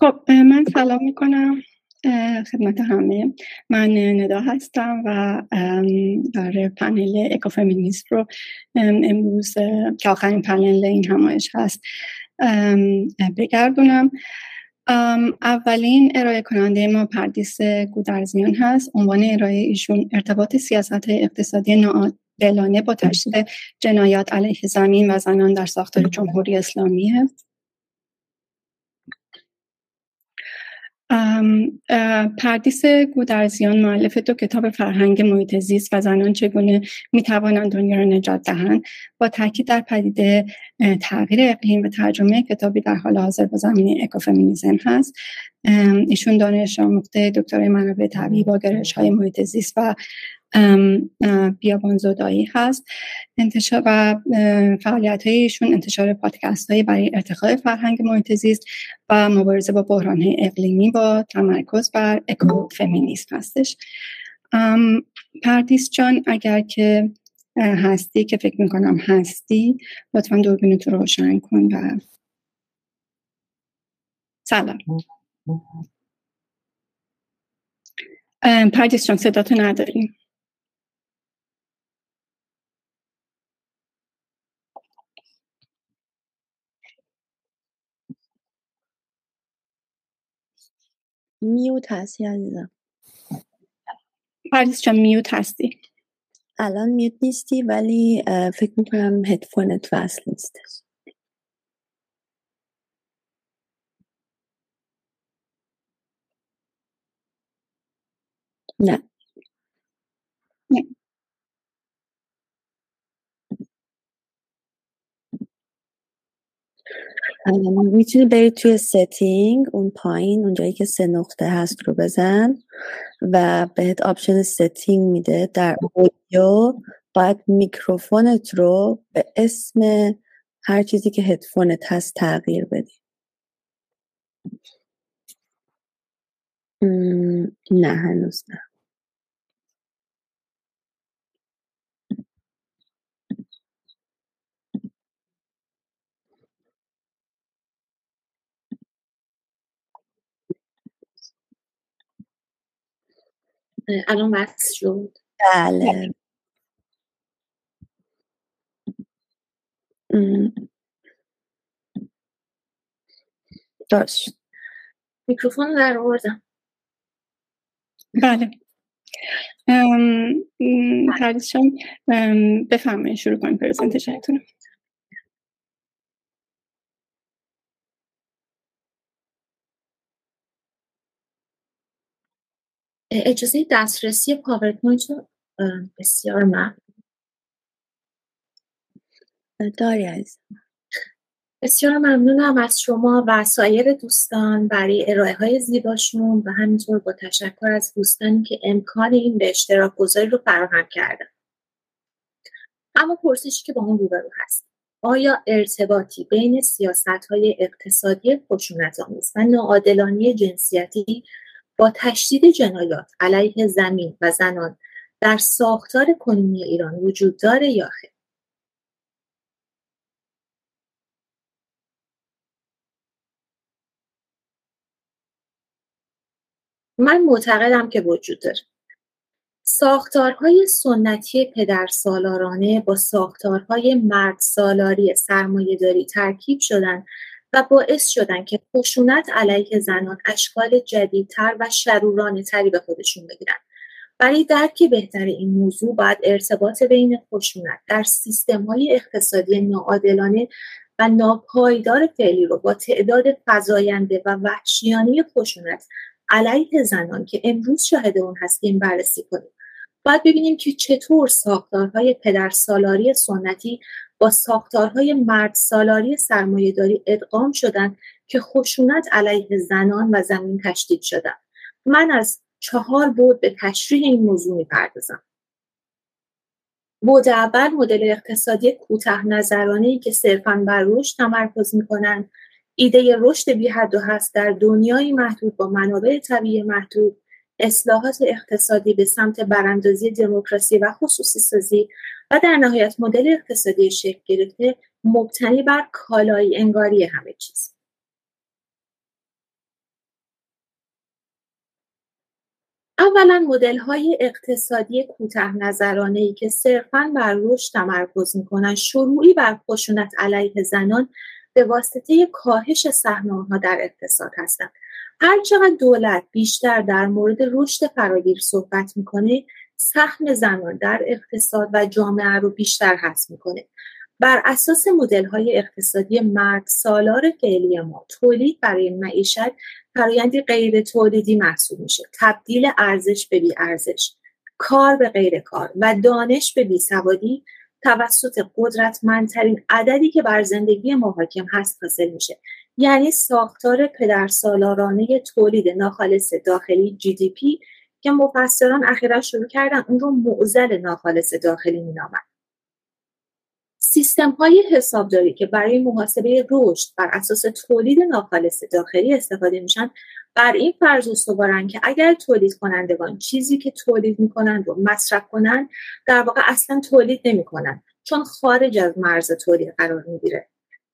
خب من سلام می‌کنم خدمت همه. من ندا هستم و در پنل اکوفمینیست رو امروز که آخرین پنل این همایش هست بگردونم. اولین ارائه کننده ما پردیس گودرزیان هست. عنوان ارائه ایشون ارتباط سیاست اقتصادی ناعادلانه با تشدید جنایات علیه زمین و زنان در ساختار جمهوری اسلامی هست پردیس گودرزیان معلف دو کتاب فرهنگ محیط زیست و زنان چگونه می‌توانند دنیا را نجات دهند؟ با تاکید در پدیده تغییر اقلیم و ترجمه کتابی در حال حاضر با زمینه اکوفمینیزم هست. ایشون دانش آموخته دکترای منابع طبیعی با گرش های محیط زیست و بیابان زدایی هست. انتشار و فعالیت هایشون انتشار پادکست های برای ارتقاء فرهنگ محیط زیست و مبارزه با بحران اقلیمی با تمرکز بر اکو فمینیسم هستش. پردیس جان اگر که هستی که فکر می‌کنم هستی لطفا دوربینتو رو روشن کن و سلام. پردیس جان صداتو نداریم میوت هستی عزیزم پردیس جان میوت هستی الان میوت نیستی ولی فکر می‌کنم هدفونت وصل نیستش نه می‌تونی بری توی setting اون پایین اونجایی که سه نقطه هست رو بزن و بهت option setting میده. در audio باید میکروفونت رو به اسم هر چیزی که هدفونت هست تغییر بدی. نه هنوز نه. الان وصل شد. بله. داشت. میکروفون در آوردم. بله. پردیس بفرمایید شروع کنیم پرزنتیشنتون. اجازه دسترسی پاورپوینت رو بسیار ممنون. داری عزیزم. بسیار ممنونم از شما و سایر دوستان برای ارائه های زیباشون و همینطور با تشکر از دوستانی که امکان این به اشتراک گذاری رو فراهم کردن. اما پرسشی که با اون روبرو هست آیا ارتباطی بین سیاست های اقتصادی خشونت آمیز و ناعادلانه جنسیتی با تشدید جنایات علیه زمین و زنان در ساختار کنونی ایران وجود داره یا خیر؟ من معتقدم که وجود داره. ساختارهای سنتی پدر سالارانه با ساختارهای مرد سالاری سرمایه داری ترکیب شدن و باعث شدن که خشونت علیه زنان اشکال جدیدتر و شرورانه تری به خودشون بگیرن. برای درک بهتر این موضوع باید ارتباط بین خشونت در سیستم های اقتصادی ناعادلانه و ناپایدار فعلی رو با تعداد فزاینده و وحشیانه خشونت علیه زنان که امروز شاهد اون هستیم بررسی کنیم. باید ببینیم که چطور ساختارهای پدرسالاری سنتی با ساختارهای مرد سالاری داری ادغام شدن که خشونت علیه زنان و زمین تشدید شدن من از چهار بود به تشریح این موضوع می‌پردازم. بود اول مدل اقتصادی کوتاه نظرانه که صرفا بر رشد تمرکز می‌کنند. ایده رشد بی حد و هست در دنیای محدود با منابع طبیعی محدود اصلاحات اقتصادی به سمت براندازی دموکراسی و خصوصی سازی و در نهایت مدل اقتصادی شکل گرفته مبتنی بر کالای انگاری همه چیز. اولا مدل های اقتصادی کوتاه نظرانه ای که صرفا بر رشد تمرکز می‌کنند شروعی بر خشونت علیه زنان به واسطه کاهش سهم آنها در اقتصاد هستند. هرچقدر دولت بیشتر در مورد رشد فراگیر صحبت می‌کنه سهم زنان در اقتصاد و جامعه رو بیشتر حس می‌کنه. بر اساس مدل های اقتصادی مرد سالار فعلی ما تولید برای معیشت فرایندی غیر تولیدی محسوب میشه. تبدیل ارزش به بی ارزش کار به غیر کار و دانش به بی سوادی توسط قدرتمندترین عددی که بر زندگی ما حاکم هست حاصل میشه. یعنی ساختار پدرسالارانه تولید ناخالص داخلی پی که مفسران اخیرا شروع کردن اون رو معزل ناخالص داخلی مینامن. سیستم های حسابداری که برای محاسبه رشد بر اساس تولید ناخالص داخلی استفاده میشن بر این فرض استوارن که اگر تولید کنندگان چیزی که تولید می‌کنن رو مصرف کنن در واقع اصلا تولید نمی‌کنن چون خارج از مرز تولید قرار می‌گیره.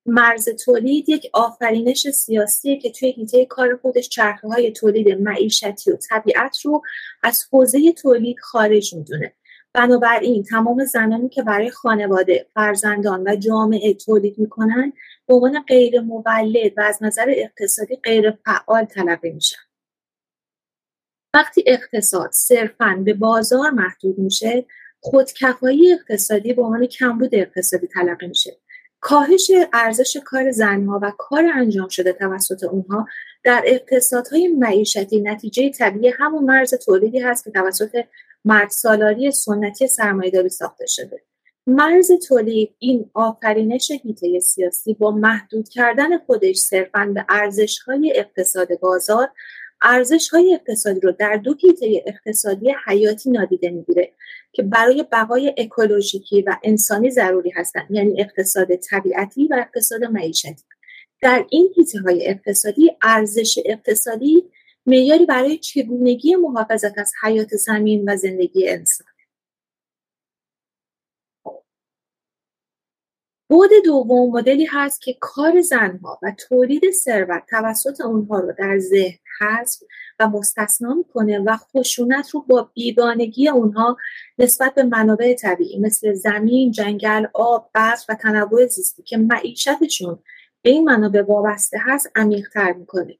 مرز تولید یک آفرینش سیاسیه که توی حیطه کار خودش چرخه های تولید معیشتی و طبیعت رو از حوزه تولید خارج می‌دونه. بنابراین تمام زنانی که برای خانواده فرزندان و جامعه تولید می‌کنن به عنوان غیر مولد و از نظر اقتصادی غیر فعال تلقی میشن. وقتی اقتصاد صرفا به بازار محدود میشه خودکفایی اقتصادی به عنوان کمبود اقتصادی تلقی میشه. کاهش ارزش کار زنها و کار انجام شده توسط اونها در اقتصادهای معیشتی نتیجه طبیعی همون مرز تولیدی هست که توسط مرد سالاری سنتی سرمایهداری ساخته شده. مرز تولید این آفرینش هیته سیاسی با محدود کردن خودش صرفا به ارزش های اقتصاد بازار ارزش های اقتصادی رو در دو هیته اقتصادی حیاتی نادیده می‌گیره. که برای بقای اکولوژیکی و انسانی ضروری هستند یعنی اقتصاد طبیعتی و اقتصاد معیشتی. در این هیته های اقتصادی ارزش اقتصادی معیاری برای چگونگی محافظت از حیات زمین و زندگی انسان. بود دوم مدلی هست که کار زنها و تولید ثروت توسط اونها رو در ذهن حذف و مستثنا می‌کنه و خشونت رو با بیگانگی اونها نسبت به منابع طبیعی مثل زمین، جنگل، آب، برف و تنوع زیستی که معیشتشون به این منابع وابسته هست عمیقتر می‌کنه.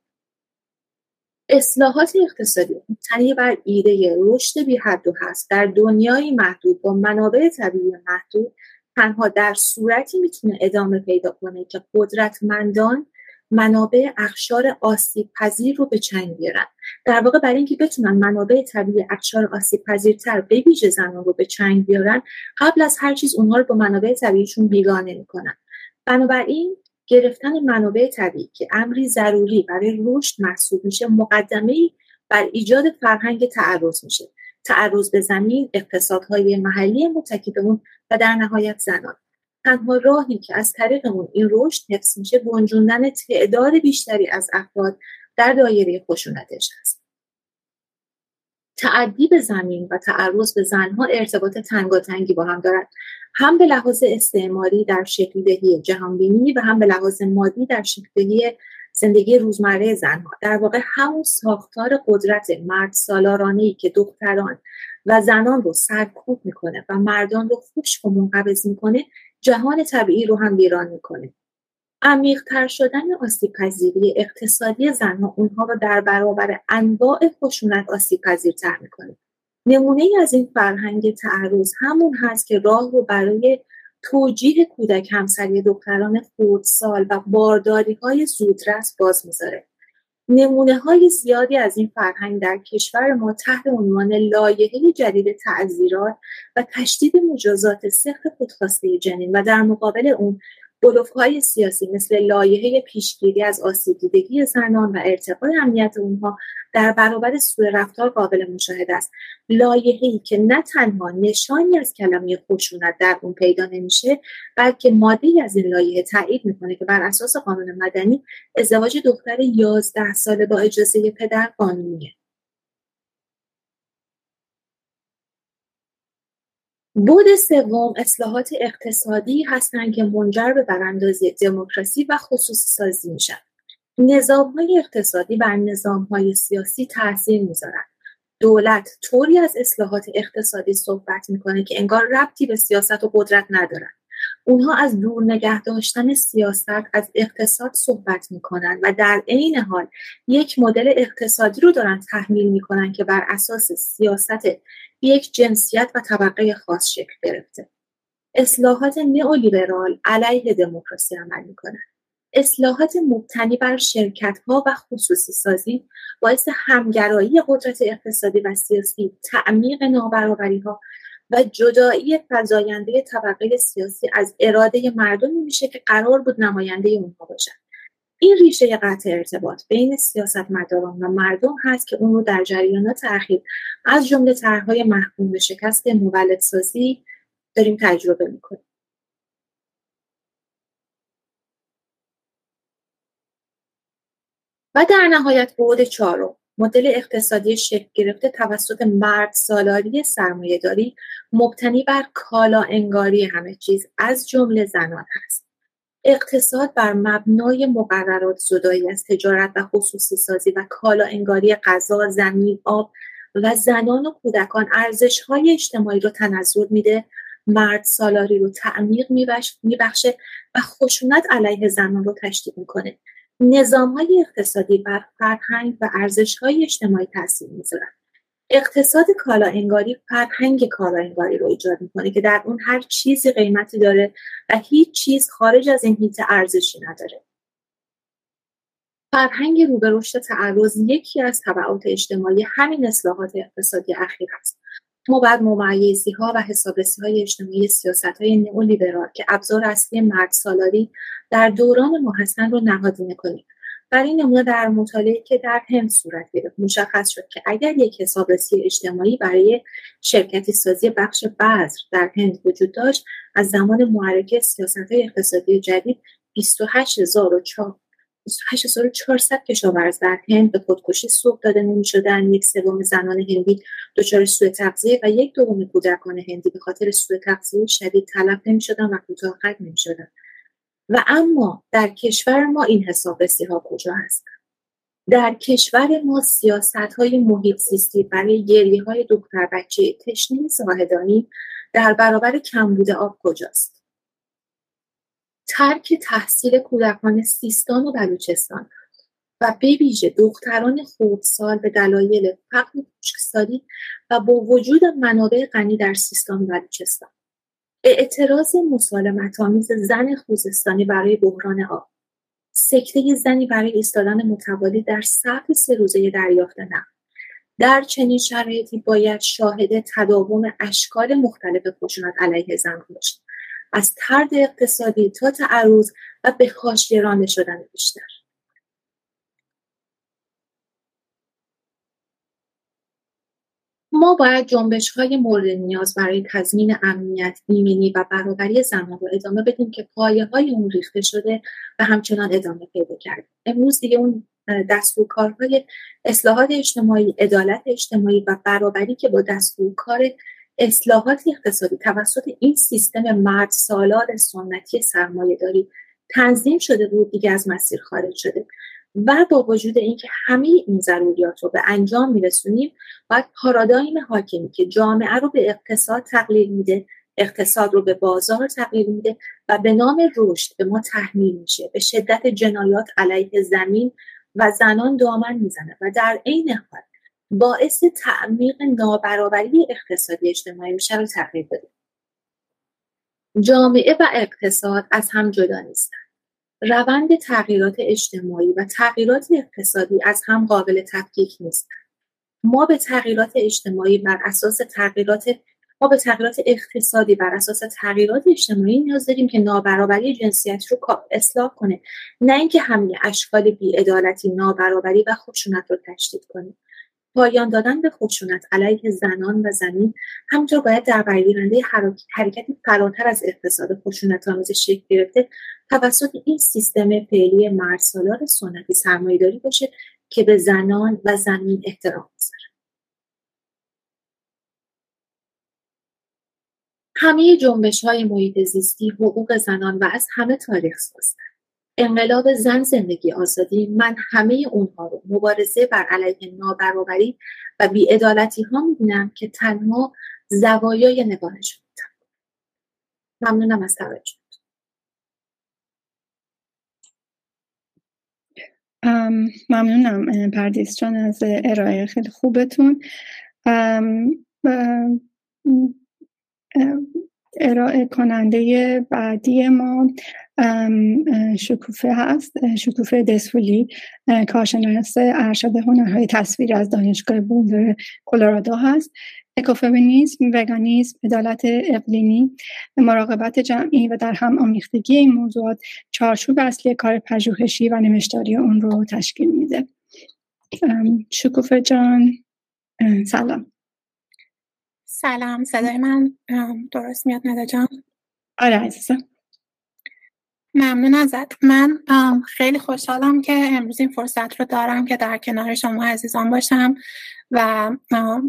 اصلاحات اقتصادی مبتنی بر ایده رشد بی حد و هست در دنیای محدود با منابع طبیعی محدود تنها در صورتی می‌تونه ادامه پیدا کنه که قدرتمندان منابع اخشار آسیب پذیر رو به چنگ بیارن. در واقع برای اینکه بتونن منابع طبیعی اخشار آسیب پذیرتر به ویژه زنان رو به چنگ بیارن قبل از هر چیز اونها رو با منابع طبیعیشون بیگانه می‌کنن. بنابراین گرفتن منابع طبیعی که امری ضروری برای رشد محسوب میشه مقدمه بر ایجاد فرهنگ تعرض میشه. تعرض به زمین اقتصادهای محلی متکی به اون و در نهایت زنان. تنها راهی که از طریق اون این رشد حفظ میشه گنجوندن تعداد بیشتری از افراد در دایره خشونتش هست. تعدی به زمین و تعرض به زنها ارتباط تنگاتنگی با هم دارد. هم به لحاظ استعماری در شکلدهی جهانبینی و هم به لحاظ مادی در شکلدهی زندگی روزمره زنها در واقع همون ساختار قدرت مرد سالارانه که دختران و زنان رو سرکوب می‌کنه و مردان رو خشک و منقبض می‌کنه جهان طبیعی رو هم ویران می‌کنه. عمیقتر شدن آسیب پذیری اقتصادی زنها اونها رو در برابر انواع خشونت آسیب پذیرتر می‌کنه. نمونه ای از این فرهنگ تعرض همون هست که راه رو برای توجیه کودک همسری دختران خردسال و بارداری های زودرس باز می‌ذاره. نمونه های زیادی از این فرهنگ در کشور ما تحت عنوان لایحه جدید تعذیرات و تشدید مجازات سخت خودخواسته جنین و در مقابل اون های سیاسی مثل لایحه پیشگیری از آسیب دیدگی زنان و ارتقای امنیت اونها در برابر سوء رفتار قابل مشاهده است. لایحه‌ای که نه تنها نشانی از کلمه خشونت در اون پیدا نمیشه بلکه ماده از این لایحه تایید می‌کنه که بر اساس قانون مدنی ازدواج دختر 11 ساله با اجازه پدر قانونیه. بود سوم اصلاحات اقتصادی هستند که منجر به براندازی دموکراسی و خصوصی سازی میشن نظام های اقتصادی بر نظام های سیاسی تاثیر می‌ذارن دولت طوری از اصلاحات اقتصادی صحبت می‌کنه که انگار ربطی به سیاست و قدرت ندارن اونها از دور نگه داشتن سیاست از اقتصاد صحبت می‌کنن و در عین حال یک مدل اقتصادی رو دارن تحمیل می‌کنن که بر اساس سیاست یک جنسیت و طبقه خاص شکل گرفته. اصلاحات نئولیبرال علیه دموکراسی عمل می‌کنن اصلاحات مبتنی بر شرکت ها و خصوصی سازی باعث همگرایی قدرت اقتصادی و سیاسی تعمیق نابرابری ها و جدایی فزاینده طبقه سیاسی از اراده مردمی میشه که قرار بود نماینده اونها باشن. این ریشه قطع ارتباط بین سیاستمداران و مردم هست که اون رو در جریانات اخیر از جمله طرحهای محکوم به شکست مولدسازی داریم تجربه می‌کنیم و در نهایت بعد چهارم مدل اقتصادی شکل گرفته توسط مرد سالاری سرمایه داری مبتنی بر کالا انگاری همه چیز از جمله زنان هست. اقتصاد بر مبنای مقررات زدایی از تجارت و خصوصی سازی و کالا انگاری غذا، زمین، آب و زنان و کودکان ارزش های اجتماعی رو تنظر میده. مرد سالاری رو تعمیق میبخشه و خشونت علیه زنان رو تشدید می‌کنه. های اقتصادی بر فرهنگ و های اجتماعی تاثیر می‌ذارن. اقتصاد کالا انگاری فرهنگ کالا انگاری رو ایجاد می‌کنه که در اون هر چیزی قیمتی داره و هیچ چیز خارج از این هیت ارزشی نداره. فرهنگ رو به رشد تعرض یکی از طبعات اجتماعی همین اصلاحات اقتصادی اخیر است. ما باید ممیزی ها و حسابرسی های اجتماعی سیاست های نئولیبرال که ابزار اصلی مرد سالاری در دوران ما رو نهادینه کنیم. برای نمونه در مطالعه که در هند صورت گرفت مشخص شد که اگر یک حسابرسی اجتماعی برای شرکتی سازی بخش بذر در هند وجود داشت از زمان معرکه سیاست های اقتصادی جدید 28004 28400 کشاورز در هند به خودکشی سوق داده نمی شدن یک سوم زنان هندی دچار سوء تغذیه و یک دوم کودکان هندی به خاطر سوء تغذیه شدید تلف نمی شدن و کوتاه قد نمی شدن و اما در کشور ما این حسابرسی ها کجا هستند در کشور ما سیاست های محیط زیستی برای گریه های دختر بچه تشنه زاهدانی در برابر کمبود آب کجاست؟ ترک تحصیل کودکان سیستان و بلوچستان و به ویژه دختران خردسال به دلایل فقر خشکسالی و با وجود منابع غنی در سیستان و بلوچستان. اعتراض مسالمت آمیز زن خوزستانی برای بحران آب. سکته زنی برای ایستادن متوالی در صف سه روزه دریافت نفت در چنین شرایطی باید شاهد تداوم اشکال مختلف خشونت علیه زن باشیم از ترد اقتصادی تا تعرض و به حاشیه شدن بیشتر. ما باید جنبش های مورد نیاز برای تضمین امنیت، ایمنی و برابری زنان رو ادامه بدیم که پایه های اون ریخته شده و همچنان ادامه پیدا کرده. امروز دیگه اون دستورکارهای اصلاحات اجتماعی، عدالت اجتماعی و برابری که با دستورکار اصلاحات اقتصادی توسط این سیستم مرد سالار سنتی سرمایه داری تنظیم شده بود دیگه از مسیر خارج شده و با وجود اینکه همه این ضروریات رو به انجام میرسونیم باید پارادایم حاکمی که جامعه رو به اقتصاد تقلیل میده اقتصاد رو به بازار تغییر میده و به نام رشد به ما تحمیل میشه. به شدت جنایات علیه زمین و زنان دامن می‌زنه و در عین حال باعث تعمیق نابرابری اقتصادی اجتماعی میشه رو تغییر بده. جامعه و اقتصاد از هم جدا نیستن. روند تغییرات اجتماعی و تغییرات اقتصادی از هم قابل تفکیک نیستن ما به تغییرات اجتماعی بر اساس تغییرات ما به تغییرات اقتصادی بر اساس تغییرات اجتماعی نیاز داریم که نابرابری جنسیتی رو اصلاح کنه. نه اینکه همه اشکال بیعدالتی نابرابری و خشونت رو تشدید کنه. پایان دادن به خشونت علیه زنان و زمین همینطور باید در برگیرنده حرکتی فراتر از اقتصاد خشونت آمیز شکل گرفته توسط این سیستم فعلی مرسالار سنتی سرمایهداری باشه که به زنان و زمین احترام بذاره. همه جنبش های محیط زیستی حقوق زنان و از همه تاریخ سازند انقلاب زن زندگی آزادی من همه اونها رو مبارزه بر علیه نابرابری و بیعدالتی ها می‌بینم که تنها زوایای نگاهشون ممنونم از توجه ممنونم پردیس جان از ارائه خیلی خوبتون. ارائه کننده بعدی ما شکوفه هست شکوفه دسفولی کارشناس ارشد هنرهای تصویر از دانشگاه بولدر کلرادو هست اکوفمینیسم، وگانیسم، عدالت اقلیمی، مراقبت جمعی و در هم آمیختگی این موضوعات چارچوب اصلی کار پژوهشی و نوشتاری اون رو تشکیل میده. شکوفه جان سلام سلام صدای من درست میاد نده جان؟ آره عزیزم. ممنون ازت. من خیلی خوشحالم که امروز این فرصت رو دارم که در کنار شما عزیزان باشم و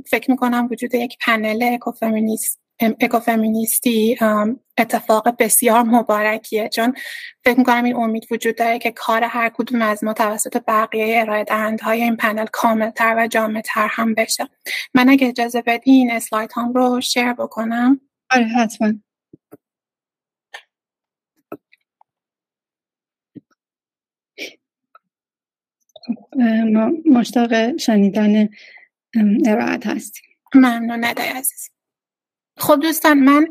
فکر می‌کنم وجود یک پنل اکوفمینیست اکوفمینیستی اتفاق بسیار مبارکیه. چون فکر می‌کنم این امید وجود داره که کار هر کدوم از ما توسط بقیه ارائه های این پنل کاملتر و جامعتر هم بشه. من اگه اجازه بدین اسلاید هم رو شیر بکنم. آره حتما. ما مشتاق شنیدن ارائت هستیم. ممنون ندای عزیز خب دوستان من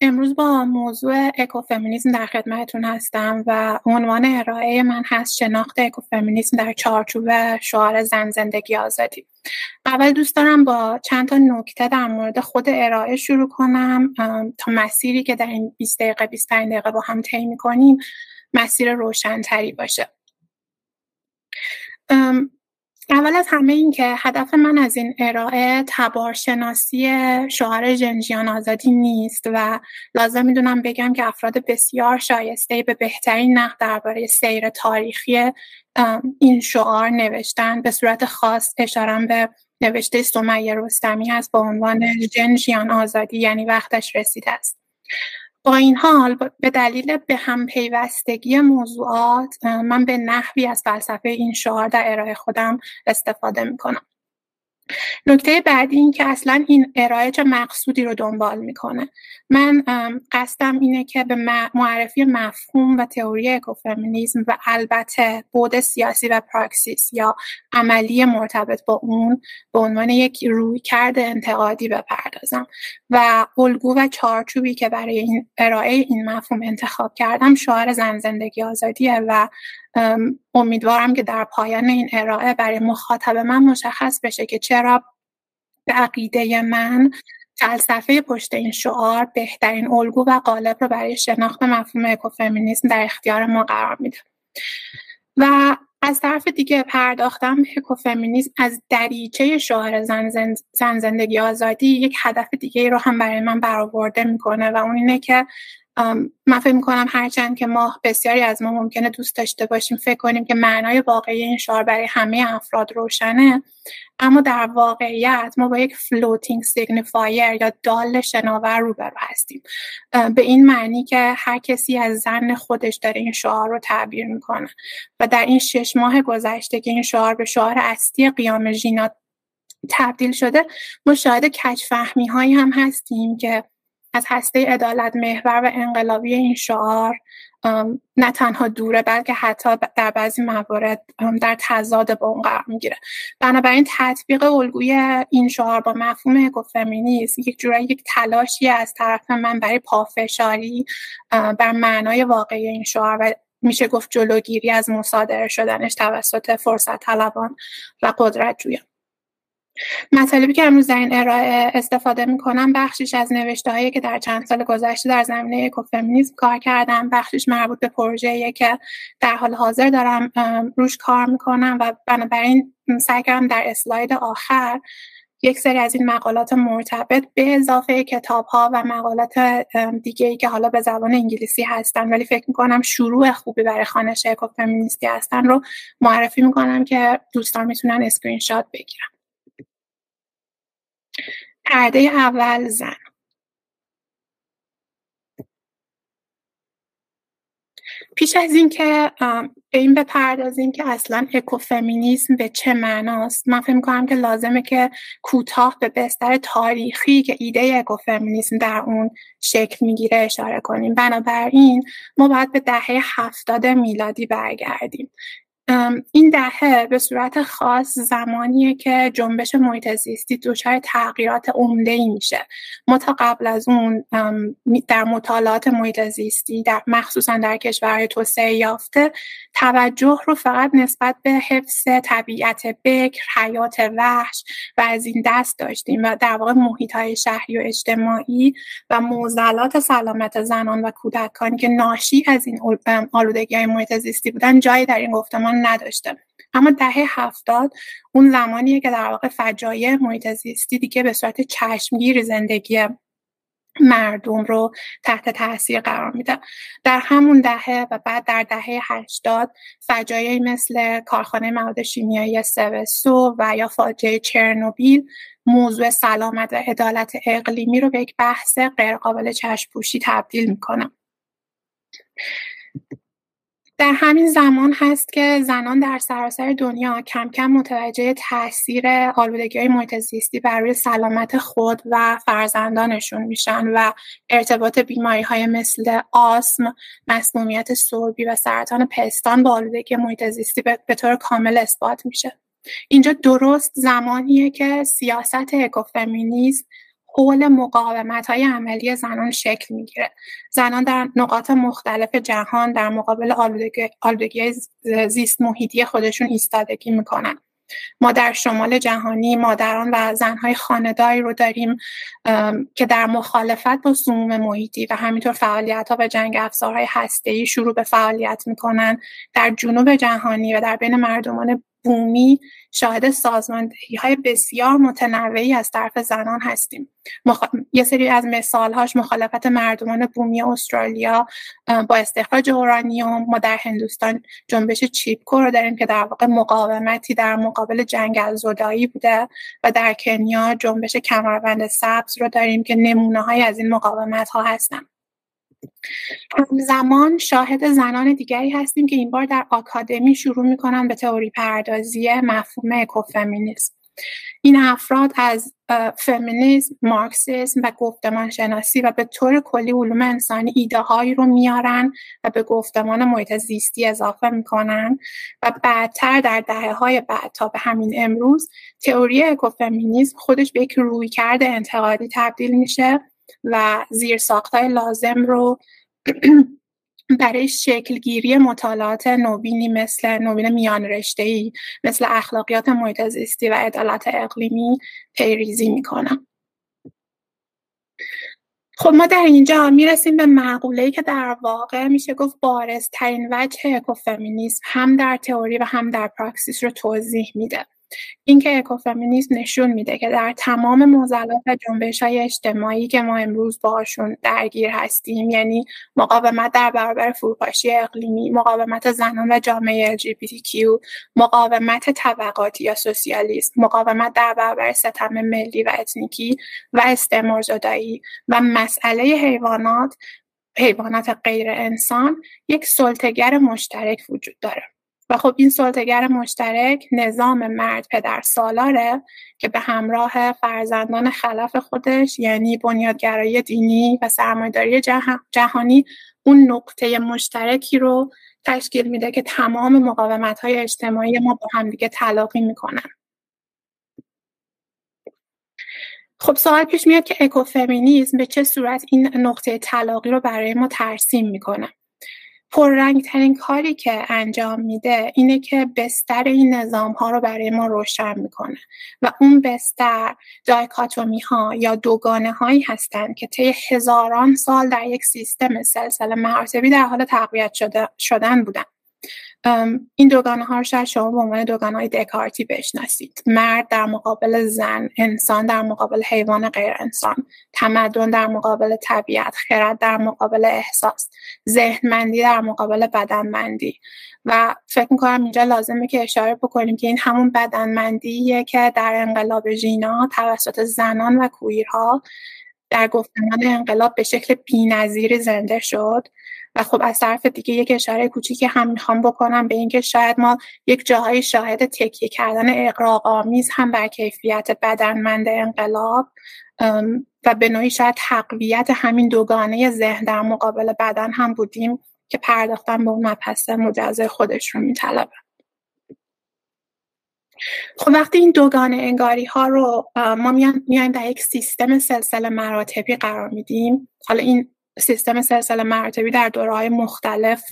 امروز با موضوع اکوفمینیسم در خدمتتون هستم و عنوان ارائه من هست شناخت اکوفمینیسم در چارچوب شعار زن زندگی آزادی. اول دوست دارم با چند تا نکته در مورد خود ارائه شروع کنم. تا مسیری که در این 20 دقیقه 25 دقیقه با هم طی می‌کنیم مسیر روشنتری باشه. اول از همه این که هدف من از این ارائه تبارشناسی شوهر جنجیان آزادی نیست و لازم می‌دونم بگم که افراد بسیار شایسته به بهترین نقد درباره سیر تاریخی این شعار نوشتن. به صورت خاص اشارم به نوشته سمیه رستمی هست با عنوان جنجیان آزادی یعنی وقتش رسیده است. با این حال به دلیل به هم پیوستگی موضوعات من به نحوی از فلسفه این شعار در ارائه خودم استفاده می‌کنم. نکته بعدی این که اصلا این ارائه چه مقصودی رو دنبال می‌کنه. من قصدم اینه که به معرفی مفهوم و تئوری اکوفمینیزم و البته بود سیاسی و پراکسیس یا عملی مرتبط با اون به عنوان یک روی کرده انتقادی بپردازم و الگو و چارچوبی که برای این ارائه این مفهوم انتخاب کردم شعار زن زندگی آزادیه و امیدوارم که در پایان این ارائه برای مخاطب من مشخص بشه که چرا به عقیده من فلسفه پشت این شعار بهترین الگو و قالب رو برای شناخت مفهوم اکوفمینیسم در اختیار ما قرار میده. و از طرف دیگه پرداختم به اکوفمینیسم از دریچه شعار زن, زن زندگی آزادی یک هدف دیگه رو هم برای من برآورده می‌کنه و اون اینه که من فکر می‌کنم هرچند که ما بسیاری از ما ممکنه دوست داشته باشیم فکر کنیم که معنای واقعی این شعار برای همه افراد روشنه. اما در واقعیت ما با یک floating signifier یا دال شناور روبرو هستیم. به این معنی که هر کسی از ظن خودش داره این شعار رو تعبیر می‌کنه. و در این شش ماه گذشته که این شعار به شعار اصلی قیام ژینا تبدیل شده ما شاهد کج‌فهمی هایی هم هستیم که از هسته عدالت محور و انقلابی این شعار نه تنها دوره بلکه حتی در بعضی موارد در تضاد با اون قرار می‌گیره. بنابراین تطبیق الگوی این شعار با مفهوم اکوفمینیسم یک جورایی یک تلاشی از طرف من برای پافشاری بر معنای واقعی این شعار و میشه گفت جلوگیری از مصادره شدنش توسط فرصت طلبان و قدرت جویان مطالبی که امروز در این ارائه استفاده می‌کنم بخشیش از نوشته هایی که در چند سال گذشته در زمینه اکوفمینیسم کار کردم. بخشیش مربوط به پروژه‌ای که در حال حاضر دارم روش کار می‌کنم و بنابراین سعی کردم در اسلاید آخر یک سری از این مقالات مرتبط به اضافه کتاب ها و مقالات دیگه ای که حالا به زبان انگلیسی هستن ولی فکر می‌کنم شروع خوبی برای خوانش اکوفمینیستی هستن رو معرفی می‌کنم که دوستان می‌تونن اسکرین شات بگیرن. پرده اول زن. پیش از اینکه به این بپردازیم که اصلا اکوفمینیسم به چه معناست من فکر کنم که لازمه که کوتاه به بستر تاریخی که ایده اکوفمینیسم در اون شکل می‌گیره اشاره کنیم. بنابراین ما باید به دهه هفتاد میلادی برگردیم. این دهه به صورت خاص زمانیه که جنبش محیط زیستی دچار تغییرات عمده ای میشه. ما تا قبل از اون در مطالعات محیط زیستی در مخصوصا در کشورهای توسعه یافته توجه رو فقط نسبت به حفظ طبیعت بکر حیات وحش و از این دست داشتیم و در واقع محیط های شهری و اجتماعی و موزلات سلامت زنان و کودکانی که ناشی از این آلودگی های محیط زیستی بودن جایی در این گفتمان نداشته. اما دهه هفتاد اون زمانیه که در واقع فجایع محیط زیستی دیگه به صورت چشمگیر زندگی مردم رو تحت تاثیر قرار میده. در همون دهه و بعد در دهه هشتاد فجایعی مثل کارخانه مواد شیمیایی سوسو و یا فاجعه چرنوبیل موضوع سلامت و عدالت اقلیمی رو به یک بحث غیرقابل چشم تبدیل می‌کنه. در همین زمان هست که زنان در سراسر دنیا کم کم متوجه تاثیر آلودگی های محیط بر روی سلامت خود و فرزندانشون میشن و ارتباط بیماری های مثل آسم، مسمومیت سربی و سرطان پستان با آلودگی محیط زیستی به طور کامل اثبات میشه. اینجا درست زمانیه که سیاست اکوفمینیسم حول مقاومت های عملی زنان شکل می‌گیره. زنان در نقاط مختلف جهان در مقابل آلودگی, زیست محیطی خودشون ایستادگی می‌کنن. ما در شمال جهانی مادران و زنهای خانداری رو داریم که در مخالفت با سموم محیطی و همینطور فعالیت ها و جنگ افزارهای هسته شروع به فعالیت می‌کنن در جنوب جهانی و در بین مردمان بومی شاهد سازماندهی های بسیار متنوعی از طرف زنان هستیم. یه سری از مثالهاش مخالفت مردمان بومی استرالیا با استخراج اورانیوم ما در هندوستان جنبش چیپکو رو داریم که در واقع مقاومتی در مقابل جنگل زدایی بوده و در کنیا جنبش کمربند سبز رو داریم که نمونه های از این مقاومت ها هستن. همزمان شاهد زنان دیگری هستیم که این بار در آکادمی شروع می‌کنن به تئوری پردازی مفهوم اکوفمینیسم. این افراد از فمینیسم، مارکسیسم و گفتمان شناسی و به طور کلی علوم انسانی ایده هایی رو میارن و به گفتمان محیط زیستی اضافه می‌کنن و بعدتر در دهه های بعد تا به همین امروز تئوری اکوفمینیسم خودش به یک رویکرد انتقادی تبدیل میشه. و زیر ساختای لازم رو برای شکلگیری مطالعات نوینی مثل نوین میان ای مثل اخلاقیات محیط زیستی و عدالت اقلیمی پیریزی می‌کنم. خب ما در اینجا می‌رسیم به ای که در واقع میشه گفت بارزترین وجه اکوفمینیسم هم در تئوری و هم در پراکسیس رو توضیح میده. اینکه اکوفمینیسم نشون میده که در تمام معضلات و جنبش های اجتماعی که ما امروز باشون درگیر هستیم یعنی مقاومت در برابر فروپاشی اقلیمی مقاومت زنان و جامعه LGBTQ مقاومت طبقاتی یا سوسیالیسم مقاومت در برابر ستم ملی و اتنیکی و استعمار زدایی و مسئله حیوانات حیوانات غیر انسان یک سلطگر مشترک وجود داره. و خب این سلطگر مشترک نظام مرد پدر سالاره که به همراه فرزندان خلف خودش یعنی بنیادگرایی دینی و سرمایداری جهانی اون نقطه مشترکی رو تشکیل میده که تمام مقاومت های اجتماعی ما با همدیگه تلاقی می‌کنن. خب سوال پیش میاد که اکوفمینیزم به چه صورت این نقطه تلاقی رو برای ما ترسیم می‌کنه؟ پررنگترین کاری که انجام میده اینه که بستر این نظام ها رو برای ما روشن می‌کنه و اون بستر دایکاتومی ها یا دوگانه هایی هستند که طی هزاران سال در یک سیستم سلسله مراتبی در حال تقویت شده شدن بودن. این دوگانه ها رو شاید شما به عنوان دوگانه های دکارتی بشناسید. مرد در مقابل زن انسان در مقابل حیوان غیر انسان. تمدن در مقابل طبیعت خرد در مقابل احساس. ذهنمندی در مقابل بدنمندی. و فکر می‌کنم اینجا لازمه که اشاره بکنیم که این همون بدنمندیه که در انقلاب ژینا توسط زنان و کویرها در گفتمان انقلاب به شکل بینظیری زنده شد. و خب از طرف دیگه یک اشاره کوچیکی هم می‌خوام بکنم به اینکه شاید ما یک جاهایی شاهد تکیه کردن اقراق آمیز هم بر کیفیت بدنمند انقلاب و به نوعی شاید تقویت همین دوگانه ذهن در مقابل بدن هم بودیم که پرداختن به اون مبحث مجزای خودش رو میطلبه. خب وقتی این دوگانه انگاری ها رو ما میایم در یک سیستم سلسله مراتبی قرار میدیم. حالا این سیستم سلسله مراتبی در دورهای مختلف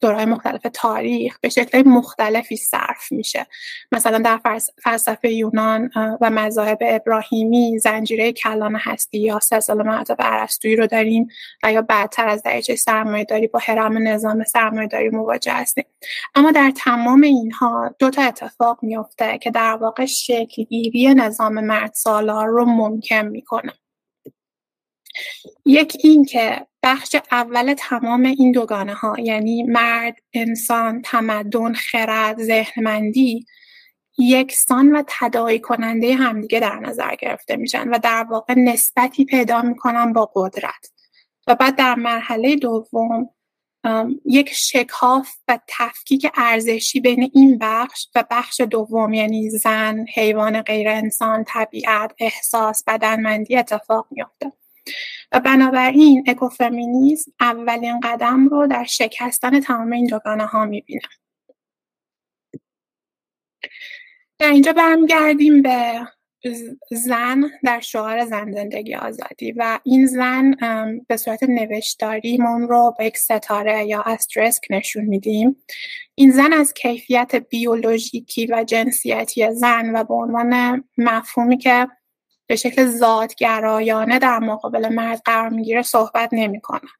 دورهای مختلف تاریخ به شکل مختلفی صرف میشه. مثلا در فلسفه یونان و مذاهب ابراهیمی زنجیره کلان هستی یا سلسله مراتب ارسطویی رو داریم و یا بعدتر از درجه سرمایه داری با حرم نظام سرمایه داری مواجه هستیم. اما در تمام اینها دو تا اتفاق میفته که در واقع شکلگیری نظام مرد سالار رو ممکن می‌کنه. یک این که بخش اول تمام این دوگانه ها یعنی مرد، انسان، تمدن، خرد، ذهنمندی یکسان و تداعی کننده همدیگه در نظر گرفته میشن و در واقع نسبتی پیدا می‌کنن با قدرت. و بعد در مرحله دوم یک شکاف و تفکیک ارزشی بین این بخش و بخش دوم یعنی زن، حیوان غیر انسان، طبیعت، احساس، بدنمندی اتفاق میافته. و بنابراین اکوفمینیزم اولین قدم رو در شکستن تمام این دوگانه ها می‌بینه. در اینجا برمیگردیم به زن در شعار زن زندگی آزادی و این زن به صورت نوشتاری من رو به یک ستاره یا استرسک نشون میدیم. این زن از کیفیت بیولوژیکی و جنسیتی زن و به عنوان مفهومی که به شکل ذاتگرایانه در مقابل مرد قرار می‌گیره صحبت نمی‌کنه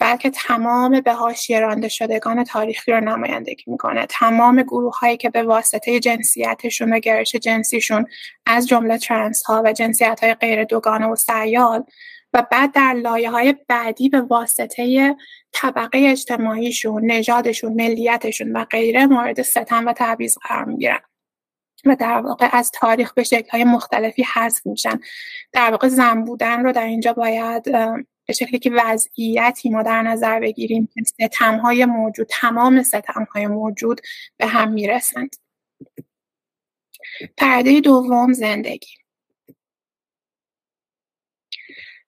بلکه تمام به حاشیه رانده شدگان تاریخی رو نمایندگی می‌کنه تمام گروه هایی که به واسطه جنسیتشون و گرش جنسیشون از جمله ترنس ها و جنسیت های غیر دوگانه و سیال و بعد در لایه های بعدی به واسطه طبقه اجتماعیشون، نژادشون، ملیتشون و غیره مورد ستم و تبعیض قرار می‌گیرن. و در واقع از تاریخ به های مختلفی حذف میشن. در واقع زن بودن رو در اینجا باید به شکلی که وضعیتی ما در نظر بگیریم که ستم های موجود تمام ستم های موجود به هم می‌رسند. پرده دوم زندگی.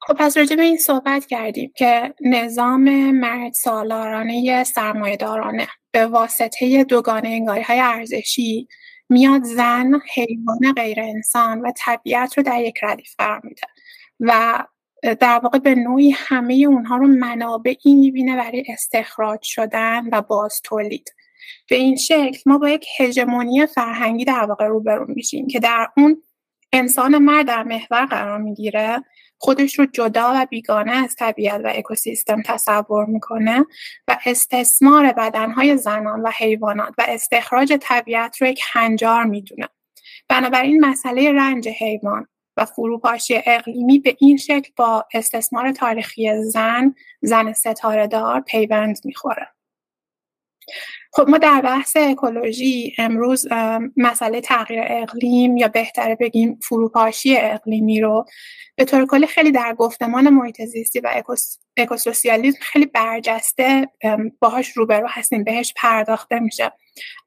خب پس راجع به این صحبت کردیم که نظام مرد سالارانه سرمایه دارانه به واسطه دوگانه انگاری های ارزشی میاد زن حیوان غیر انسان و طبیعت رو در یک ردیف قرار میده و در واقع به نوعی همه اونها رو منابعی می‌بینه برای استخراج شدن و باز تولید. به این شکل ما با یک هژمونی فرهنگی در واقع روبرو میشیم که در اون انسان مرد در محور قرار می‌گیره خودش رو جدا و بیگانه از طبیعت و اکوسیستم تصور می‌کنه و استثمار بدنهای زنان و حیوانات و استخراج طبیعت رو یک هنجار می‌دونه. بنابراین مسئله رنج حیوان و فروپاشی اقلیمی به این شکل با استثمار تاریخی زن زن ستاره دار پیوند می‌خوره. خب ما در بحث اکولوژی امروز مسئله تغییر اقلیم یا بهتره بگیم فروپاشی اقلیمی رو به طور کلی خیلی در گفتمان محیط زیستی و اکوسوسیالیسم خیلی برجسته باهاش روبرو هستیم بهش پرداخته میشه.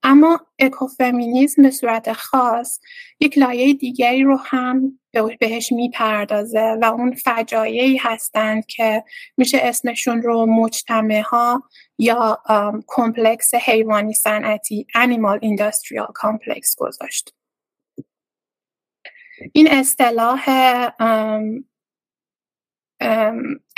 اما اکوفمینیزم به صورت خاص یک لایه دیگری رو هم بهش می‌پردازه و اون فجایعی هستند که میشه اسمشون رو مجتمع ها یا کمپلکس حیوانی صنعتی Animal Industrial Complex گذاشت. این اصطلاح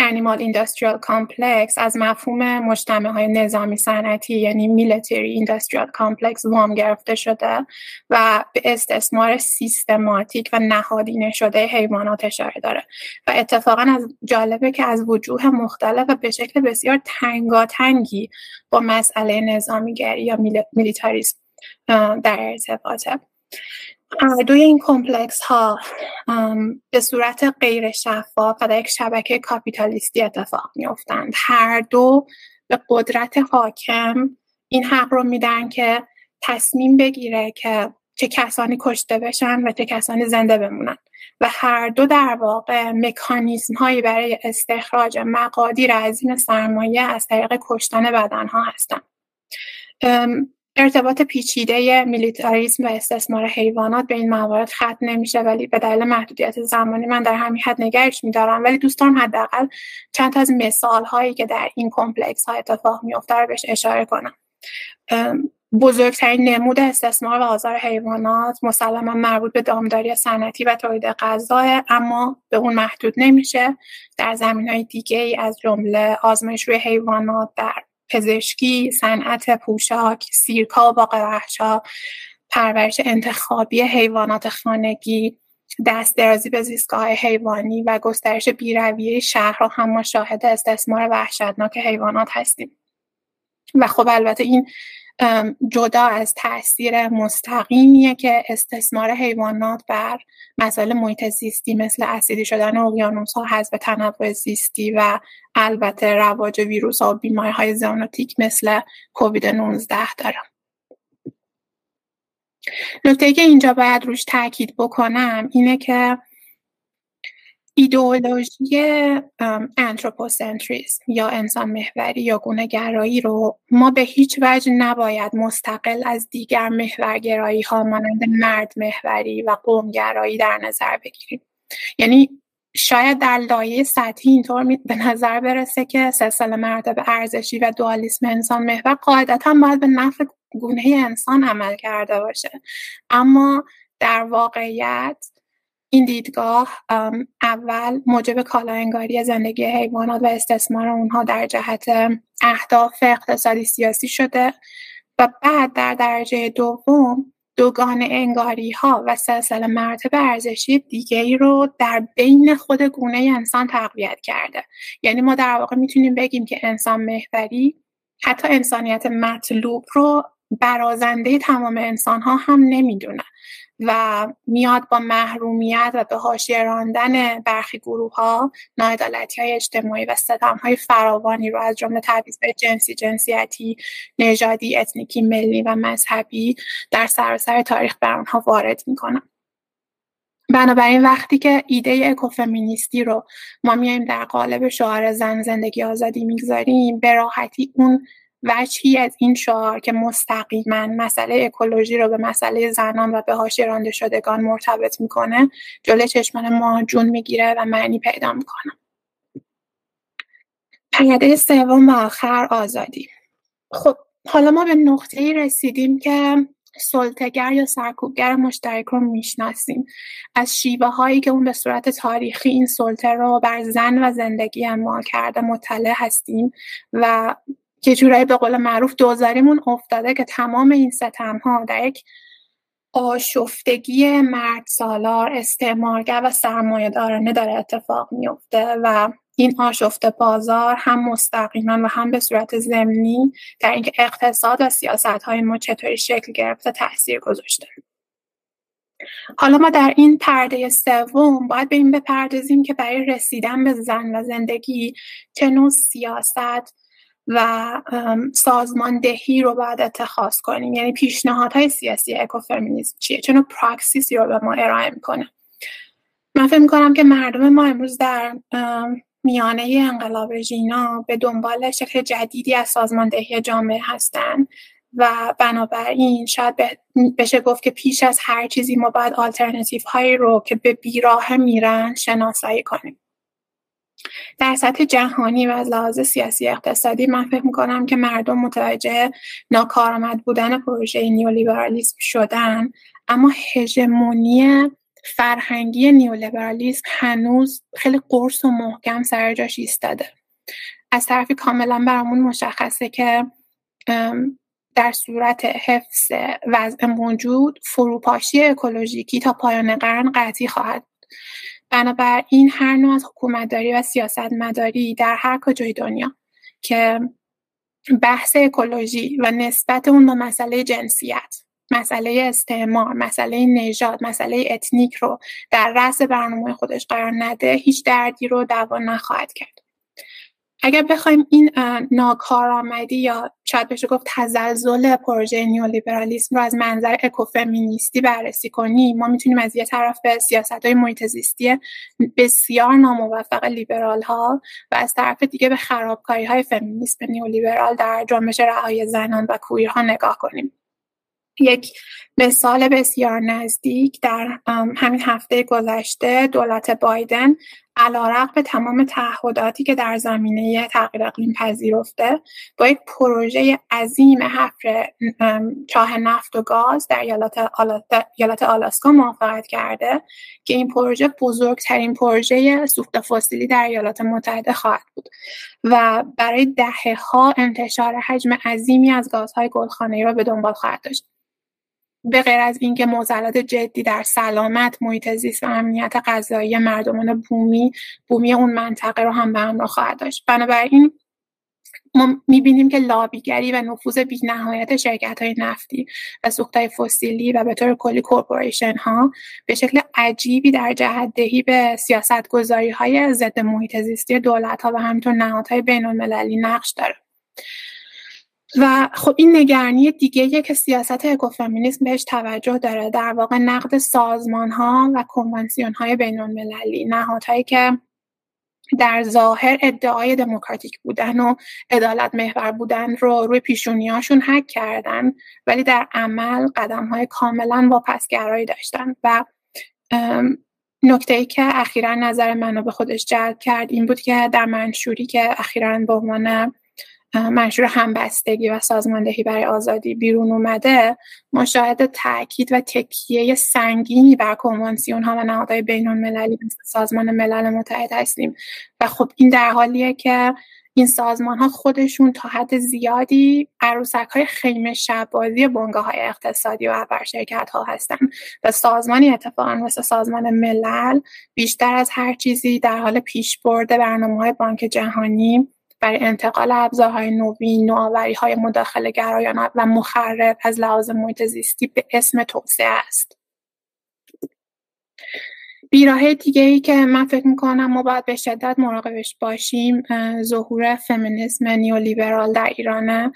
Animal Industrial Complex از مفهوم مجتمع های نظامی صنعتی یعنی Military Industrial Complex وام گرفته شده و به استثمار سیستماتیک و نهادینه شده حیوانات اشاره داره. و اتفاقا از جالبه که از وجوه مختلف و به شکل بسیار تنگاتنگی با مسئله نظامیگری یا میلیتاریسم در ارتباطه. دوی این کمپلکس ها به صورت غیر شفاف و در یک شبکه کاپیتالیستی اتفاق میافتند. هر دو به قدرت حاکم این حق رو میدن که تصمیم بگیره که چه کسانی کشته بشن و چه کسانی زنده بمونن. و هر دو در واقع مکانیزم هایی برای استخراج مقادیر از این سرمایه از طریق کشتن بدن ها هستن ارتباط پیچیده میلیتاریسم و استثمار حیوانات به این موارد ختم نمیشه ولی به دلیل محدودیت زمانی من در همین حد نگرش میدارم. ولی دوستان حداقل چند تا از مثال هایی که در این کمپلکس ها اتفاق میفته رو بهش اشاره کنم. بزرگترین نمود استثمار و آزار حیوانات مسلما مربوط به دامداری صنعتی و تولید غذا اما به اون محدود نمیشه. در زمین های دیگه ای از جمله آزمایش روی حیوانات در پزشکی صنعت پوشاک سیرکا و باقی پرورش انتخابی حیوانات خانگی دست درازی به زیستگاه حیوانی و گسترش بیرویه شهرها هم ما شاهد استثمار وحشتناک حیوانات هستیم. و خب البته این جدا از تاثیر مستقیمیه که استثمار حیوانات بر مسائل محیط زیستی مثل اسیدی شدن اقیانوس ها حذف تنوع زیستی و البته رواج ویروس ها و بیماری های زونوتیک مثل کووید 19 داره. نکته که اینجا باید روش تاکید بکنم اینه که ایدئولوژی انتروپوسنتریسم یا انسان محوری یا گونه گرایی رو ما به هیچ وجه نباید مستقل از دیگر محورگرایی ها مانند مرد محوری و قومگرایی در نظر بگیریم. یعنی شاید در لایه سطحی اینطور به نظر برسه که سلسله مراتب ارزشی و دوالیسم انسان محور قاعدتا باید به نفع گونه انسان عمل کرده باشه. اما در واقعیت این دیدگاه اول موجب کالاانگاری زندگی حیوانات و استثمار اونها در جهت اهداف اقتصادی سیاسی شده و بعد در درجه دوم دوگان انگاری ها و سلسله مراتب ارزشی دیگه ای رو در بین خود گونه انسان تقویت کرده. یعنی ما در واقع می‌تونیم بگیم که انسان محوری حتی انسانیت مطلوب رو برازنده تمام انسان ها هم نمی‌دونه. و میاد با محرومیت و به حاشیه راندن برخی گروه ها ناعدالتی های اجتماعی و ستم های فراوانی رو از جمله تبعیض جنسی جنسیتی نژادی اتنیکی ملی و مذهبی در سراسر تاریخ بر آنها وارد می‌کنه بنابراین وقتی که ایده اکوفمینیستی رو ما میایم در قالب شعار زن زندگی آزادی می‌گذاریم به راحتی اون وجهی از این شعار که مستقیما مسئله اکولوژی رو به مسئله زنان و به حاشیه رانده شدگان مرتبط می‌کنه جلوی چشمان ما جون می‌گیره و معنی پیدا می‌کنه. پیاده سوم و آخر آزادی. خب حالا ما به نقطه رسیدیم که سلطگر یا سرکوبگر مشترک رو می‌شناسیم. از شیوه هایی که اون به صورت تاریخی این سلطه رو بر زن و زندگی اعمال کرده مطلع هستیم و که جورایی به قول معروف دوزاریمون افتاده که تمام این ستم ها در یک آشفتگی مرد سالار استعمارگر و سرمایه دارانه داره اتفاق میفته و این آشفت بازار هم مستقیما و هم به صورت ضمنی در اینکه اقتصاد و سیاست های ما چطوری شکل گرفته تاثیر گذاشته. حالا ما در این پرده سوم باید به این بپردازیم که برای رسیدن به زن و زندگی چه نوع سیاست و سازماندهی رو باید اتخاذ کنیم. یعنی پیشنهادهای سیاسی اکوفمینیسم چیه؟ چون پراکسیسی رو به ما ارائه می‌کنه. من فکر می‌کنم که مردم ما امروز در میانه انقلاب ژینا به دنبال شکل جدیدی از سازماندهی جامعه هستند و بنابراین شاید بشه گفت که پیش از هر چیزی ما باید آلترناتیف هایی رو که به بیراه میرن شناسایی کنیم. در سطح جهانی و از لحاظ سیاسی اقتصادی من فکر می‌کنم که مردم متوجه ناکارآمد بودن پروژه نیولیبرالیسم شدن. اما هژمونی فرهنگی نیولیبرالیسم هنوز خیلی قرص و محکم سر جاش ایستاده. از طرفی کاملا برامون مشخصه که در صورت حفظ وضع موجود فروپاشی اکولوژیکی تا پایان قرن قطعی خواهد بنابراین هر نوع از حکومتداری و سیاست مداری در هر کجای دنیا که بحث اکولوژی و نسبت اون به مسئله جنسیت مسئله استعمار مسئله نژاد مسئله اتنیک رو در رأس برنامه خودش قرار نده هیچ دردی رو دوا نخواهد کرد. اگر بخوایم این ناکارآمدی یا شاید بشه گفت تزلزل پروژه نیولیبرالیسم رو از منظر اکوفمینیستی بررسی کنیم ما می‌تونیم از یه طرف به سیاست های محیط زیستی بسیار ناموفق لیبرال ها و از طرف دیگه به خرابکاری های فمینیسم نیولیبرال در جنبش رهایی زنان و کویرها نگاه کنیم. یک مثال بسیار نزدیک در همین هفته گذشته دولت بایدن به تمام تعهداتی که در زمینه تغییر اقلیم پذیرفته با یک پروژه عظیم حفر چاه نفت و گاز در ایالت آلاسکا موافقت کرده که این پروژه بزرگترین پروژه سوخت فسیلی در ایالات متحده خواهد بود و برای دهه ها انتشار حجم عظیمی از گازهای گلخانه‌ای را به دنبال خواهد داشت. به غیر از اینکه معضلات جدی در سلامت محیط زیست و امنیت غذایی مردمان بومی بومی اون منطقه رو هم به همراه خواهد داشت. بنابراین ما می‌بینیم که لابیگری و نفوذ نهایت شرکت های نفتی و سوخت های فسیلی و به طور کلی کورپوریشن ها به شکل عجیبی در جهت دهی به سیاست گذاری های ضد محیط زیستی دولت ها و همینطور نهادهای بین المللی نقش داره. و خب این نگرانی دیگه که سیاست اکوفمینیسم بهش توجه داره. در واقع نقد سازمان ها و کنوانسیون های بین المللی نهادهایی که در ظاهر ادعای دموکراتیک بودن و عدالت محور بودن رو روی پیشونیاشون حک کردن ولی در عمل قدم های کاملا واپسگرایی داشتن. و نکته ای که اخیرا نظر منو به خودش جلب کرد این بود که در منشوری که اخیرا به عنوان منشور همبستگی و سازماندهی برای آزادی بیرون اومده ما شاهد تاکید و تکیه سنگینی بر کنوانسیون ها و نهادهای بین المللی سازمان ملل متحد هستیم. و خب این در حالیه که این سازمان ها خودشون تا حد زیادی عروسک های خیمه شبازی بنگاه های اقتصادی و بر شرکت ها هستن و سازمانی اتفاقا مثل سازمان ملل بیشتر از هر چیزی در حال پیش برده برنامه های بانک جهانی برای انتقال ابزارهای نوین نوآوری های مداخله گرایانه و مخرب از لحاظ محیط زیستی به اسم توسعه است. بیراه دیگه ای که من فکر می‌کنم ما باید به شدت مراقبش باشیم ظهور فمینیسم نیولیبرال در ایرانه.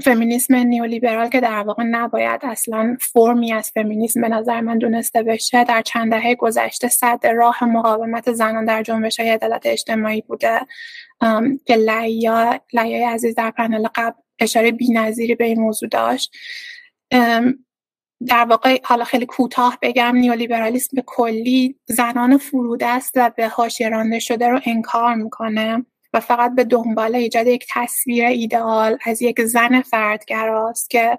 فمینیسم نیولیبرال که در واقع نباید اصلا فرمی از فمینیسم به نظر من دونسته بشه در چند دهه گذشته صد راه مقاومت زنان در جنبش های عدالت اجتماعی بوده. که لیا لیای عزیز در پنل قبل اشاره نظیری به این موضوع داشت. در واقع حالا خیلی کوتاه بگم نیولیبرالیسم به کلی زنان فرود است و به حاشیه رانده شده رو انکار می‌کنه. و فقط به دنبال ایجاد یک تصویر ایدئال از یک زن فردگراست که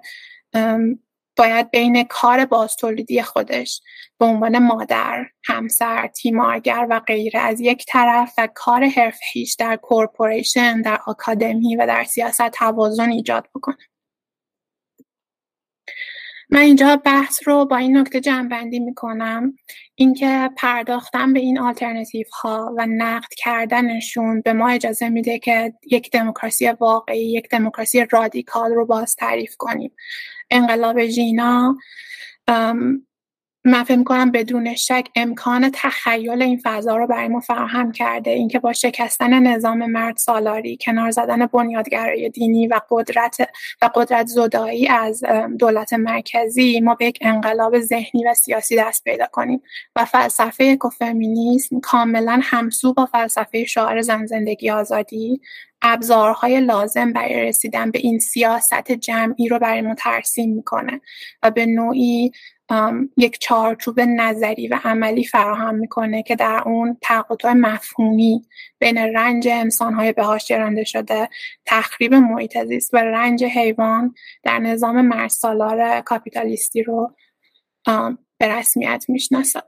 باید بین کار بازتولیدی خودش به عنوان مادر، همسر، تیمارگر و غیره از یک طرف و کار حرفه‌ایش در کورپوریشن، در آکادمی و در سیاست توازن ایجاد بکنه. من اینجا بحث رو با این نکته جمعبندی می‌کنم اینکه پرداختن به این آلترنتیو ها و نقد کردنشون به ما اجازه میده که یک دموکراسی واقعی یک دموکراسی رادیکال رو باز تعریف کنیم. انقلاب ژینا من فکر می‌کنم بدون شک امکان تخیل این فضا رو برای ما فراهم کرده. اینکه با شکستن نظام مرد سالاری کنار زدن بنیادگرای دینی و قدرت و قدرت زدایی از دولت مرکزی ما به یک انقلاب ذهنی و سیاسی دست پیدا کنیم و فلسفه اکوفمینیسم کاملا همسو با فلسفه شعار زن زندگی آزادی ابزارهای لازم برای رسیدن به این سیاست جمعی رو برای ما ترسیم می‌کنه و به نوعی یک چارچوب نظری و عملی فراهم می‌کنه که در اون تقاطع مفهومی بین رنج انسانهای به رانده شده تخریب محیط زیست و رنج حیوان در نظام مردسالار کاپیتالیستی رو به رسمیت می‌شناسه.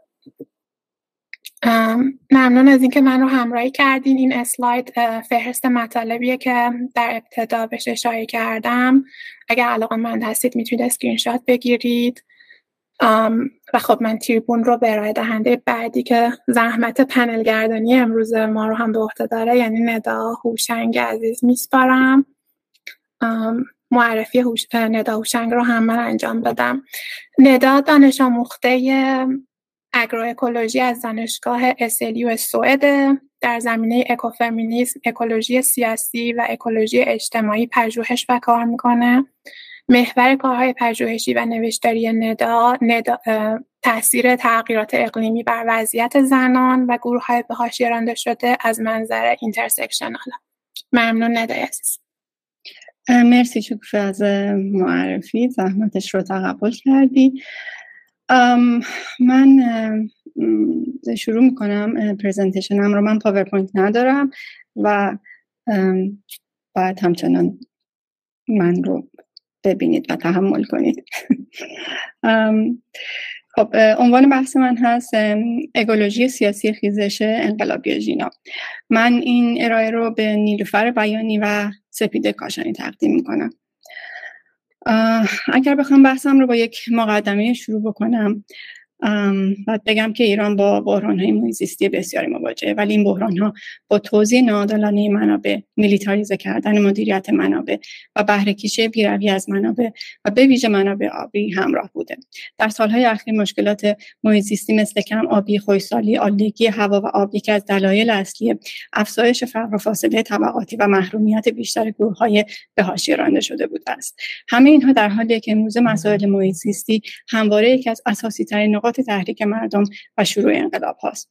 ممنون از اینکه من رو همراهی کردین. این slide فهرست مطالبیه که در ابتدا بهش اشاره کردم. اگر علاقه‌مند هستید می‌تونید اسکرین شات بگیرید. و خب من تریبون رو به دهنده بعدی که زحمت پنل گردانی امروز ما رو هم به عهده داره یعنی ندا هوشنگ عزیز میسپارم. معرفی هوش... ندا هوشنگ رو هم من انجام بدم. ندا دانش آموخته اگروکولوژی از دانشگاه SLU سوئد در زمینه اکوفمینیسم اکولوژی سیاسی و اکولوژی اجتماعی پژوهش و کار می‌کنه. محور کارهای پژوهشی و نوشتاری ندا, ندا تاثیر تغییرات اقلیمی بر وضعیت زنان و گروه های به حاشیه رانده شده از منظر intersectional ممنون ندای عزیز. مرسی تشکر از معرفی. زحمتش رو تقبل کردی. من شروع می‌کنم presentation م رو. من PowerPoint ندارم و باید همچنان من رو ببینید و تحمل کنید. خب عنوان بحث من هست اکولوژی سیاسی خیزش انقلابی ژینا. من این ارائه رو به نیلوفر بیانی و سپیده کاشانی تقدیم می‌کنم. اگر بخوام بحثم رو با یک مقدمه شروع بکنم بعد بگم که ایران با بحران های محیزیستی بسیاری مواجهه ولی این بحران ها با توضیح نادلانه منابع میلیتاریزه کردن مدیریت منابع و بهره کشی بیروی از منابع و به ویژه منابع آبی همراه بوده. در سالهای اخیر مشکلات محیزیستی مثل کم آبی خویسالی آلودگی هوا و آب یکی از دلایل اصلی افزایش فقر و فاصله طبقاتی و محرومیت بیشتر گروه های به حاشیه رانده شده بوده است. همه اینها در حالی که امروز مسائل محیط‌زیستی همواره یکی از اساسی ترین نقاط تحریک مردم و شروع انقلاب هاست.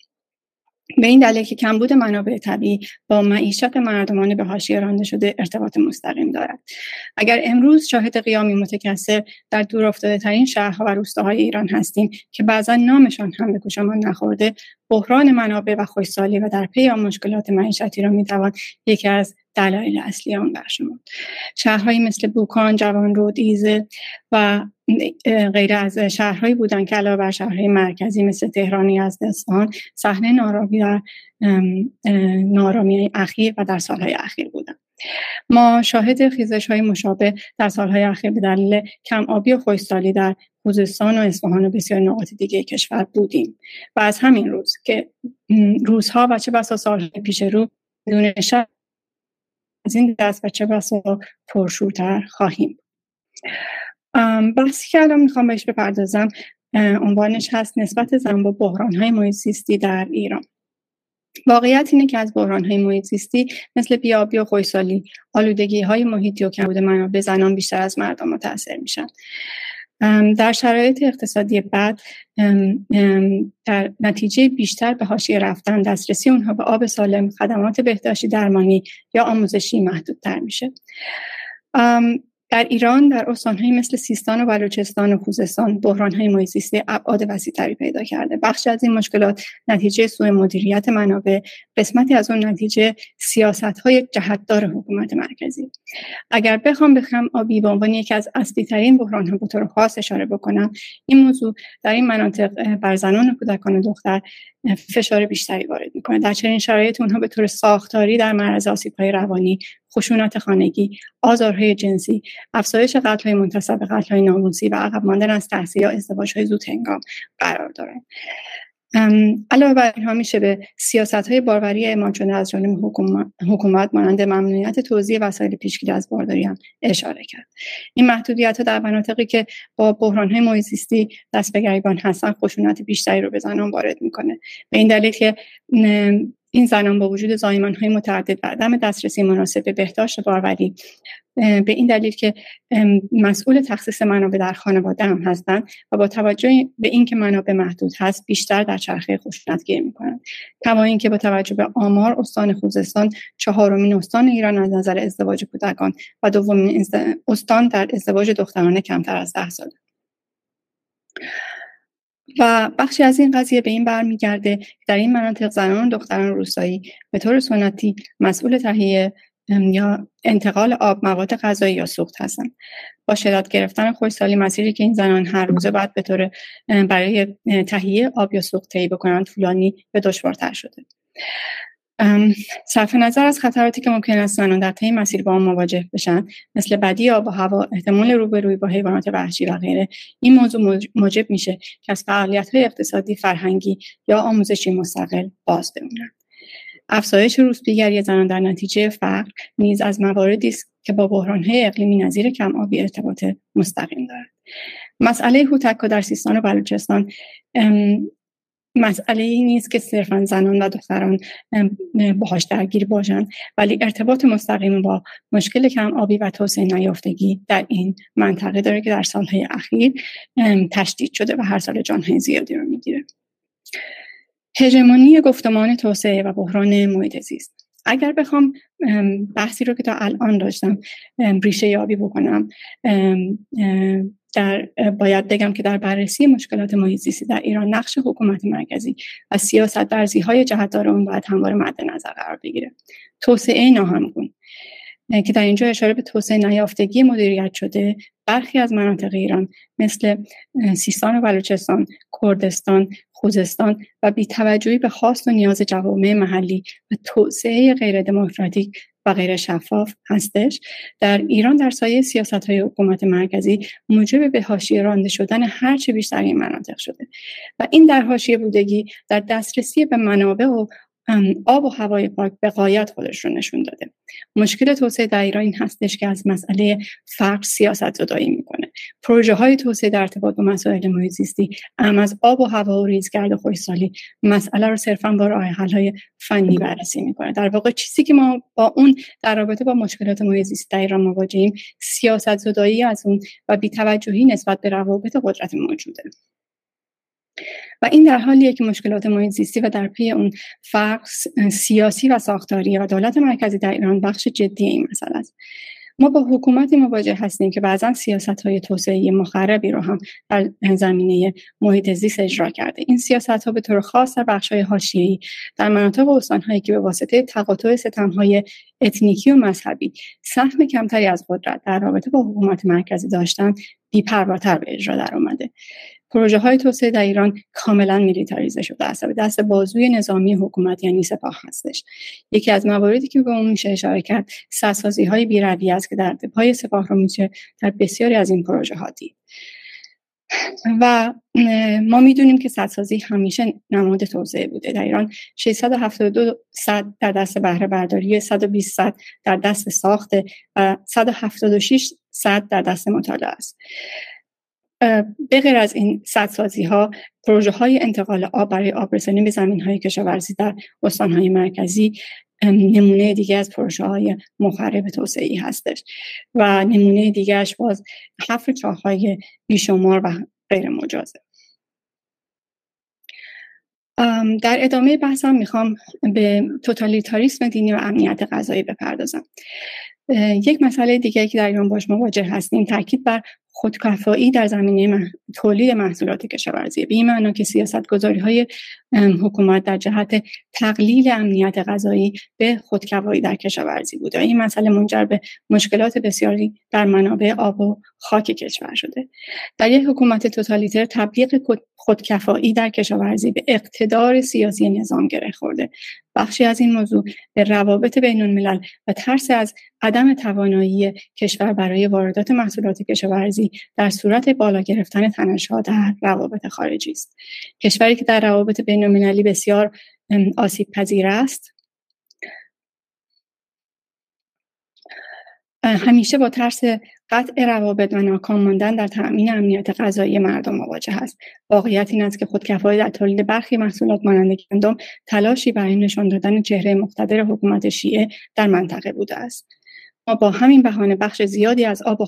به این دلیل که کمبود منابع طبیعی با معیشت مردمان به حاشیه رانده شده ارتباط مستقیم دارد. اگر امروز شاهد قیامی متکثر در دور افتاده ترین شهرها و روستاهای ایران هستیم که بعضا نامشان هم به گوشمان نخورده بحران منابع و خوشسالی و در پی آن مشکلات معیشتی را می‌توان یکی از دلایل اصلی آن برشمرد شهرهایی مثل بوکان جوانرود ایزه و غیر از شهرهایی بودند که علاوه بر شهرهای مرکزی مثل تهرانی از اصفهان صحنه نارامی در نارامی اخیر و در سالهای اخیر بودند. ما شاهد خیزش های مشابه در سالهای اخیر به دلیل کم آبی و خوشسالی در خوزستان و اصفهان و بسیار نقاط دیگه کشور بودیم. و از همین روز که روزها و چه بسا سالهای پیش رو بدون از این دست و چه بسا پرشورتر خواهیم بحثی که الان می‌خوام بهش بپردازم عنوانش هست نسبت زن با بحران های محیط در ایران. واقعیت اینه که از بحران های محیط مثل بیابی و خویسالی آلودگی های محیطی و کمبود منابع زنان بیشتر از مردم متاثر میشن. در شرایط اقتصادی بعد در نتیجه بیشتر به حاشیه رفتن دسترسی اونها به آب سالم خدمات بهداشتی درمانی یا آموزشی محدودتر میشه. در ایران در استانهایی مثل سیستان و بلوچستان و خوزستان بحرانهای محیط ابعاد وسیعتری پیدا کرده. بخش از این مشکلات نتیجه سوء مدیریت منابع قسمتی از اون نتیجه سیاست های جهتدار حکومت مرکزی. اگر بخوام بخوام آبی به عنوان یکی از اصلی ترین بحران ها به طور خاص اشاره بکنم این موضوع در این مناطق بر زنان و کودکان دختر فشار بیشتری وارد می‌کنه. در چنین شرایط اونها به طور ساختاری در معرض آسیبهای روانی خشونت خانگی آزارهای جنسی افزایش قتلهای منتصب به قتلهای ناموسی و عقب ماندن از تحصیل یا ازدواجهای زود هنگام قرار دارند علاوه بر اینها میشه به سیاست های باروری اعمال شده از جانب حکومت مانند ممنوعیت توزیع وسایل پیشگیری از بارداری هم اشاره کرد. این محدودیت ها در مناطقی که با بحران های محیطزیستی دست به گریبان هستن خشونت بیشتری رو به زنان وارد می‌کنه. به این دلیل که این زنان با وجود زایمان های متعدد و عدم دسترسی مناسب به بهداشت باروری به این دلیل که مسئول تخصیص منابع در خانواده هم هستند و با توجه به اینکه منابع محدود هست بیشتر در چرخه خشونت گیر می‌کنند. کما اینکه با توجه به آمار استان خوزستان چهارمین استان ایران از نظر ازدواج کودکان و دومین استان در ازدواج دخترانه کمتر از ده ساله. و بخشی از این قضیه به این برمیگرده در این مناطق زنان و دختران روستایی به طور سنتی مسئول تهیه یا انتقال آب مواد غذایی یا سوخت هستند. با شدت گرفتن خوشسالی مسیری که این زنان هر روزه باید به طور برای تهیه آب یا سوخت طی بکنند طولانی و دشوارتر شده. صرف نظر از خطراتی که ممکن است زنان در طی مسیر با آن مواجه بشن مثل بدی آب و هوا احتمال روبرویی با حیوانات وحشی و غیره. این موضوع موجب میشه که از فعالیت های اقتصادی فرهنگی یا آموزشی مستقل باز بمونند افزایش روسپیگری زنان در نتیجه فقر نیز از مواردی است که با بحرانهای اقلیمی نظیر کم آبی ارتباط مستقیم دارد. مسئله هوتکا در سیستان و بلوچستان مسئله ای نیست که صرفا زنان و دختران باهاش درگیر باشند ولی ارتباط مستقیم با مشکل کم آبی و توسعه نیافتگی در این منطقه داره که در سالهای اخیر تشدید شده و هر سال جانهای زیادی رو می‌گیره. هژمونی گفتمان توسعه و بحران محیط زیست. اگر بخوام بحثی رو که تا الان داشتم ریشه یابی بکنم در باید بگم که در بررسی مشکلات محیط در ایران نقش حکومت مرکزی و سیاست ورزی های جهتدار اون باید همواره مد نظر قرار بگیره. توسعه ناهمگون که در اینجا اشاره به توسعه نیافتگی مدیریت شده برخی از مناطق ایران مثل سیستان و بلوچستان، کردستان، خوزستان و بیتوجهی به خواست و نیاز جوامع محلی و توسعه غیر دموکراتیک و غیر شفاف هستش. در ایران در سایه سیاست های حکومت مرکزی موجب به حاشیه رانده شدن هرچه بیشتر این مناطق شده. و این در حاشیه بودگی در دسترسی به منابع و آب و هوای پاک به قایت خودش رو نشون داده. مشکل توسعه در ایران این هستش که از مسئله فقر سیاست زدایی می‌کنه. پروژه های توسعه در ارتباط با مسائل محیط زیستی ام از آب و هوا و ریزگرد و خشکسالی مسئله رو صرفا با راه حل های فنی بررسی می‌کنه. در واقع چیزی که ما با اون در رابطه با مشکلات محیط زیستی در ایران مواجهیم سیاست زدایی از اون و بی‌توجهی نسبت به روابط قدرت موجوده. و این در حالیه که مشکلات محیط زیستی و در پی اون فرق سیاسی و ساختاری و دولت مرکزی در ایران بخش جدی این مسئله است. ما با حکومتی مواجه هستیم که بعضا سیاست های توسعه مخربی رو هم در زمینه محیط زیست اجرا کرده. این سیاست ها به طور خاص در بخش های حاشیه‌ای در مناطق و هایی که به واسطه تقاطع ستم های اتنیکی و مذهبی سهم کمتری از قدرت در رابطه با حکومت مرکزی داشتن بیپرواتر به اجرا در اومده پروژه های توسعه در ایران کاملا میلیتاریزه شده است به دست بازوی نظامی حکومت یعنی سپاه هستش. یکی از مواردی که به اون میشه اشاره کرد سرسازی های بیروی است که در پای سپاه رو میشه در بسیاری از این پروژه ها دید. و ما می‌دونیم که سدسازی همیشه نماد توسعه بوده. در ایران 672 صد در دست بهره برداری 120 صد در دست ساخته و 176 صد در دست مطالعه است. به از این سدسازی ها پروژه های انتقال آب برای آبرسانی به زمین های کشاورزی در استان های مرکزی نمونه دیگه از پروژه های مخرب توسعه ای هستش و نمونه دیگهش باز حفر چاه های بیشمار و غیر مجازه. در ادامه بحثم می‌خوام به توتالیتاریسم دینی و امنیت غذایی بپردازم. یک مسئله دیگه که در ایران باش مواجه هستیم تاکید بر خودکفایی در زمینه تولید محصولات کشاورزی. به این معنا که سیاست گذاری های حکومت در جهت تقلیل امنیت غذایی به خودکفایی در کشاورزی بوده. این مسئله منجر به مشکلات بسیاری در منابع آب و خاک کشور شده. در یک حکومت توتالیتر تبلیغ خودکفایی در کشاورزی به اقتدار سیاسی نظام گره خورده. بخشی از این موضوع به روابط بین الملل و ترس از عدم توانایی کشور برای واردات محصولات کشاورزی در صورت بالا گرفتن تنشها در روابط خارجی است. کشوری که در روابط بین المللی بسیار آسیب پذیر است. همیشه با ترس قطع روابط و ناکام ماندن در تأمین امنیت غذایی مردم مواجه است. واقعیت این است که خودکفایی در تولید برخی محصولات مانند گندم تلاشی برای نشان دادن چهره مقتدر حکومت شیعه در منطقه بوده است. ما با همین بهانه بخش زیادی از آب و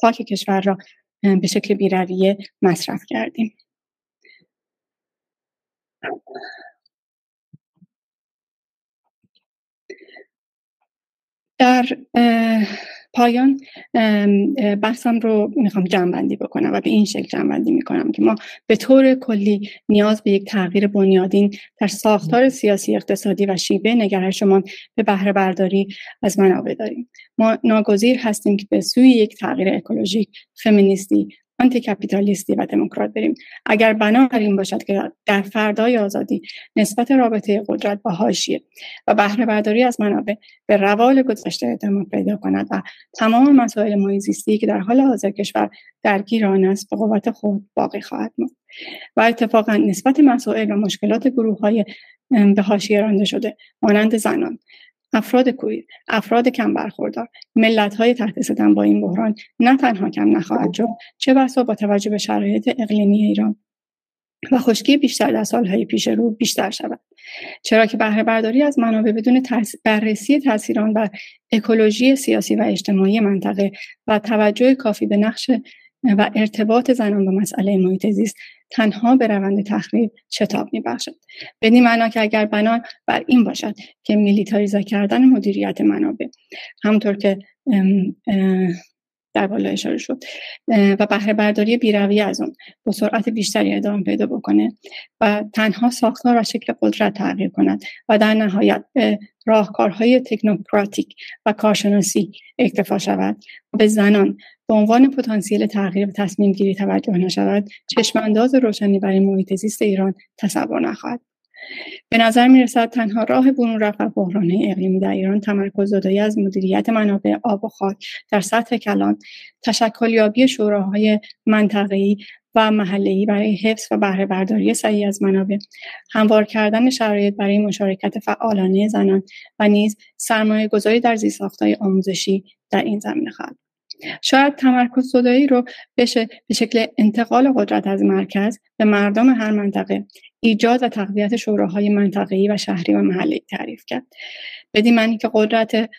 خاک کشور را به شکل بیرویه مصرف کردیم. در پایان بحثم رو می‌خوام جنبندی بکنم و به این شکل جنبندی می‌کنم که ما به طور کلی نیاز به یک تغییر بنیادین در ساختار سیاسی اقتصادی و شیوه نگرشمان به بهره برداری از منابع داریم. ما ناگزیر هستیم که به سوی یک تغییر اکولوژیک فمینیستی آنتی کپیتالیستی و دموکرات بریم. اگر بنابراین باشد که در فردای آزادی نسبت رابطه قدرت با حاشیه و بهره برداری از منابع به روال گذشته ادامه پیدا کند و تمام مسائل محیط که در حال حاضر کشور درگیر آن است به قوت خود باقی خواهد ماند. و اتفاقا نسبت مسائل و مشکلات گروه های به حاشیه رانده شده مانند زنان. افراد افراد کم برخوردار. ملت های تحت ستم با این بحران نه تنها کم نخواهد شد چه بسا با توجه به شرایط اقلیمی ایران. و خشکی بیشتر در سالهای پیش رو بیشتر شود. چرا که بهره برداری از منابع بدون بررسی تاثیران بر اکولوژی سیاسی و اجتماعی منطقه و توجه کافی به نقش و ارتباط زنان با مسئله محیط زیست تنها به روند تخریب شتاب میبخشد. بدین معنا که اگر بنا بر این باشد که میلیتاریزه کردن مدیریت منابع همطور که در بالا اشاره شد و بهره برداری بیروی از اون با سرعت بیشتری ادامه پیدا بکنه و تنها ساختار و شکل قدرت تغییر کند و در نهایت راهکارهای تکنوکراتیک و کارشناسی اکتفا شود. و به زنان به عنوان پتانسیل تغییر و تصمیم گیری توجه نشود چشمانداز روشنی برای محیط زیست ایران تصور نخواهد. به نظر می رسد تنها راه برون رفت و بحران اقلیمی در ایران تمرکز زدایی از مدیریت منابع آب و خاک در سطح کلان تشکلیابی شوراهای منطقه‌ای و محلی برای حفظ و بهره برداری صحیح از منابع. هموار کردن شرایط برای مشارکت فعالانه زنان و نیز سرمایه گذاری در زیرساختهای آموزشی در این زمینه خواهد شاید تمرکز صدایی رو بشه به شکل انتقال قدرت از مرکز به مردم هر منطقه ایجاد و تقویت شوراهای منطقه‌ای و شهری و محلی تعریف کرد. بدین معنی که قدرت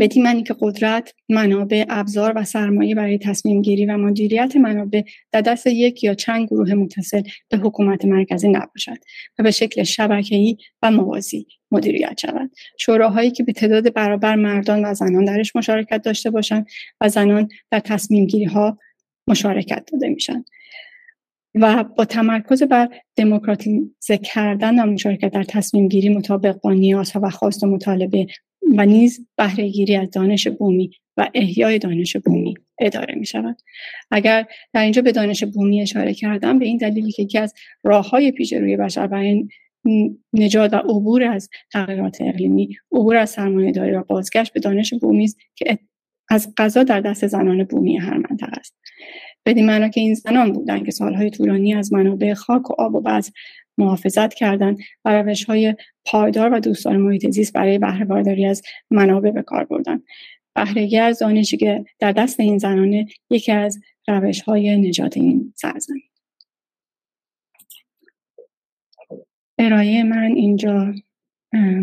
بدین معنی که قدرت منابع ابزار و سرمایه برای تصمیم گیری و مدیریت منابع در دست یک یا چند گروه متصل به حکومت مرکزی نباشد و به شکل شبکه‌ای و موازی مدیریت شود. شوراهایی که به تعداد برابر مردان و زنان درش مشارکت داشته باشند و زنان در تصمیم گیری ها مشارکت داده میشن. و با تمرکز بر دموکراتیزه کردن و مشارکت در تصمیم گیری مطابق با نیازها و خواست و مطالبه و نیز بهره گیری از دانش بومی و احیای دانش بومی اداره می شود. اگر در اینجا به دانش بومی اشاره کردم به این دلیلی که یکی از راه های پیش روی بشر برای نجات و عبور از تغییرات اقلیمی عبور از سرمایه داری و بازگشت به دانش بومی است که از قضا در دست زنان بومی هر منطقه است بدین معنا که این زنان بودند که سالهای طولانی از منابع خاک و آب و بعض محافظت کردند و روش های پایدار و دوستدار محیط زیست برای بهره برداری از منابع به کار بردن. بهرهگی از دانشی که در دست این زنانه یکی از روش های نجات این سرزمین. ارائه من اینجا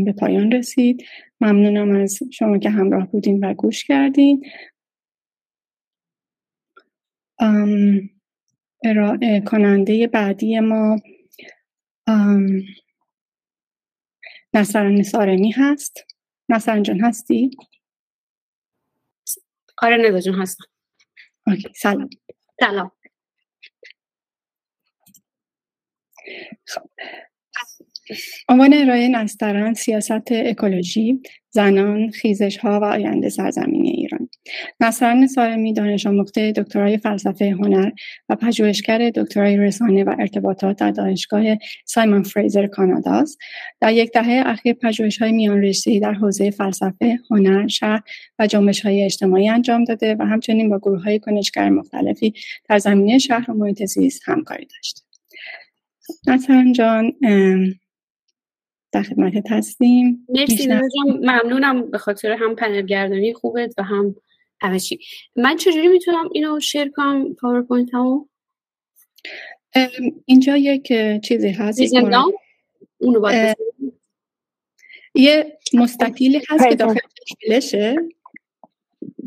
به پایان رسید. ممنونم از شما که همراه بودین و گوش کردین. ارائه کننده بعدی ما نصران سارمی هست. نصران جان هستی؟ آره ندا جان هستم. اوکی سلام. سلام. خب عنوان ارائه نسترن سیاست اکولوژی زنان خیزش ها و آینده سرزمین ایران. نسترن سارمی دانش آموخته دکترای فلسفه هنر و پژوهشگر دکترای رسانه و ارتباطات در دانشگاه سایمون فریزر کانادا است. در یک دهه اخیر پژوهش های میان رشته‌ای در حوزه فلسفه هنر شهر و جنبش های اجتماعی انجام داده و همچنین با گروه های کنشگر مختلفی در زمینه شهر و محیط زیست همکاری داشته نصران جان در خدمتت هستیم. مرسی ممنونم به خاطر هم پنل گردانی خوبت و هم همه چی من چجوری می‌تونم اینو share کنم PowerPoint همو اینجا یک چیزی هست اونو باید یه مستطیلی هست که داخل فلشه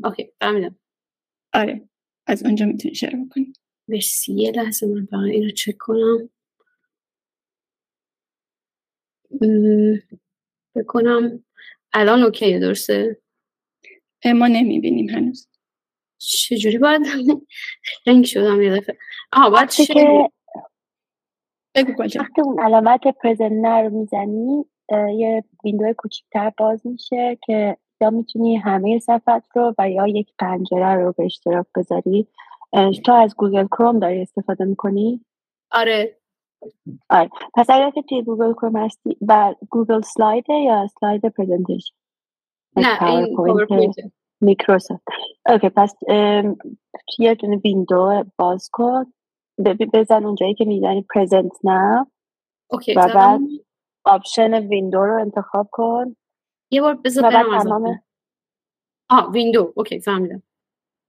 اوکی فهمیدم آره از اونجا می‌تونی شیر بکنی. مرسی یه لحظه من فقط اینو چک کنم. بکنم الان اوکی درسته؟ ما نمی‌بینیم هنوز. چجوری باید رنگ شدم یه دفعه؟ آها باید که وقتی اون علامت present رو رو می‌زنی یه window کوچیکتر باز میشه که یا می‌تونی همه صفحت رو و یا یک پنجره رو به اشتراک بذاری. تو از Google Chrome داری استفاده می‌کنی؟ آره. آره. پس اگر که توی Google Chrome هستی و Google Slide ه یا slide presentation نه این Microsoft okay پس یه دونه window باز کن. بزن اونجایی که می‌زنی present نه okay و بعد option window رو انتخاب کن. یه بار بذار برم تمام آه window. Okay فهمیدم.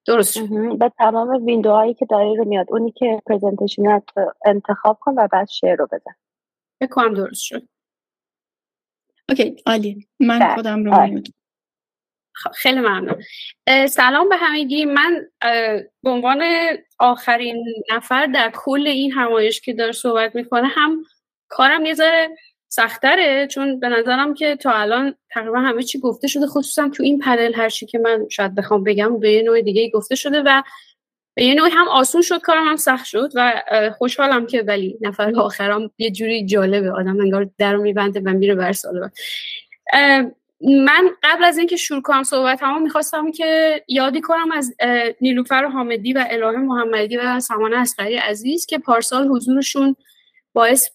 درست. به تمام window هایی که داری رو میاد. اونی که presentation انتخاب کن و بعد share رو بزن. بکنم درست شد. اوکی عالی. من بله. خودم رو میاد خب، خیلی ممنون. سلام به همگی. من به عنوان آخرین نفر در کل این همایش که داره صحبت می‌کنه هم کارم یه ذره سختره چون به نظرم که تا الان تقریبا همه چی گفته شده خصوصا تو این پنل هر چی که من شاید بخوام بگم به یه نوع دیگه گفته شده و به یه نوعی هم آسون شد کارم هم سخت شد و خوشحالم که ولی نفر آخرام یه جوری جالبه آدم انگار در میبنده و میره بر سال من قبل از اینکه شروع کنم صحبت هم می‌خواستم که یادی کنم از نیلوفر حامدی و الهه محمدی و سامان اسقری عزیز که پارسال حضورشون باعث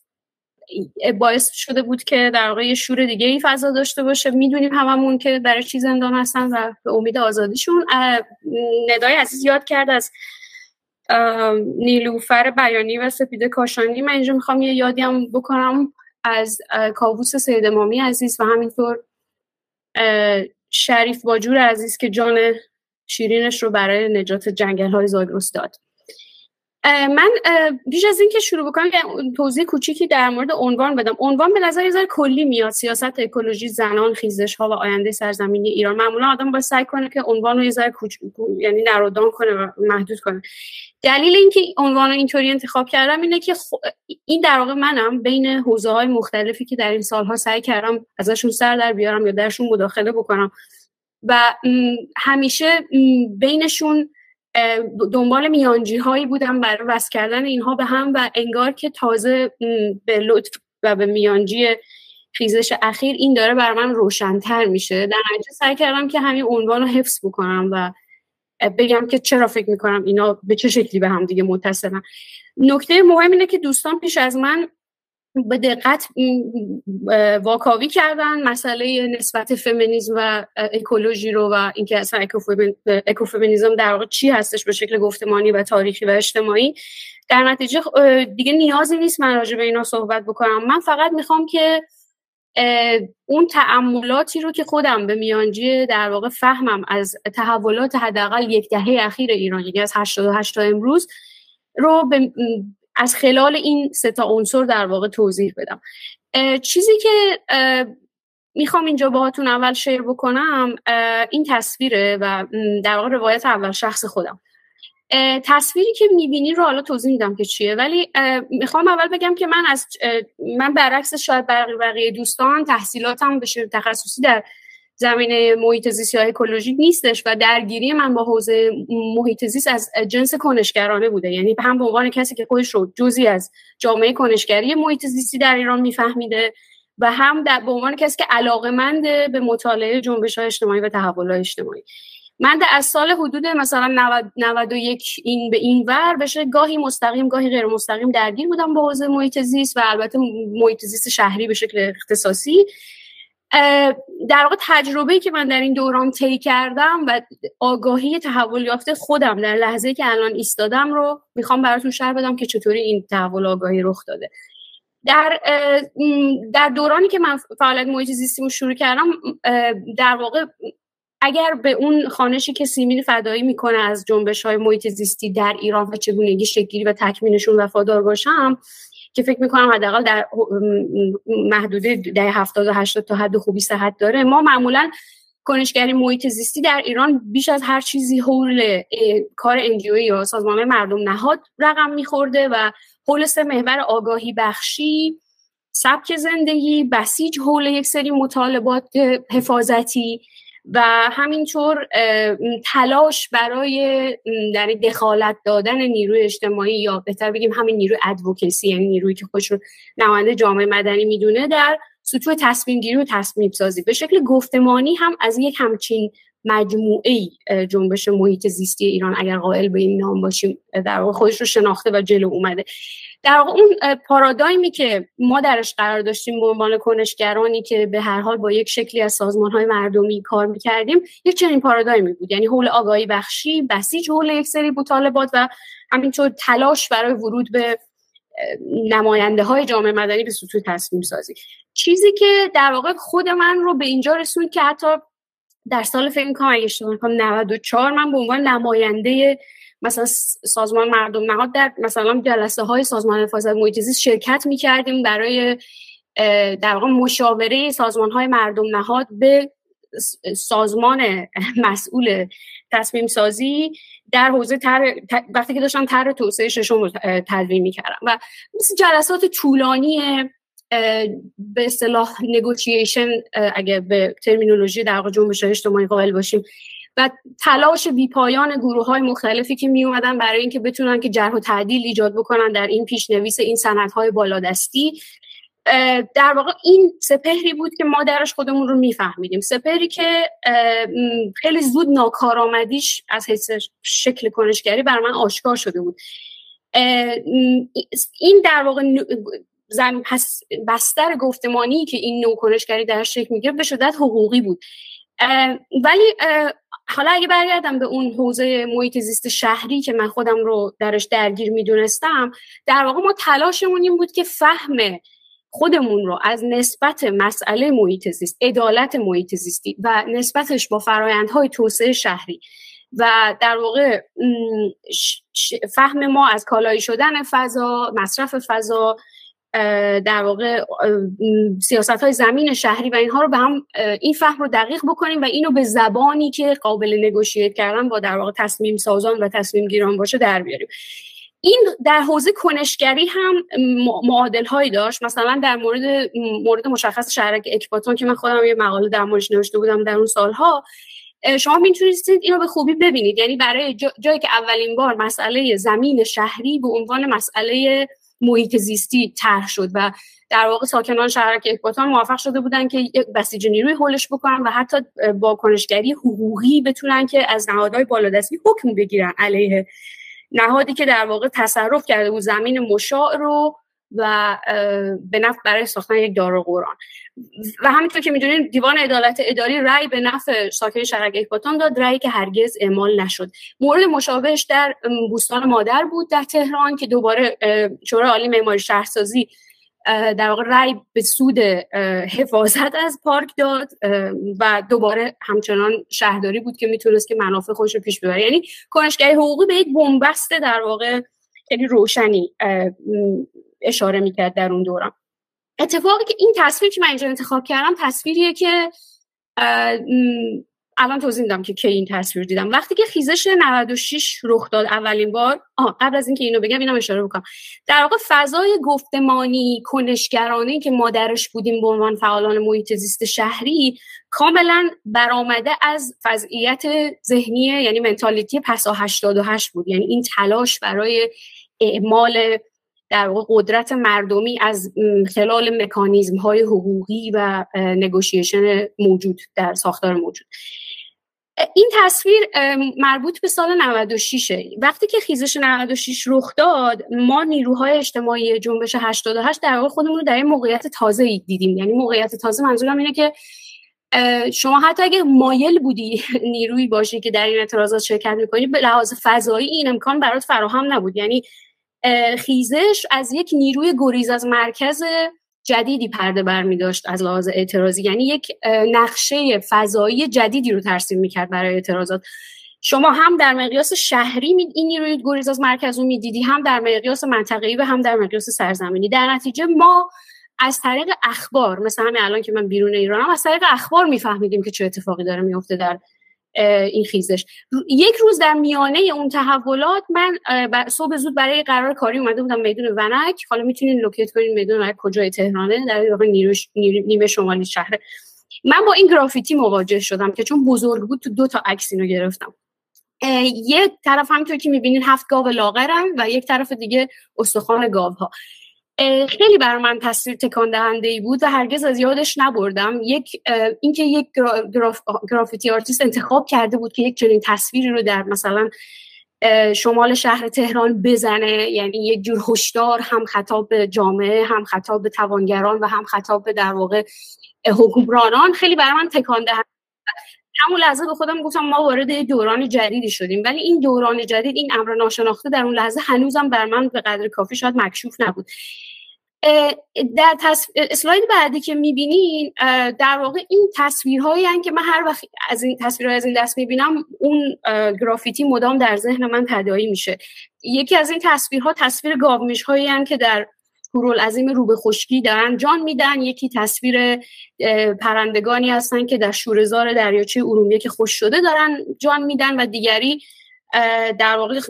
باعث شده بود که در واقع یه شور دیگه ای فضا داشته باشه. می‌دونیم هممون که برای چی زندان هستن و به امید آزادیشون. ندای عزیز یاد کرد از نیلوفر بیانی و سپیده کاشانی. من اینجا می‌خوام یه یادی بکنم از کاووس سید مامی عزیز و همینطور شریف باجور عزیز که جان شیرینش رو برای نجات جنگل های زاگرس داد. من بیش از اینکه شروع بکنم توضیح کوچیکی در مورد عنوان بدم. عنوان به نظر یه کلی میاد. سیاست اکولوژی زنان خیزش ها و آینده سرزمینی ایران. معمولا آدم باید سعی کنه که عنوان رو یه ذره یعنی نرودان کنه و محدود کنه. دلیل اینکه عنوان رو اینطوری انتخاب کردم اینه که این در واقع منم بین حوزه های مختلفی که در این سالها سعی کردم ازشون سر در بیارم یا درشون مداخله بکنم. و همیشه بینشون دنبال میانجی هایی بودم برای وست کردن اینها به هم و انگار که تازه به لطف و به میانجی خیزش اخیر این داره بر من روشنتر میشه. در نتیجه سعی کردم که همین عنوان رو حفظ بکنم و بگم که چرا فکر می‌کنم اینا به چه شکلی به هم دیگه متصلن. نکته مهم اینه که دوستان پیش از من به دقت واکاوی کردن مسئله نسبت فمینیزم و اکولوژی رو و اینکه اصلا اکوفمینیزم در واقع چی هستش به شکل گفتمانی و تاریخی و اجتماعی. در نتیجه دیگه نیازی نیست من راجع به اینا صحبت بکنم. من فقط می‌خوام که اون تعملاتی رو که خودم به میانجی در واقع فهمم از تحولات حداقل یک دهه اخیر ایران یعنی از 88 تا امروز رو به از خلال این سه تا عنصر در واقع توضیح بدم. چیزی که می‌خوام اینجا باهاتون اول شیر بکنم این تصویره و در واقع روایت اول شخص خودم. تصویری که می‌بینی رو حالا توضیح میدم که چیه ولی می‌خوام اول بگم که من از من برعکس شاید بقیه دوستان تحصیلاتم به تخصصی در زمینه محیط زیست یا اکولوژی نیستش و درگیری من با حوزه محیط زیست از جنس کنشگرانه بوده. یعنی هم به عنوان کسی که خودش رو جزی از جامعه کنشگری محیط زیستی در ایران میفهمیده و هم در به عنوان کسی که علاقمند به مطالعه جنبش های اجتماعی و تحول اجتماعی. من در از سال حدود مثلا 91 این به این ور بشه گاهی مستقیم گاهی غیر مستقیم درگیر بودم با حوزه محیط زیست و البته محیط زیست شهری به شکل اختصاصی. در واقع تجربه که من در این دوران طی کردم و آگاهی تحول یافته خودم در لحظه که الان ایستادم رو می‌خوام براتون شرح بدم که چطوری این تحول آگاهی رخ داده. در در دورانی که من فعالیت محیط زیستیمو شروع کردم در واقع اگر به اون خانشی که سیمین فدایی می‌کنه از جنبش های محیط زیستی در ایران و چگونگی شکلی و تکمینشون وفادار باشم که فکر می‌کنم حداقل در محدوده ده هفتاد و هشتاد تا حد خوبی صحت داره. ما معمولا کنشگری محیط زیستی در ایران بیش از هر چیزی حول کار انجیوی یا سازمان مردم نهاد رقم میخورده و حول سه محور آگاهی بخشی سبک زندگی بسیج حول یک سری مطالبات حفاظتی و همینطور تلاش برای در دخالت دادن نیروی اجتماعی یا بهتر بگیم همین نیروی ادوکسی یعنی نیرویی که خودش رو نماینده جامعه مدنی می‌دونه در سطوح تصمیم گیری و تصمیم سازی به شکل گفتمانی هم از یک همچین مجموعه جنبش محیط زیستی ایران اگر قائل به این نام باشیم در واقع خودش رو شناخته و جلو اومده. در واقع اون پارادایمی که ما درش قرار داشتیم به عنوان کنشگرانی که به هر حال با یک شکلی از سازمان های مردمی کار می‌کردیم یک چنین پارادایمی بود. یعنی حول آگاهی بخشی بسیج حول یک سری مطالبات و همینطور تلاش برای ورود به نماینده های جامعه مدنی به سطوح تصمیم سازی. چیزی که در واقع خود من رو به اینجا رسوند که حتی در سال فکر می‌کنم اگه اشتباه نکنم 94 من به عنوان نماینده مثلا سازمان مردم نهاد در مثلا جلسه های سازمان حفاظت محیط شرکت می‌کردیم برای در واقع مشاوره سازمان های مردم نهاد به سازمان مسئول تصمیم سازی در حوزه تر... وقتی که داشتم طرح توسعه ششم رو تدوین می‌کردم و مثل جلسات طولانی به اصطلاح نگوچیشن اگه به ترمینولوژی در واقع جنبش اجتماعی قائل باشیم و تلاش بیپایان گروه های مختلفی که می اومدن برای اینکه بتونن که جرح و تعدیل ایجاد بکنن در این پیشنویس این های بالادستی. در واقع این سپهری بود که ما درش خودمون رو میفهمیدیم. سپهری که خیلی زود ناکارآمدیش از حیث شکل کنشگری بر من آشکار شده بود. این در واقع بستر گفتمانی که این نوع کنشگری در شکل می‌گیره به شدت حقوقی بود. ولی حالا اگه برگردم به اون حوزه محیط زیست شهری که من خودم رو درش درگیر می‌دونستم در واقع ما تلاشمون این بود که فهم خودمون رو از نسبت مسئله محیط زیست عدالت محیط زیستی و نسبتش با فرایندهای توسعه شهری و در واقع فهم ما از کالایی شدن فضا مصرف فضا در واقع سیاست های زمین شهری و اینها رو به هم این فهم رو دقیق بکنیم و اینو به زبانی که قابل نگوشیت کردن با در واقع تصمیم سازان و تصمیم گیران باشه در بیاریم. این در حوزه کنشگری هم معادل هایی داشت. مثلا در مورد مورد مشخص شهرک اکباتان که من خودم یه مقاله در موردش نوشته بودم در اون سالها شما می‌تونید اینو به خوبی ببینید. یعنی برای جایی که اولین بار مسئله زمین شهری به عنوان مسئله محیط زیستی طرح شد و در واقع ساکنان شهرک اکباتان موفق شده بودن که بسیج نیروی هولش بکنن و حتی با کنشگری حقوقی بتونن که از نهادهای بالادستی حکم بگیرن علیه نهادی که در واقع تصرف کرده بود. زمین مشاع رو و به نفع برای ساختن یک دار قرآن. و همینطور که می‌دونید دیوان عدالت اداری رأی به نفع ساکن شهرک اکباتان داد رأی که هرگز اعمال نشد. مورد مشابهش در بوستان مادر بود در تهران که دوباره شورای عالی معماری شهرسازی در واقع رأی به سود حفاظت از پارک داد و دوباره همچنان شهرداری بود که می‌تونست که منافع خودش رو پیش ببره. یعنی کنشگری حقوقی به یک بنبست در واقع خیلی روشنی اشاره می‌کرد در اون دوران. اتفاقی که این تصویر که من اینجا انتخاب کردم تصویریه که الان توضیح میدم که کی این تصویر دیدم. وقتی که خیزش 96 رخ داد اولین بار قبل از اینکه اینو بگم اینم اشاره بکنم. در واقع فضای گفتمانی کنشگرانه که ما درش بودیم به عنوان فعالان محیط زیست شهری کاملا برآمده از وضعیت ذهنی یعنی منتالیتی پسا 88 بود. یعنی این تلاش برای اعمال در واقع قدرت مردمی از خلال مکانیزم های حقوقی و نگوشیشن موجود در ساختار موجود. این تصویر مربوط به سال 96 وقتی که خیزش 96 رخ داد ما نیروهای اجتماعی جنبش 88 در واقع خودمون رو در این موقعیت تازه دیدیم. یعنی موقعیت تازه منظورم اینه که شما حتی اگه مایل بودی نیروی باشی که در این اعتراضات شرکت می‌کنی به لحاظ فضایی این امکان برات فراهم نبود. یعنی خیزش از یک نیروی گریز از مرکز جدیدی پرده بر می داشت از لحاظ اعتراضی. یعنی یک نقشه فضایی جدیدی رو ترسیم می‌کرد برای اعتراضات. شما هم در مقیاس شهری می این نیروی گریز از مرکز رو می‌دیدی هم در مقیاس منطقه‌ای و هم در مقیاس سرزمینی. در نتیجه ما از طریق اخبار مثلا همین الان که من بیرون ایرانم از طریق اخبار میفهمیدیم که چه اتفاقی داره میفته در این خیزش. یک روز در میانه اون تحولات من صبح زود برای قرار کاری اومده بودم میدون ونک. حالا می‌تونین لوکیت کنین میدون ونک کجای تهرانه؟ در واقع نیمه شمالی شهره من با این گرافیتی مواجه شدم که چون بزرگ بود تو دو تا عکس اینو گرفتم. یه طرف همینطور که می‌بینین هفت گاو لاغرم و یک طرف دیگه استخوان گاوها. خیلی برای من تصویر تکان دهنده ای بود و هرگز از یادش نبردم. یک اینکه یک graf، graffiti artist انتخاب کرده بود که یک چنین تصویری رو در مثلا شمال شهر تهران بزنه یعنی یک جور هشدار هم خطاب به جامعه هم خطاب به توانگران و هم خطاب به در واقع حکمرانان خیلی برای من تکان دهنده همون لحظه به خودم گفتم ما وارد دوران جدیدی شدیم. ولی این دوران جدید این امر ناشناخته در اون لحظه هنوزم بر من به قدر کافی شاید مکشوف نبود. در اسلاید بعدی که می‌بینین در واقع این تصویرهایی که من هر وقت از این تصویرهای از این دست می‌بینم اون گرافیتی مدام در ذهن من تدایی میشه. یکی از این تصویرها تصویر گاومیش هایی که در هورول عظیم روبه خشکی دارن جان میدن. یکی تصویر پرندگانی هستن که در شورزار دریاچه ارومیه که خوش شده دارن جان میدن و دیگری در واقع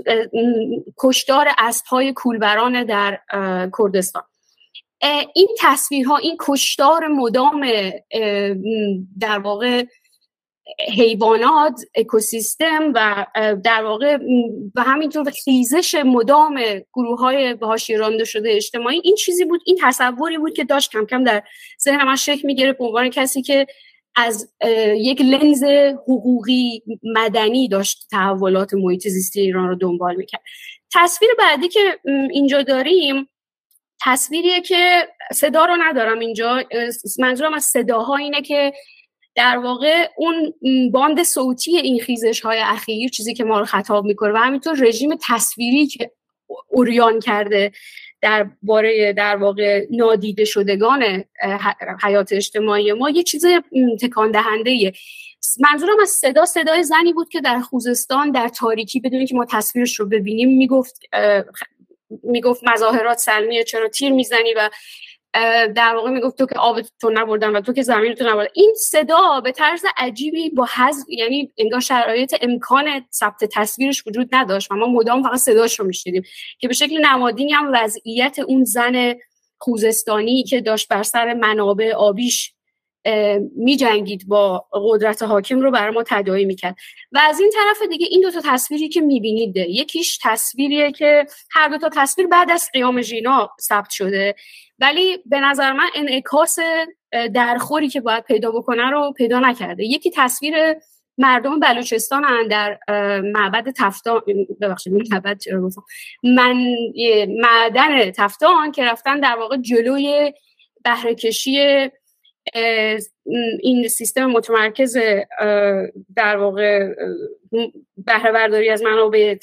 کشدار اسبهای کولبران در کردستان. این تصویرها این کشتار مدام در واقع حیوانات اکوسیستم و در واقع و همینطور خیزش مدام گروه های بهاش رانده شده اجتماعی این چیزی بود این تصوری بود که داشت کم کم در ذهن من شکل می‌گیره به عنوان کسی که از یک لنز حقوقی مدنی داشت تحولات محیط زیستی ایران رو دنبال می‌کرد. تصویر بعدی که اینجا داریم تصویریه که صدا رو ندارم اینجا. منظورم از صداها اینه که در واقع اون باند صوتی این خیزش های اخیر چیزی که ما رو خطاب می‌کنه و همینطور رژیم تصویری که اوریان کرده در باره در واقع نادیده شدگان حیات اجتماعی ما یه چیز تکان دهنده منظورم از صدا صدای زنی بود که در خوزستان در تاریکی بدون که ما تصویرش رو ببینیم می‌گفت می‌گفت مظاهرات سلمیه چرا تیر می‌زنی و در واقع می‌گفت تو که آب تو نبردن و تو که زمین تو نبردن این صدا به طرز عجیبی با حذف یعنی انگار شرایط امکان ثبت تصویرش وجود نداشت و ما مدام فقط صداش رو میشنیدیم که به شکل نمادینی هم وضعیت اون زن خوزستانی که داشت بر سر منابع آبیش می جنگید با قدرت حاکم رو برای ما تداعی می‌کرد. و از این طرف دیگه این دوتا تصویری که می‌بینید یکیش تصویریه که هر دوتا تصویر بعد از قیام ژینا ثبت شده. ولی به نظر من انعکاس درخوری که باید پیدا بکنه رو پیدا نکرده. یکی تصویر مردم بلوچستان هن در معبد تفتان ببخشید معبد من معدن تفتان که رفتن در واقع جلوی بهرهکشی این سیستم متمرکز در واقع بهره برداری از منابع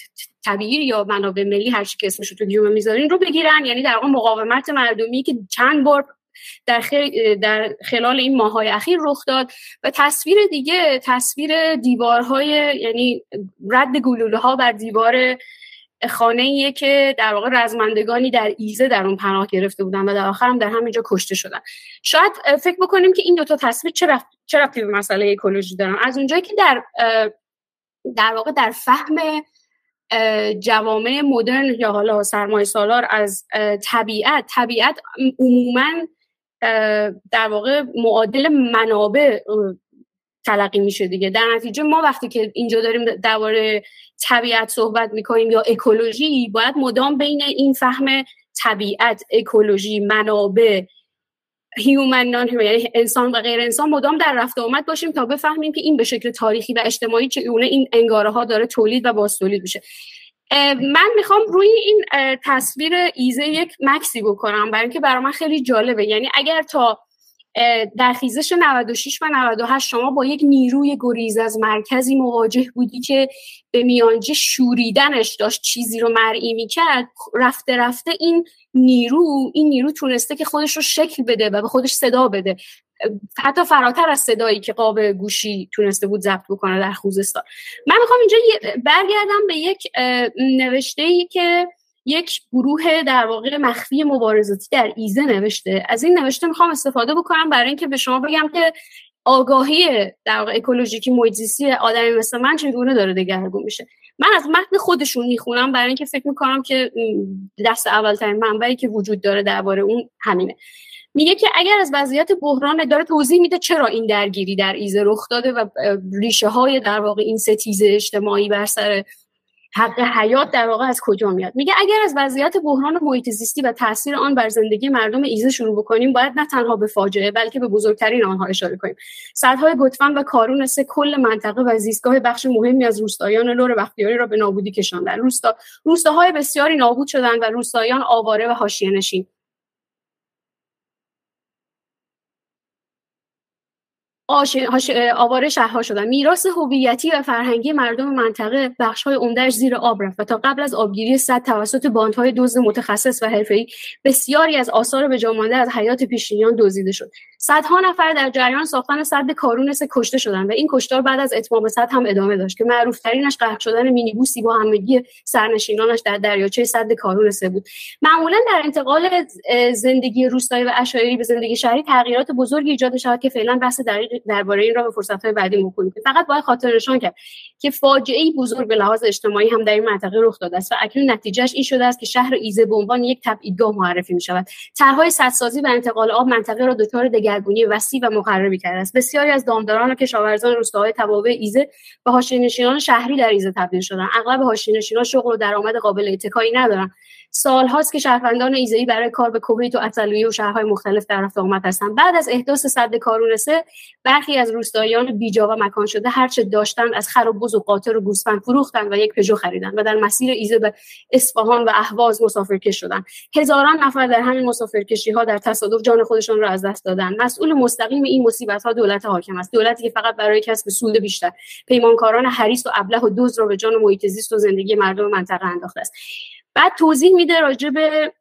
طبیعی یا منابع ملی هر چی که اسمش تو گیومه می‌ذارین رو بگیرن. یعنی در واقع مقاومت مردمی که چند بار در, در خلال این ماهای اخیر رخ داد. و تصویر دیگه تصویر دیوارهای یعنی رد گلوله ها بر دیوار خانه ایه که در واقع رزمندگانی در ایزه در اون پناه گرفته بودن و در آخر هم در همینجا کشته شدن. شاید فکر بکنیم که این دوتا تصویر چه رفت چه رفتی به مسئله اکولوژی دارن؟ از اونجایی که در در واقع در فهم جوامع مدرن یا حالا سرمایه سالار از طبیعت طبیعت عموما در واقع معادل منابع تلقی میشه دیگه. در نتیجه ما وقتی که اینجا داریم درباره طبیعت صحبت می‌کنیم یا اکولوژی باید مدام بین این فهم طبیعت اکولوژی منابع هیومن نان یعنی انسان و غیر انسان مدام در رفت آمد باشیم تا بفهمیم که این به شکل تاریخی و اجتماعی چگونه این انگاره ها داره تولید و باز تولید میشه من می‌خوام روی این تصویر ایزه یک مکسی بکنم برای اینکه برای من خیلی جالبه. یعنی اگر تا در خیزش 96 و 98 شما با یک نیروی گریز از مرکزی مواجه بودی که به میانجه شوریدنش داشت چیزی رو مرئی می‌کرد. رفته رفته این نیرو این نیرو تونسته که خودش رو شکل بده و به خودش صدا بده. حتی فراتر از صدایی که قاب گوشی تونسته بود ضبط بکنه در خوزستان. من می‌خوام اینجا برگردم به یک نوشته ای که یک گروه در واقع مخفی مبارزاتی در ایزه نوشته. از این نوشته می‌خوام استفاده بکنم برای اینکه به شما بگم که آگاهی در واقع اکولوژیکی محیط آدمی مثل من چگونه داره دگرگون میشه. من از متن خودشون می‌خونم برای اینکه فکر می‌کنم که دست اولترین منبعی که وجود داره درباره اون همینه. میگه که اگر از وضعیت بحران داره توضیح میده چرا این درگیری در ایزه رخ داده و ریشه های در واقع این ستیزه اجتماعی بر سر حق حیات در واقع از کجا میاد؟ میگه اگر از وضعیت بحران محیط زیستی و تاثیر آن بر زندگی مردم ایزه شروع بکنیم باید نه تنها به فاجعه بلکه به بزرگترین آنها اشاره کنیم. سدهای گتفن و کارون سه کل منطقه و زیستگاه بخش مهمی از روستایان لور بختیاری را به نابودی کشاندن روستا روستاهای بسیاری نابود شدند و روستایان آواره و حاشیه نشین آواره شهرها شدن. میراث هویتی و فرهنگی مردم منطقه بخش های عمدهش زیر آب رفت و تا قبل از آبگیری صد توسط باندهای دزد متخصص و حرفه‌ای بسیاری از آثار به مانده از حیات پیشینیان دزدیده شد. صدها نفر در جریان ساختن سد کارونس کشته شدند و این کشتار بعد از اتمام سد هم ادامه داشت که معروف ترینش غرق شدن مینیبوسی با همگی سرنشینانش در دریاچه سد کارونس بود. معمولا در انتقال زندگی روستایی و اشایری به زندگی شهری تغییرات بزرگی ایجاد شود که فعلا بحث دقیق درباره این را به فرصت‌های بعدی می‌کنیم فقط باید خاطر نشان کرد که فاجعه بزرگ به لحاظ اجتماعی هم در این منطقه رخ داده است و اکنون نتیجهش این شده است که شهر ایزه به عنوان یک تبعیدگاه معرفی می شود طرحهای سدسازی و انتقال آب منطقه را دچار دگرگونی وسیع و مخربی کرده است. بسیاری از دامداران و کشاورزان روستاهای تبابع ایزه به حاشیه‌نشینان شهری در ایزه تبدیل شدن اغلب حاشیه‌نشینان شغل و درآمد قابل اتکایی ندارند. سال هاست که شهروندان ایزه‌ای برای کار به کویت و اطلویه و شهرهای مختلف در رفت آمد هستند بعد از احداث سد کارونسه برخی از روستاییان بیجا و مکان شده هرچه داشتند از خر و بز و قاطر و گوسفند فروختند و یک پژو خریدند و در مسیر ایزه به اصفهان و اهواز مسافرکش شدند هزاران نفر در همین مسافرکشی ها در تصادف جان خودشان را از دست دادند مسئول مستقیم این مصیبت ها دولت حاکم است. دولتی که فقط برای کسب سود بیشتر. پیمانکاران حریص و ابله و دزد را به جان محیط زیست و زندگی مردم منطقه انداخته است. بعد توضیح میده راجع به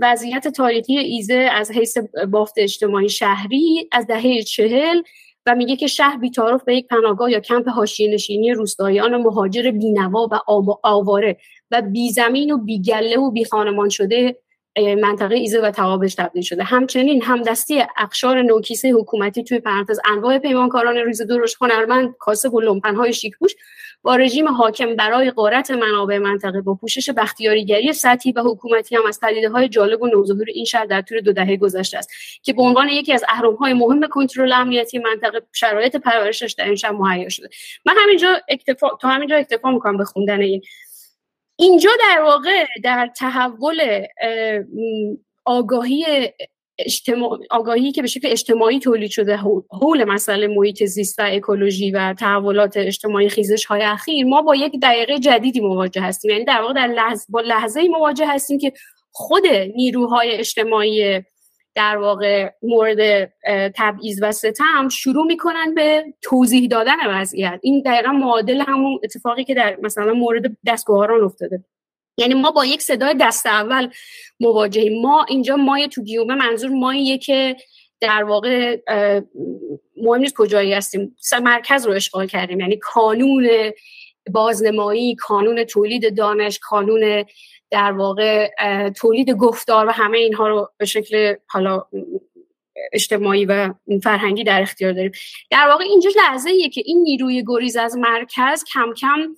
وضعیت تاریخی ایزه از حیث بافت اجتماعی شهری از دهه چهل و میگه که شهر بیتارف به یک پناهگاه یا کمپ حاشیه نشینی روستاییان مهاجر بینوا و آواره و بیزمین و بیگله و بیخانمان شده منطقه ایزه و توابش تبدیل شده. همچنین همدستی اقشار نوکیسه حکومتی توی پرانتز انواع پیمانکاران ریز دورش هنرمند کاسب و لومپنهای شیکپوش با رژیم حاکم برای قارت منابع منطقه با پوشش بختیاریگری سطحی و حکومتی هم از پدیده های جالب و نوظهور این شهر در طول دو دهه گذشته است که به عنوان یکی از های مهم کنترل امنیتی منطقه شرایط پرورشش در این شهر مهیا شده. من همینجا اکتفا تا همینجا اکتفا می‌کنم به خوندن این. اینجا در واقع در تحول آگاهی اجتماع... آگاهی که به شکل اجتماعی تولید شده حول مسئله محیط زیست و اکولوژی و تحولات اجتماعی خیزش های اخیر ما با یک دقیقه جدیدی مواجه هستیم. یعنی در واقع در لحظه با لحظه مواجه هستیم که خود نیروهای اجتماعی در واقع مورد تبعیض و ستم شروع می‌کنن به توضیح دادن وضعیت. این دقیقا معادل همون اتفاقی که در مثلا مورد دستگاهاران افتاده. یعنی ما با یک صدای دست اول مواجهیم. ما اینجا مای تو گیومه منظور ماییه که در واقع مهم نیست کجایی هستیم. مرکز رو اشغال کردیم. یعنی کانون بازنمایی کانون تولید دانش کانون در واقع تولید گفتار و همه اینها رو به شکل حالا اجتماعی و فرهنگی در اختیار داریم. در واقع اینجا لحظه که این نیروی گریز از مرکز کم کم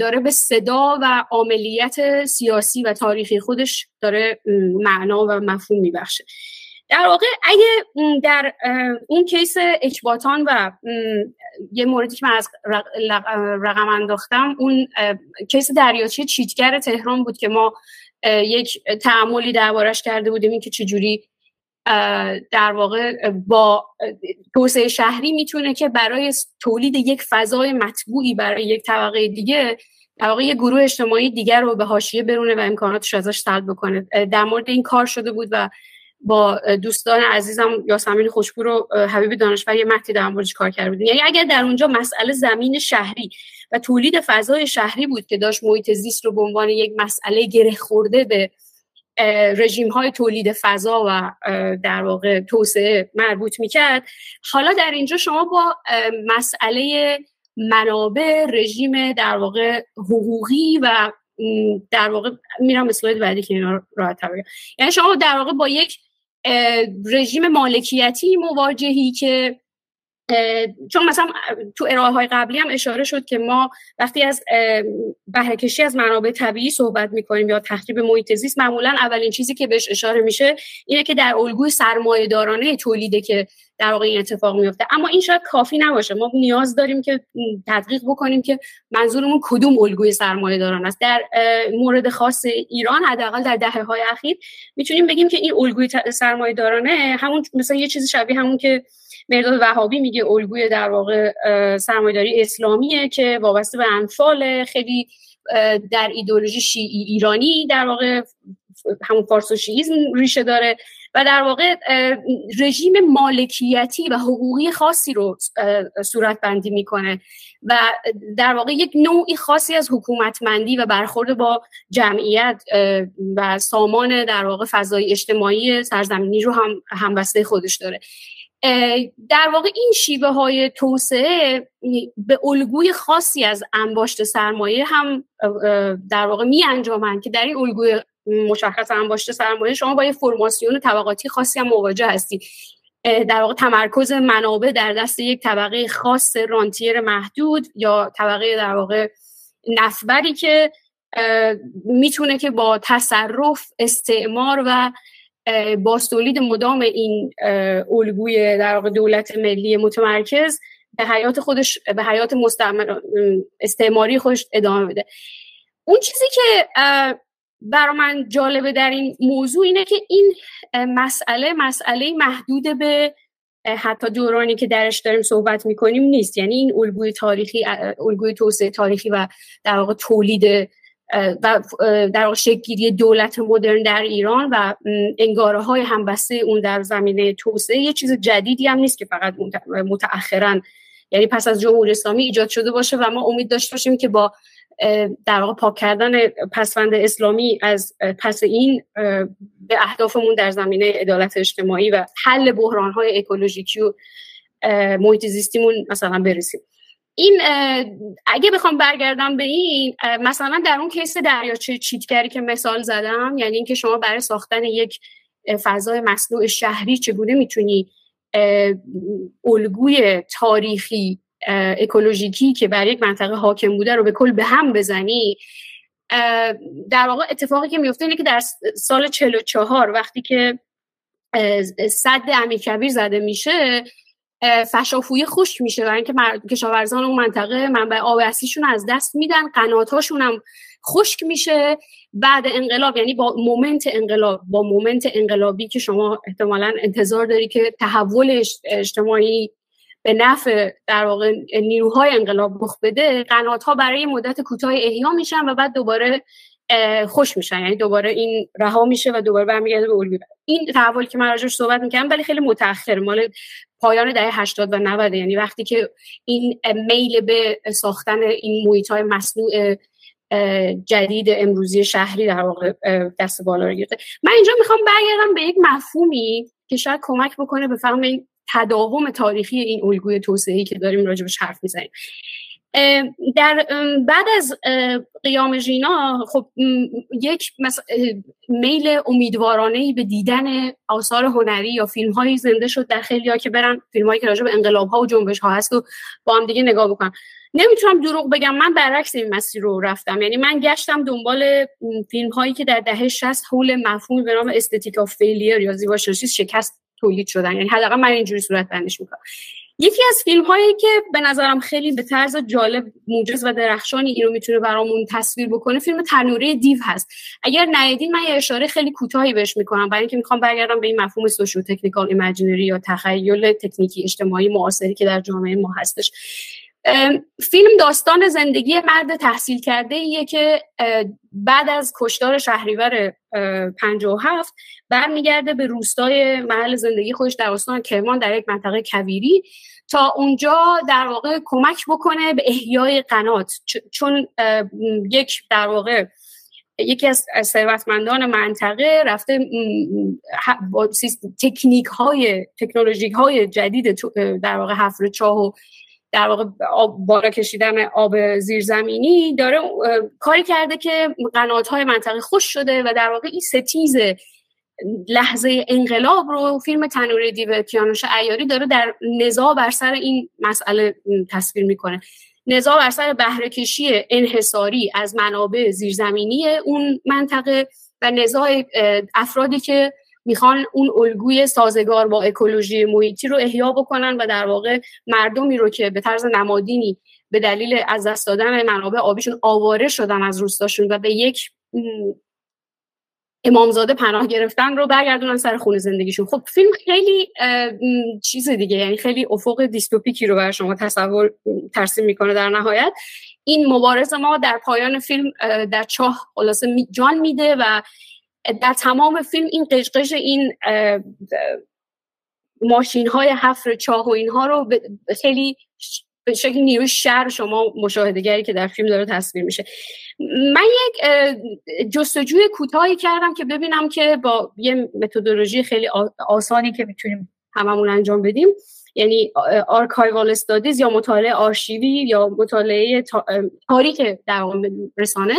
داره به صدا و عملیت سیاسی و تاریخی خودش داره معنا و مفهوم میبخشه. در واقع اگه در اون کیس اکباتان و یه موردی که من از رقم انداختم اون کیس دریاچه چیتگر تهران بود که ما یک تعملی دربارش کرده بودیم این که چجوری در واقع با توسعه شهری می‌تونه که برای تولید یک فضای مطبوعی برای یک طبقه دیگه واقع یک گروه اجتماعی دیگر رو به حاشیه برونه و امکاناتش ازش سلب بکنه. در مورد این کار شده بود و با دوستان عزیزم یاسمین خوشپور و حبیب دانشور یه مهدی در موردش کار کرده بودیم. یعنی اگر در اونجا مسئله زمین شهری و تولید فضای شهری بود که داشت محیط زیست رو به عنوان یک مسئله گره خورده به رژیم های تولید فضا و در واقع توسعه مربوط می‌کرد. حالا در اینجا شما با مسئله منابع رژیم در واقع حقوقی و در واقع میرم اسلاید بعدی که اینا راحت یعنی شما در واقع با یک رژیم مالکیتی مواجهی که چون مثلا تو ارائه های قبلی هم اشاره شد که ما وقتی از بهرهکشی از منابع طبیعی صحبت می‌کنیم یا تخریب محیط زیست معمولا اولین چیزی که بهش اشاره میشه اینه که در الگوی سرمایه دارانه تولیده که در واقع این اتفاق میفته اما این شاید کافی نباشه. ما نیاز داریم که تدقیق بکنیم که منظورمون کدوم الگوی سرمایه داران است. در مورد خاص ایران حداقل در دهه های اخیر می‌تونیم بگیم که این الگوی سرمایه دارانه همون مثلا یه چیزی شبیه همون که مرداد وهابی میگه الگوی در واقع سرمایه‌داری اسلامیه که وابسته به انفال خیلی در ایدولوژی شیعی ایرانی در واقع همون فارس و شیعیزم ریشه داره و در واقع رژیم مالکیتی و حقوقی خاصی رو صورت بندی می‌کنه و در واقع یک نوعی خاصی از حکومتمندی و برخورد با جمعیت و سامان در واقع فضای اجتماعی سرزمینی رو هم همبسته خودش داره. در واقع این شیوه های توسعه به الگوی خاصی از انباشت سرمایه هم در واقع می انجامن که در این الگوی مشخص انباشت سرمایه شما با یه فرماسیون طبقاتی خاصی هم مواجه هستید. در واقع تمرکز منابع در دست یک طبقه خاص رانتیر محدود یا طبقه در واقع نفبری که می‌تونه که با تصرف استعمار و با تولید مدام این الگوی در دولت ملی متمرکز به حیات خودش به حیات مستعمر استعماری خودش ادامه بده. اون چیزی که برای من جالبه در این موضوع اینه که این مسئله مسئله محدود به حتی دورانی که درش داریم صحبت می‌کنیم نیست. یعنی این الگوی تاریخی الگوی توسعه تاریخی و در واقع تولید و در شکلگیری دولت مدرن در ایران و انگاره های همبسته اون در زمینه توسعه یه چیز جدیدی هم نیست که فقط متأخرا یعنی پس از جمهوری اسلامی ایجاد شده باشه و ما امید داشته باشیم که با در واقع پاک کردن پسوند اسلامی از پس این به اهدافمون در زمینه عدالت اجتماعی و حل بحران های اکولوژیکی و محیط زیستیمون مثلا برسیم. این اگه بخوام برگردم به این مثلا در اون کیس دریاچه چیتگری که مثال زدم یعنی اینکه شما برای ساختن یک فضای مصنوع شهری چگونه می‌تونی الگوی تاریخی اکولوژیکی که بر یک منطقه حاکم بوده رو به کل به هم بزنی در واقع اتفاقی که میفته اینه که در سال 44 وقتی که صد امیرکبیر زده میشه فشافوی خشک میشه برای اینکه کشاورزان اون منطقه منبع آب اصلیشون از دست میدن قناتاشون هم خشک میشه. بعد انقلاب یعنی با مومنت انقلاب با مومنت انقلابی که شما احتمالا انتظار داری که تحول اجتماعی به نفع در واقع نیروهای انقلاب رخ بده قنات ها برای مدت کوتاه احیا میشن و بعد دوباره خوش میشن. یعنی دوباره این رها میشه و دوباره برمیگرده به الگوی. این تحول که من راجعش صحبت می‌کنم ولی خیلی متأخر مال پایان دهه 80 و 90 یعنی وقتی که این میل به ساختن این محیط های مصنوع جدید امروزی شهری در واقع دست بالا رو گرفته. من اینجا می‌خوام برگردم به یک مفهومی که شاید کمک بکنه به فهم تداوم تاریخی این الگوی توسعه‌ای که داریم راجبش حرف می‌زنیم. در بعد از قیام ژینا خب یک میل امیدوارانه به دیدن آثار هنری یا فیلم هایی زنده شد در خیلی ها که برن فیلم هایی که راجع به انقلاب ها و جنبش ها هست و با هم دیگه نگاه بکنن. نمی‌تونم دروغ بگم من برعکس این مسیر رو رفتم. یعنی من گشتم دنبال فیلم هایی که در دهه 60 حول مفهومی به نام aesthetic of failure یا زیباشناسی شکست تولید شدن. یعنی حداقل من اینجوری صورت بندیش می‌کنم. یکی از فیلم هایی که به نظرم خیلی به طرز جالب موجز و درخشانی اینو می‌تونه برامون تصویر بکنه فیلم تنوره دیو هست. اگر ندیدین من یه اشاره خیلی کوتاهی بهش می‌کنم برای اینکه می‌خوام برگردم به این مفهوم sociotechnical imaginary یا تخیل تکنیکی اجتماعی معاصری که در جامعه ما هستش. فیلم داستان زندگی مرد تحصیل کرده ایه که بعد از کشتار شهریور 57 برمیگرده به روستای محل زندگی خودش در استان کرمان در یک منطقه کویری تا اونجا در واقع کمک بکنه به احیای قنات. چون یک در واقع یکی از ثروتمندان منطقه رفته تکنیک های تکنولوژیک های جدید در واقع حفر چاه و در واقع بارا کشیدن آب زیرزمینی داره کاری کرده که قنات های منطقه خوش شده و در واقع این ستیز لحظه انقلاب رو فیلم تنوری دیو کیانوش ایاری داره در نزاع بر سر این مسئله تصویر می‌کنه. نزاع بر سر بهره کشی انحصاری از منابع زیرزمینی اون منطقه و نزاع افرادی که می‌خوان اون الگوی سازگار با اکولوژی محیطی رو احیا بکنن و در واقع مردمی رو که به طرز نمادینی به دلیل از دست دادن منابع آبیشون آواره شدن از روستاشون و به یک امامزاده پناه گرفتن رو برگردونن سر خونه زندگیشون. خب فیلم خیلی چیز دیگه یعنی خیلی افق دیستوپیکی رو برای شما تصور ترسیم می‌کنه در نهایت. این مبارز ما در پایان فیلم در چاه خلاصه جان میده و در تمام فیلم این قشقش این ماشین های حفر چاه و اینها رو خیلی به شکل نیروی شهر شما مشاهدهگری که در فیلم داره تصویر میشه. من یک جستجوی کوتاهی کردم که ببینم که با یه متدولوژی خیلی آسانی که می‌تونیم هممون انجام بدیم. یعنی archival studies یا مطالعه آرشیوی یا مطالعه تاریخ در رسانه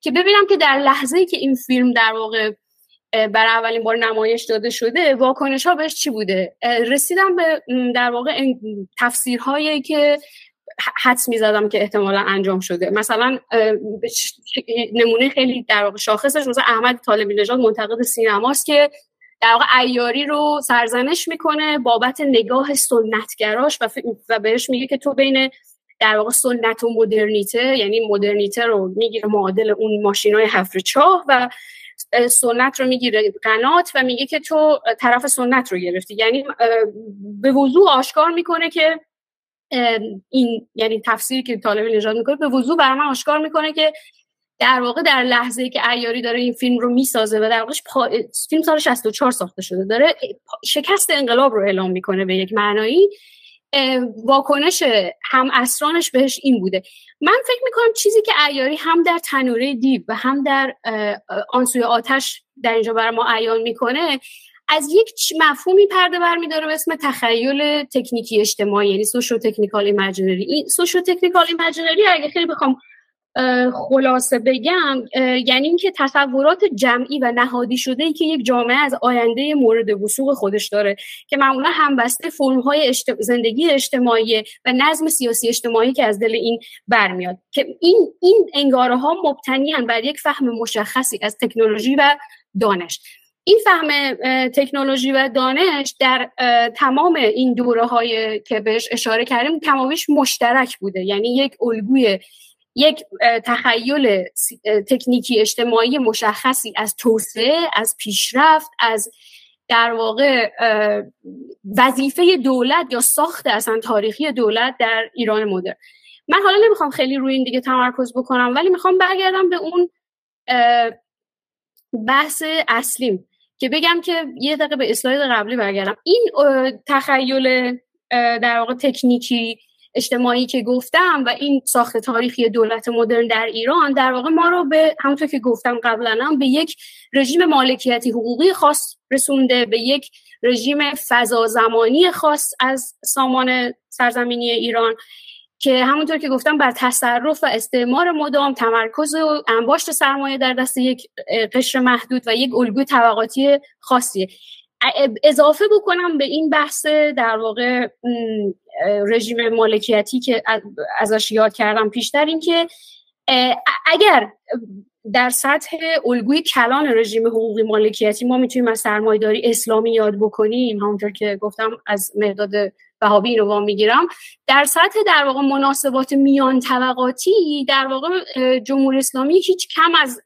که ببینم که در لحظه ای که این فیلم در واقع برای اولین بار نمایش داده شده واکنش ها بهش چی بوده؟ رسیدم به در واقع تفسیرهایی که حدس می‌زدم که احتمالا انجام شده. مثلا نمونه خیلی در واقع شاخصش مثلا احمد طالبی نژاد منتقد سینماست که در واقع ایاری رو سرزنش می‌کنه بابت نگاه سنتگراش و, و بهش میگه که تو بین در واقع سنت و مدرنیته یعنی مدرنیته رو می‌گیره معادل اون ماشین های حفر چاه و سنت رو می‌گیره قنات و میگه که تو طرف سنت رو گرفتی. یعنی به وضوح آشکار می‌کنه که این یعنی تفسیری که طالب نژاد می‌کنه به وضوح برای من آشکار می‌کنه که در واقع در لحظه که عیاری داره این فیلم رو می‌سازه و در واقع فیلم سال 64 ساخته شده داره شکست انقلاب رو اعلام می‌کنه به یک معنایی. واکنش هم‌عصرانش بهش این بوده. من فکر می‌کنم چیزی که عیاری هم در تنوره دیو و هم در آنسوی آتش در اینجا برای ما عیان می‌کنه از یک مفهومی پرده برمیداره به اسم تخیل تکنیکی اجتماعی یعنی sociotechnical imaginary این sociotechnical imaginary اگه خیلی بخوام خلاصه بگم یعنی اینکه تصورات جمعی و نهادی شده ای که یک جامعه از آینده مورد وسوق خودش داره که معمولا همبسته فرم های زندگی اجتماعی و نظم سیاسی اجتماعی که از دل این برمیاد. که این این انگاره ها مبتنی بر یک فهم مشخصی از تکنولوژی و دانش. این فهم تکنولوژی و دانش در تمام این دوره های که بهش اشاره کردیم کمابیش مشترک بوده. یعنی یک الگوی یک تخیل تکنیکی اجتماعی مشخصی از توسعه از پیشرفت از در واقع وظیفه دولت یا ساخت اصلا تاریخی دولت در ایران مدرن. من حالا نمی‌خوام خیلی روی این دیگه تمرکز بکنم ولی می‌خوام برگردم به اون بحث اصلیم که بگم که یه دقیقه به اسلاید قبلی برگردم. این تخیل در واقع تکنیکی اجتماعی که گفتم و این ساخت تاریخی دولت مدرن در ایران در واقع ما رو به همونطور که گفتم قبلا هم به یک رژیم مالکیتی حقوقی خاص رسونده به یک رژیم فضا زمانی خاص از سامان سرزمینی ایران که همونطور که گفتم بر تصرف و استعمار مدام تمرکز و انباشت سرمایه در دست یک قشر محدود و یک الگوی طبقاتی خاصیه. اضافه بکنم به این بحث در واقع رژیم مالکیتی که ازش یاد کردم پیشتر این که اگر در سطح الگوی کلان رژیم حقوقی مالکیتی ما می‌تونیم از سرمایهداری اسلامی یاد بکنیم همونطور که گفتم از مرداد وهابی رو وام می‌گیرم در سطح در واقع مناسبات میان طبقاتی در واقع جمهوری اسلامی هیچ کم از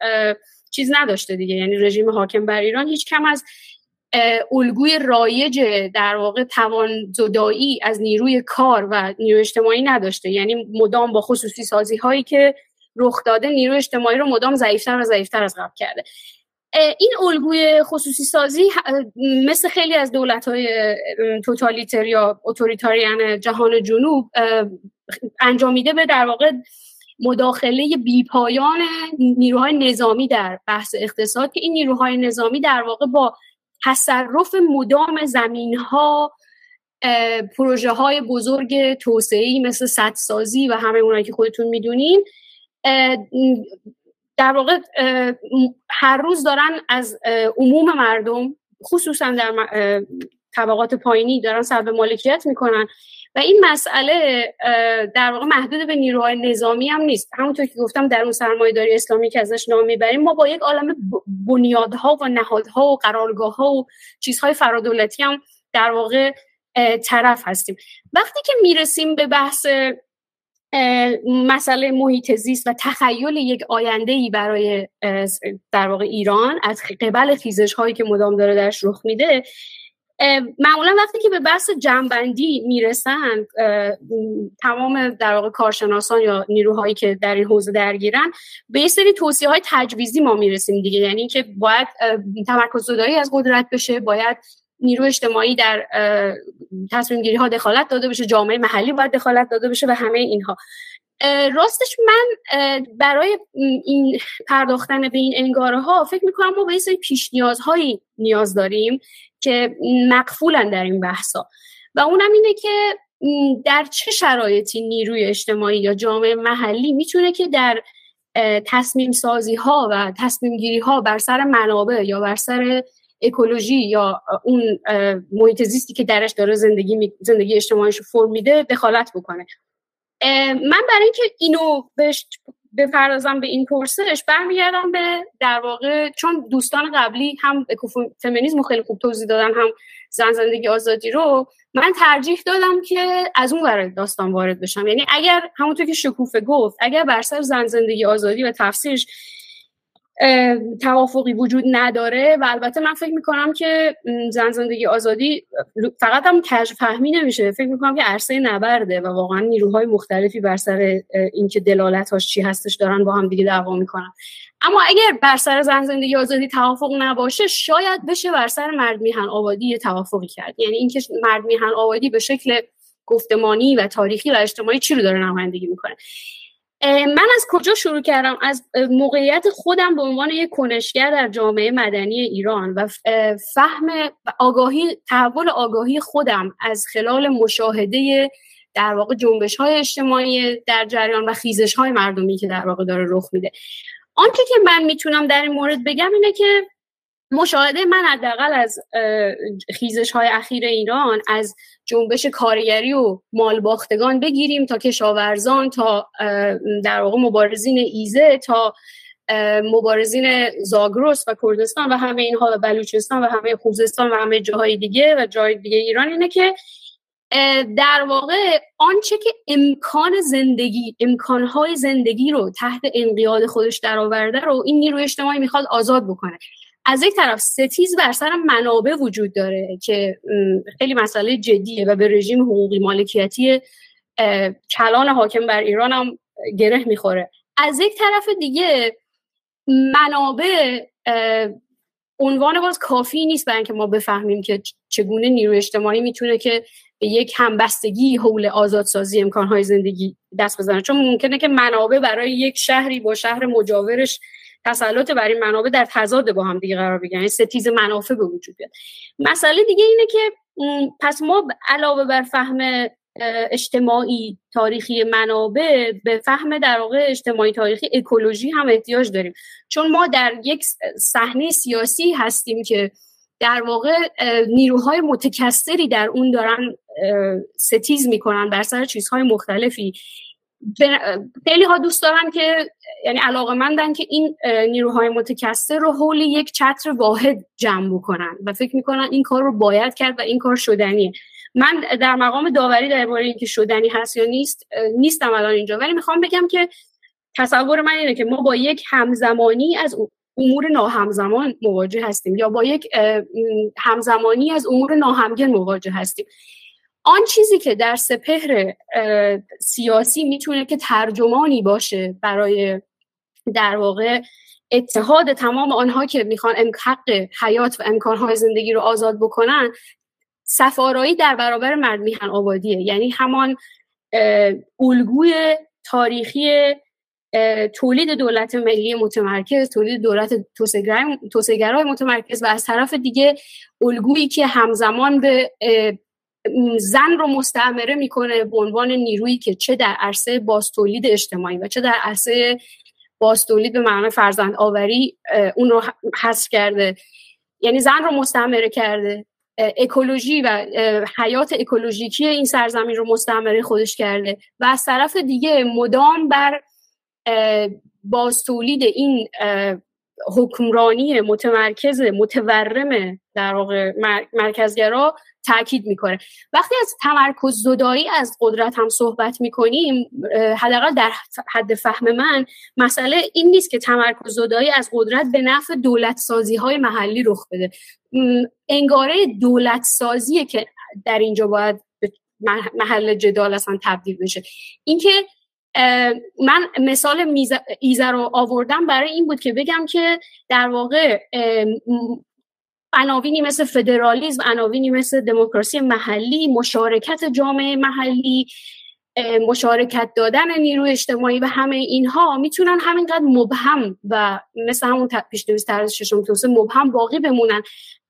چیز نداشته دیگه. یعنی رژیم حاکم بر ایران هیچ کم از الگوی رایج در واقع توان زدایی از نیروی کار و نیروی اجتماعی نداشته. یعنی مدام با خصوصی سازی هایی که رخ داده نیروی اجتماعی رو مدام ضعیفتر و ضعیفتر از قبل کرده. این الگوی خصوصی سازی مثل خیلی از دولت های توتالیتر یا اتوریتاریان جهان جنوب انجامیده به در واقع مداخله بیپایان نیروهای نظامی در بحث اقتصاد که این نیروهای نظامی در واقع با تصرف مدام زمین ها پروژه های بزرگ توسعه مثل سدسازی و همه اونایی که خودتون می‌دونین در واقع هر روز دارن از عموم مردم خصوصا در طبقات پایینی دارن سلب مالکیت می‌کنن. و این مسئله در واقع محدود به نیروهای نظامی هم نیست. همونطور که گفتم در اون سرمایه داری اسلامی که ازش نام می‌بریم ما با یک عالم بنیادها و نهادها و قرارگاه ها و چیزهای فرادولتی هم در واقع طرف هستیم. وقتی که می‌رسیم به بحث مسئله محیط زیست و تخیل یک آینده ای برای در واقع ایران از قبل خیزش هایی که مدام داره درش رخ میده معمولا وقتی که به بحث جنبندی می‌رسن تمام در واقع کارشناسان یا نیروهایی که در این حوزه درگیرن به یه سری توصیه های تجویزی ما می‌رسیم دیگه. یعنی که باید تمرکز زدایی از قدرت بشه باید نیرو اجتماعی در تصمیم گیری ها دخالت داده بشه جامعه محلی باید دخالت داده بشه و همه اینها. راستش من برای این پرداختن به این انگاره ها فکر می‌کنم ما به این سری پیش نیازهایی نیاز داریم که مقفولن در این بحثا و اونم اینه که در چه شرایطی نیروی اجتماعی یا جامعه محلی می‌تونه که در تصمیم سازی ها و تصمیم گیری ها بر سر منابع یا بر سر اکولوژی یا اون محیط زیستی که درش داره زندگی زندگی اجتماعیش فرم میده دخالت بکنه. من برای اینکه اینو بهش بپردازم به این پرسش برمیگردم به در واقع چون دوستان قبلی هم فمینیسم خیلی خوب توضیح دادن هم زن زندگی آزادی رو من ترجیح دادم که از اون ور داستان وارد بشم. یعنی اگر همونطور که شکوفه گفت اگر بر سر زن زندگی آزادی و تفسیرش توافقی وجود نداره و البته من فکر می‌کنم که زن زندگی آزادی فقط هم کج فهمی نمیشه. فکر می‌کنم که عرصه نبرده و واقعا نیروهای مختلفی بر سر اینکه دلالتاش چی هستش دارن با هم دیگه دعوا می‌کنن. اما اگر بر سر زن زندگی آزادی توافق نباشه شاید بشه بر سر مرد میهن آبادی توافقی کرد. یعنی اینکه مرد میهن آبادی به شکل گفتمانی و تاریخی و اجتماعی چی رو داره نمایندگی می‌کنه. من از کجا شروع کردم؟ از موقعیت خودم به عنوان یک کنشگر در جامعه مدنی ایران و فهم آگاهی تحول آگاهی خودم از خلال مشاهده در واقع جنبش های اجتماعی در جریان و خیزش های مردمی که در واقع داره رخ میده. آنچه که من می‌تونم در این مورد بگم اینه که مشاهده من حداقل از خیزش های اخیر ایران از جنبش کارگری و مالباختگان بگیریم تا کشاورزان تا در واقع مبارزین ایزه تا مبارزین زاگرس و کردستان و همه اینها و بلوچستان و همه خوزستان و همه جاهای دیگه و جای دیگه ایران اینه که در واقع آنچه که امکان زندگی امکانهای زندگی رو تحت انقیاد خودش درآورده رو این نیروی اجتماعی می‌خواد آزاد بکنه. از یک طرف ستیز بر سر منابع وجود داره که خیلی مسئله جدیه و به رژیم حقوقی مالکیتی کلان حاکم بر ایران هم گره می‌خوره. از یک طرف دیگه منابع عنوان باز کافی نیست برای اینکه ما بفهمیم که چگونه نیروی اجتماعی می‌تونه که یک همبستگی حول آزادسازی امکانهای زندگی دست بزنه. چون ممکنه که منابع برای یک شهری با شهر مجاورش تسلط بر این منابع در تضاد با هم دیگه قرار بگیرن. یعنی ستیز منافع به وجود بیاد. مسئله دیگه اینه که پس ما علاوه بر فهم اجتماعی تاریخی منابع به فهم در واقع اجتماعی تاریخی اکولوژی هم احتیاج داریم. چون ما در یک صحنه سیاسی هستیم که در واقع نیروهای متکثری در اون دارن ستیز می‌کنن بر سر چیزهای مختلفی. خیلی ها دوست دارن که یعنی علاقه مندن که این نیروهای متکثر رو حول یک چتر واحد جمع بکنن و فکر می‌کنن این کار رو باید کرد و این کار شدنیه. من در مقام داوری درباره اینکه شدنی هست یا نیست نیستم الان اینجا. ولی می‌خوام بگم که تصور من اینه که ما با یک همزمانی از امور ناهمزمان مواجه هستیم یا با یک همزمانی از امور ناهمگن مواجه هستیم. آن چیزی که در سپهر سیاسی می‌تونه که ترجمانی باشه برای در واقع اتحاد تمام آنها که می‌خوان حق حیات و امکانهای زندگی رو آزاد بکنن سفارایی در برابر مرد میهن آبادیه. یعنی همان الگوی تاریخی تولید دولت ملی متمرکز تولید دولت توسعه‌گرای متمرکز و از طرف دیگه الگویی که همزمان به زن رو مستعمره می‌کنه به عنوان نیرویی که چه در عرصه باستولید اجتماعی و چه در عرصه باستولید به معنای فرزند آوری اون رو حذف کرده. یعنی زن رو مستعمره کرده. اکولوژی و حیات اکولوژیکی این سرزمین رو مستعمره خودش کرده و از طرف دیگه مدام بر باستولید این حکمرانی متمرکز متورم در واقع مرکزگرا تاکید می‌کنه. وقتی از تمرکز زدایی از قدرت هم صحبت می‌کنیم حداقل در حد فهم من مسئله این نیست که تمرکز زدایی از قدرت به نفع دولت سازی های محلی رخ بده. انگاره دولت سازیه که در اینجا باید محل جدال اصلا تبدیل بشه. اینکه من مثال ایزه رو آوردم برای این بود که بگم که در واقع عناوینی مثل فدرالیزم عناوینی مثل دموکراسی محلی مشارکت جامعه محلی مشارکت دادن نیروی اجتماعی و همه اینها می‌تونن همینقدر مبهم و مثل همون پیشنویس طرز ششم توسعه مبهم باقی بمونن.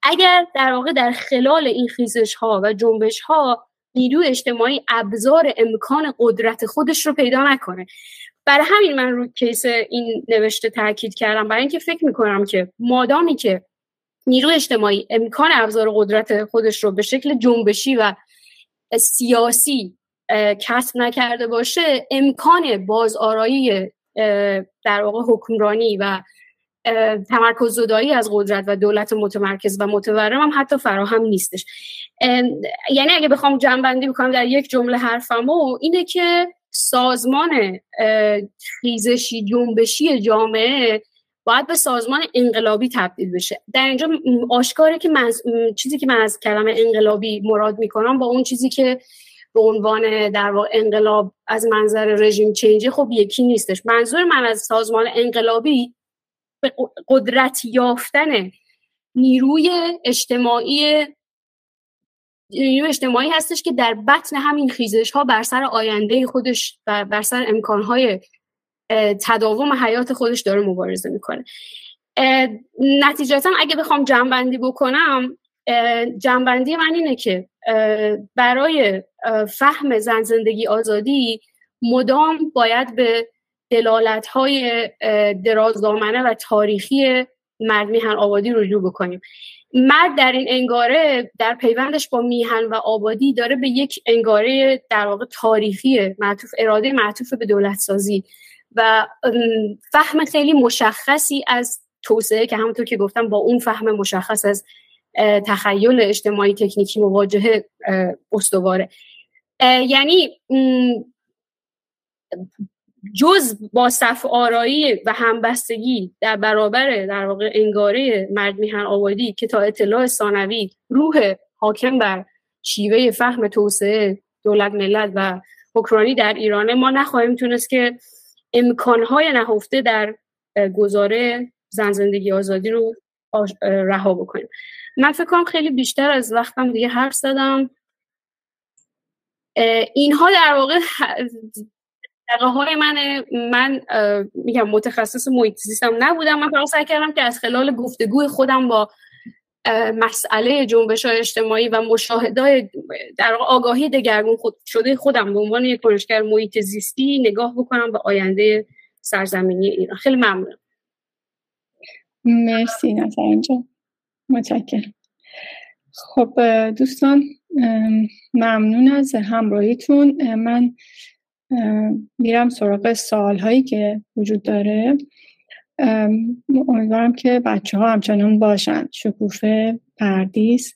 اگر در واقع در خلال این خیزش ها و جنبش ها نیروی اجتماعی ابزار امکان قدرت خودش رو پیدا نکنه. برای همین من رو کیس این نوشته تاکید کردم. برای اینکه فکر می‌کنم که مادامی که نیروی اجتماعی امکان ابزار قدرت خودش رو به شکل جنبشی و سیاسی کسب نکرده باشه امکان بازآرایی در واقع حکمرانی و تمرکز زدایی از قدرت و دولت متمرکز و متورم هم حتی فراهم نیستش. یعنی اگه بخوام جنبندی بکنم در یک جمله حرفمو اینه که سازمان خیزشی جنبشی جامعه باید به سازمان انقلابی تبدیل بشه. در اینجا آشکاره که من چیزی که من از کلمه انقلابی مراد می‌کنم با اون چیزی که به عنوان در واقع انقلاب از منظر رژیم چینجی خب یکی نیستش. منظور من از سازمان انقلابی به قدرت یافتن نیروی اجتماعی نیروی اجتماعی هستش که در بطن همین خیزش ها بر سر آینده خودش و بر سر امکان های تداوم حیات خودش داره مبارزه می‌کنه. نتیجتا اگه بخوام جنبندی بکنم جنبندی من اینه که برای فهم زن زندگی آزادی مدام باید به دلالت های درازدامنه و تاریخی مرد میهن آبادی رجوع بکنیم. مرد در این انگاره در پیوندش با میهن و آبادی داره به یک انگاره در واقع تاریخی معطوف اراده معطوف به دولت سازی و فهم خیلی مشخصی از توسعه که همونطور که گفتم با اون فهم مشخص از تخیل اجتماعی تکنیکی مواجهه استواره. یعنی جز با صف آرایی و همبستگی در برابر در واقع انگاره مرد میهن آبادی که تا اطلاع ثانوی روح حاکم بر شیوه فهم توسعه دولت ملت و حکرانی در ایرانه ما نخواهیم تونست که امکانهای نهفته در گزاره زن زندگی آزادی رو رها بکنیم. من فکر کنم خیلی بیشتر از وقتم دیگه حرف زدم. اینها در واقع های من من میگم متخصص محیط زیستم نبودم. من فقط سعی کردم که از خلال گفتگوی خودم با مسئله جنبش های اجتماعی و مشاهده در آگاهی دگرگون خود شده خودم به عنوان یک کنشگر محیط زیستی نگاه بکنم به آینده سرزمینی ایران. خیلی ممنونم. مرسی نظر اینجا متشکرم. خب دوستان ممنون از همراهیتون. من میرم سراغ سوال هایی که وجود داره. امیدوارم که بچه ها همچنان باشن. شکوفه پردیس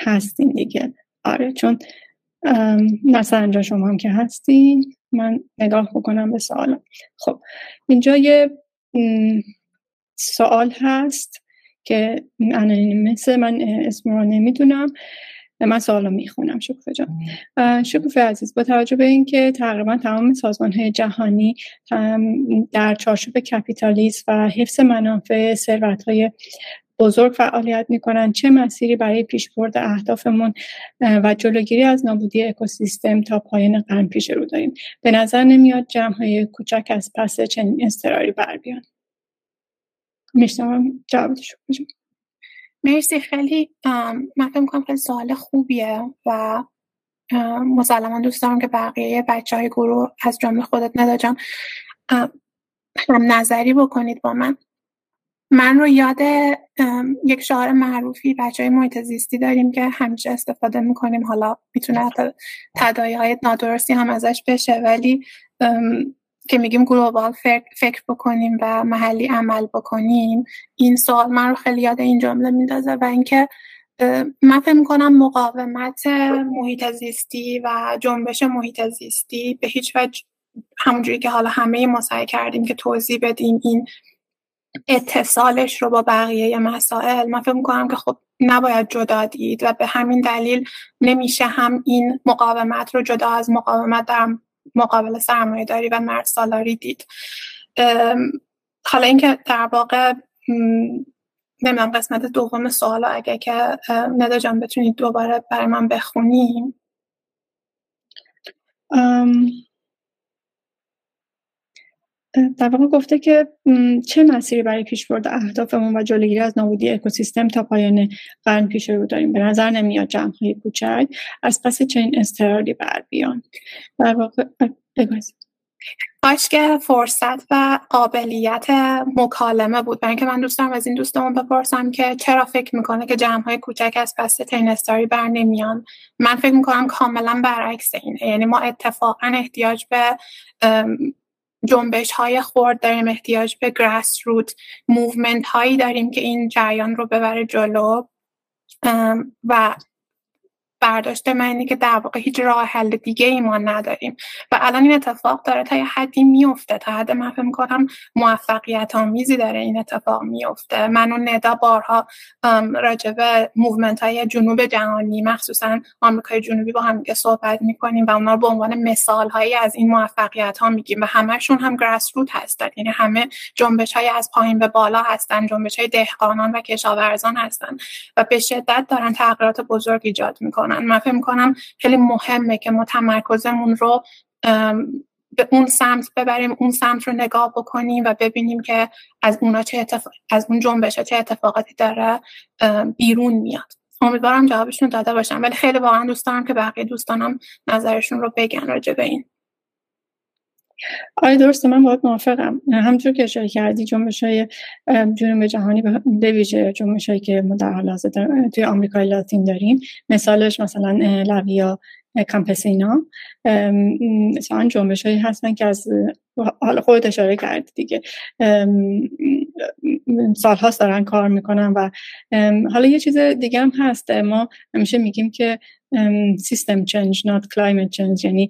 هستین دیگه. آره چون مثلا اینجا شما هم که هستین من نگاه بکنم به سوال خب اینجا یه سوال هست که مثل من اسم رو نمی‌دونم. من سوالو می‌خونم شکوفه جان. شکوفه عزیز با توجه به اینکه تقریبا تمام سازمان های جهانی در چارچوب کپیتالیسم و حفظ منافع ثروت های بزرگ فعالیت می‌کنن چه مسیری برای پیشبرد اهدافمون و جلوگیری از نابودی اکوسیستم تا پایان قرن پیش رو داریم؟ به نظر نمیاد جمع های کوچک از پس چنین استراری بر بیان. میشنوم جوابشو مرسی. خیلی من فکر کنم خیلی سوال خوبیه و مسلما دوست دارم که بقیه بچه های گروه از جمله خودت نداجم. هم نظری بکنید با من. من رو یاد یک شعار معروفی بچه های محیط زیستی داریم که همیشه استفاده می‌کنیم. حالا می‌تونه تدایی های نادرستی هم ازش بشه ولی که میگیم گلوبال فکر بکنیم و محلی عمل بکنیم این سوال من رو خیلی یاد این جمله میندازه و اینکه من فکر می‌کنم مقاومت محیط زیستی و جنبش محیط زیستی به هیچ وجه همونجوری که حالا همه ما سعی کردیم که توضیح بدیم این اتصالش رو با بقیه مسائل من فکر می‌کنم که خب نباید جدا دید و به همین دلیل نمیشه هم این مقاومت رو جدا از مقاومت در مقابل سرمایه داری و مرد سالاری دید. حالا اینکه در واقع نمی‌دونم قسمت دوم سوال اگه که ندا جان بتونید دوباره برای من بخونیم در واقع گفته که چه مسیری برای پیشبرد اهدافمون و جلوگیری از نابودی اکوسیستم تا پایان قرن پیش رو داریم؟ به نظر نمیاد جمع های کوچک. از پس چنین ساختاری بر بیان. در واقع کاش که فرصت و قابلیت مکالمه بود. برای اینکه من دوست دارم از این دوستمون بپرسم که چرا فکر می‌کنه که جمع های کوچک از پس چنین ساختاری بر نمیان. من فکر می‌کنم کاملا برعکس اینه. یعنی ما اتفاقا احتیاج به جنبش های خرد داریم احتیاج به grassroot movement هایی داریم که این جریان رو ببره جلو. و برداشت من اینه که در واقع هیچ راه حل دیگه ای ما نداریم. و الان این اتفاق داره تا یه حدی میفته تا حد من فکر موفقیت آمیزی داره این اتفاق میفته من و ندا بارها راجع به movement های جنوب جهانی مخصوصا آمریکای جنوبی با هم صحبت می‌کنیم و اونا رو به عنوان مثال هایی از این موفقیت ها میگیم و همهشون هم grassroot هستن. یعنی همه جنبش های از پایین به بالا هستن جنبش های دهقانان و کشاورزان هستن و به شدت دارن تغییرات بزرگ ایجاد می‌کنن. من فکر می‌کنم خیلی مهمه که ما تمرکزمون رو به اون سمت ببریم اون سمت رو نگاه بکنیم و ببینیم که از اونا چه اتفاق... از اون جنبش چه اتفاقاتی داره بیرون میاد. امیدوارم جوابشون داده باشم ولی خیلی واقعا دوست دارم که بقیه دوستانم نظرشون رو بگن راجع به این. آره درسته من باید موافقم. همونطور که اشاره کردی جنبش های جنوب جهانی به ویژه جنبش هایی که ما در حال حاضر توی آمریکای لاتین داریم. مثالش مثلا لویا کامپسینا مثلا جنبش هایی هستن که از حالا خود اشاره کردی دیگه. سالهاست دارن کار می‌کنن و حالا یه چیز دیگه هم هست. ما همیشه میگیم که سیستم چنج not climate change. یعنی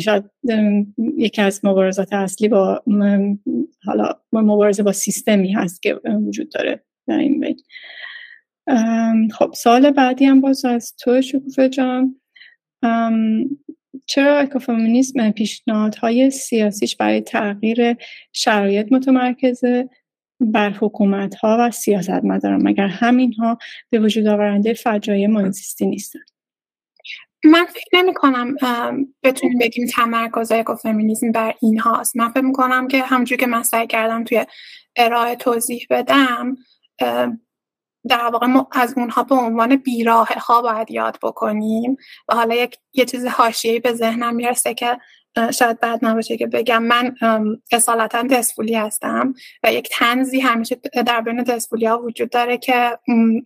شاید یکی از مبارزات اصلی با حالا مبارزه با سیستمی هست که وجود داره در این بین. خب سال بعدی هم باز از تو شکوفه جان. چرا اکوفمینیسم پیشنهادهای سیاسیش برای تغییر شرایط متمرکزه بر حکومت ها و سیاست مدارم مگر همین ها به وجود آورنده فجایع محیطزیستی نیستن؟ من فکر نمی کنم بتونیم بگیم تمرکز اکوفمینیسم بر این هاست من فکر می کنم که همونجور که من سعی کردم توی ارائه توضیح بدم در واقع ما از اونها به عنوان بیراه ها باید یاد بکنیم. و حالا یک یه چیز حاشیه‌ای به ذهنم می‌رسه که شاید بعد نباشه که بگم من اصالتا دسفولی هستم و یک تنزی همیشه در بین دسفولی ها وجود داره که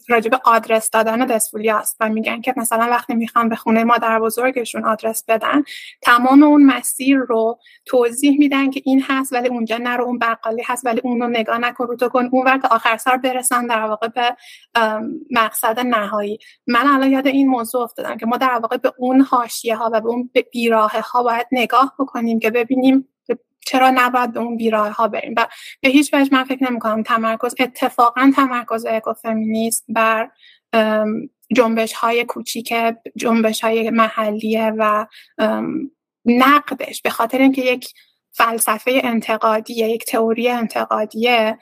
راجب آدرس دادن دسفولی هست و میگن که مثلا وقتی می‌خوان به خونه مادر بزرگشون آدرس بدن تمام اون مسیر رو توضیح میدن که این هست ولی اونجا نرو اون بقالی هست ولی اون رو نگاه نکن رو تو کن اون وقت آخر سر برسن در واقع به مقصد نهایی. من الان یاد این موضوع افتادم که ما در واقع به اون حاشیه ها و به اون بیراه ها باید نگاه نگاه بکنیم که ببینیم چرا نباید به اون بیراه ها بریم. و به هیچ وجه من فکر نمی کنم تمرکز اتفاقا تمرکز اکوفمینیست بر جنبش های کوچیک جنبش های محلیه و نقدش. به خاطر اینکه یک فلسفه انتقادیه یک تئوری انتقادیه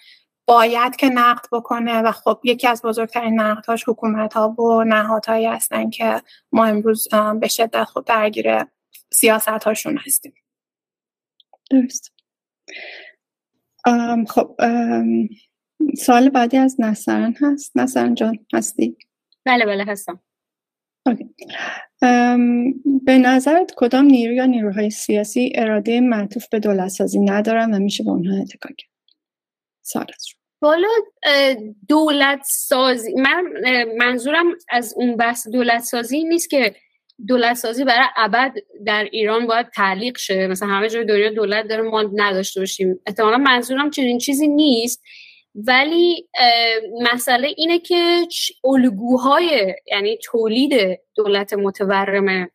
باید که نقد بکنه و خب یکی از بزرگترین نقدهاش حکومت ها و نهادهایی هستن که ما امروز به شدت خود درگیر سیاست هاشون هستیم. درست. خب سوال بعدی از نصرن هست. نصرن جان هستی؟ بله بله هستم. به نظرت کدام نیرو یا نیروهای سیاسی اراده معطوف به دولت سازی ندارن و میشه به اونها اتکا کرد؟ سوال حالا دولت سازی من منظورم از اون بحث دولت سازی نیست که دولت سازی برای ابد در ایران باید تعلیق شه. مثلا همه جای دنیا دولت داره ما نداشته باشیم. احتمالا منظورم چنین چیزی نیست. ولی مسئله اینه که الگوهای یعنی تولید دولت متورم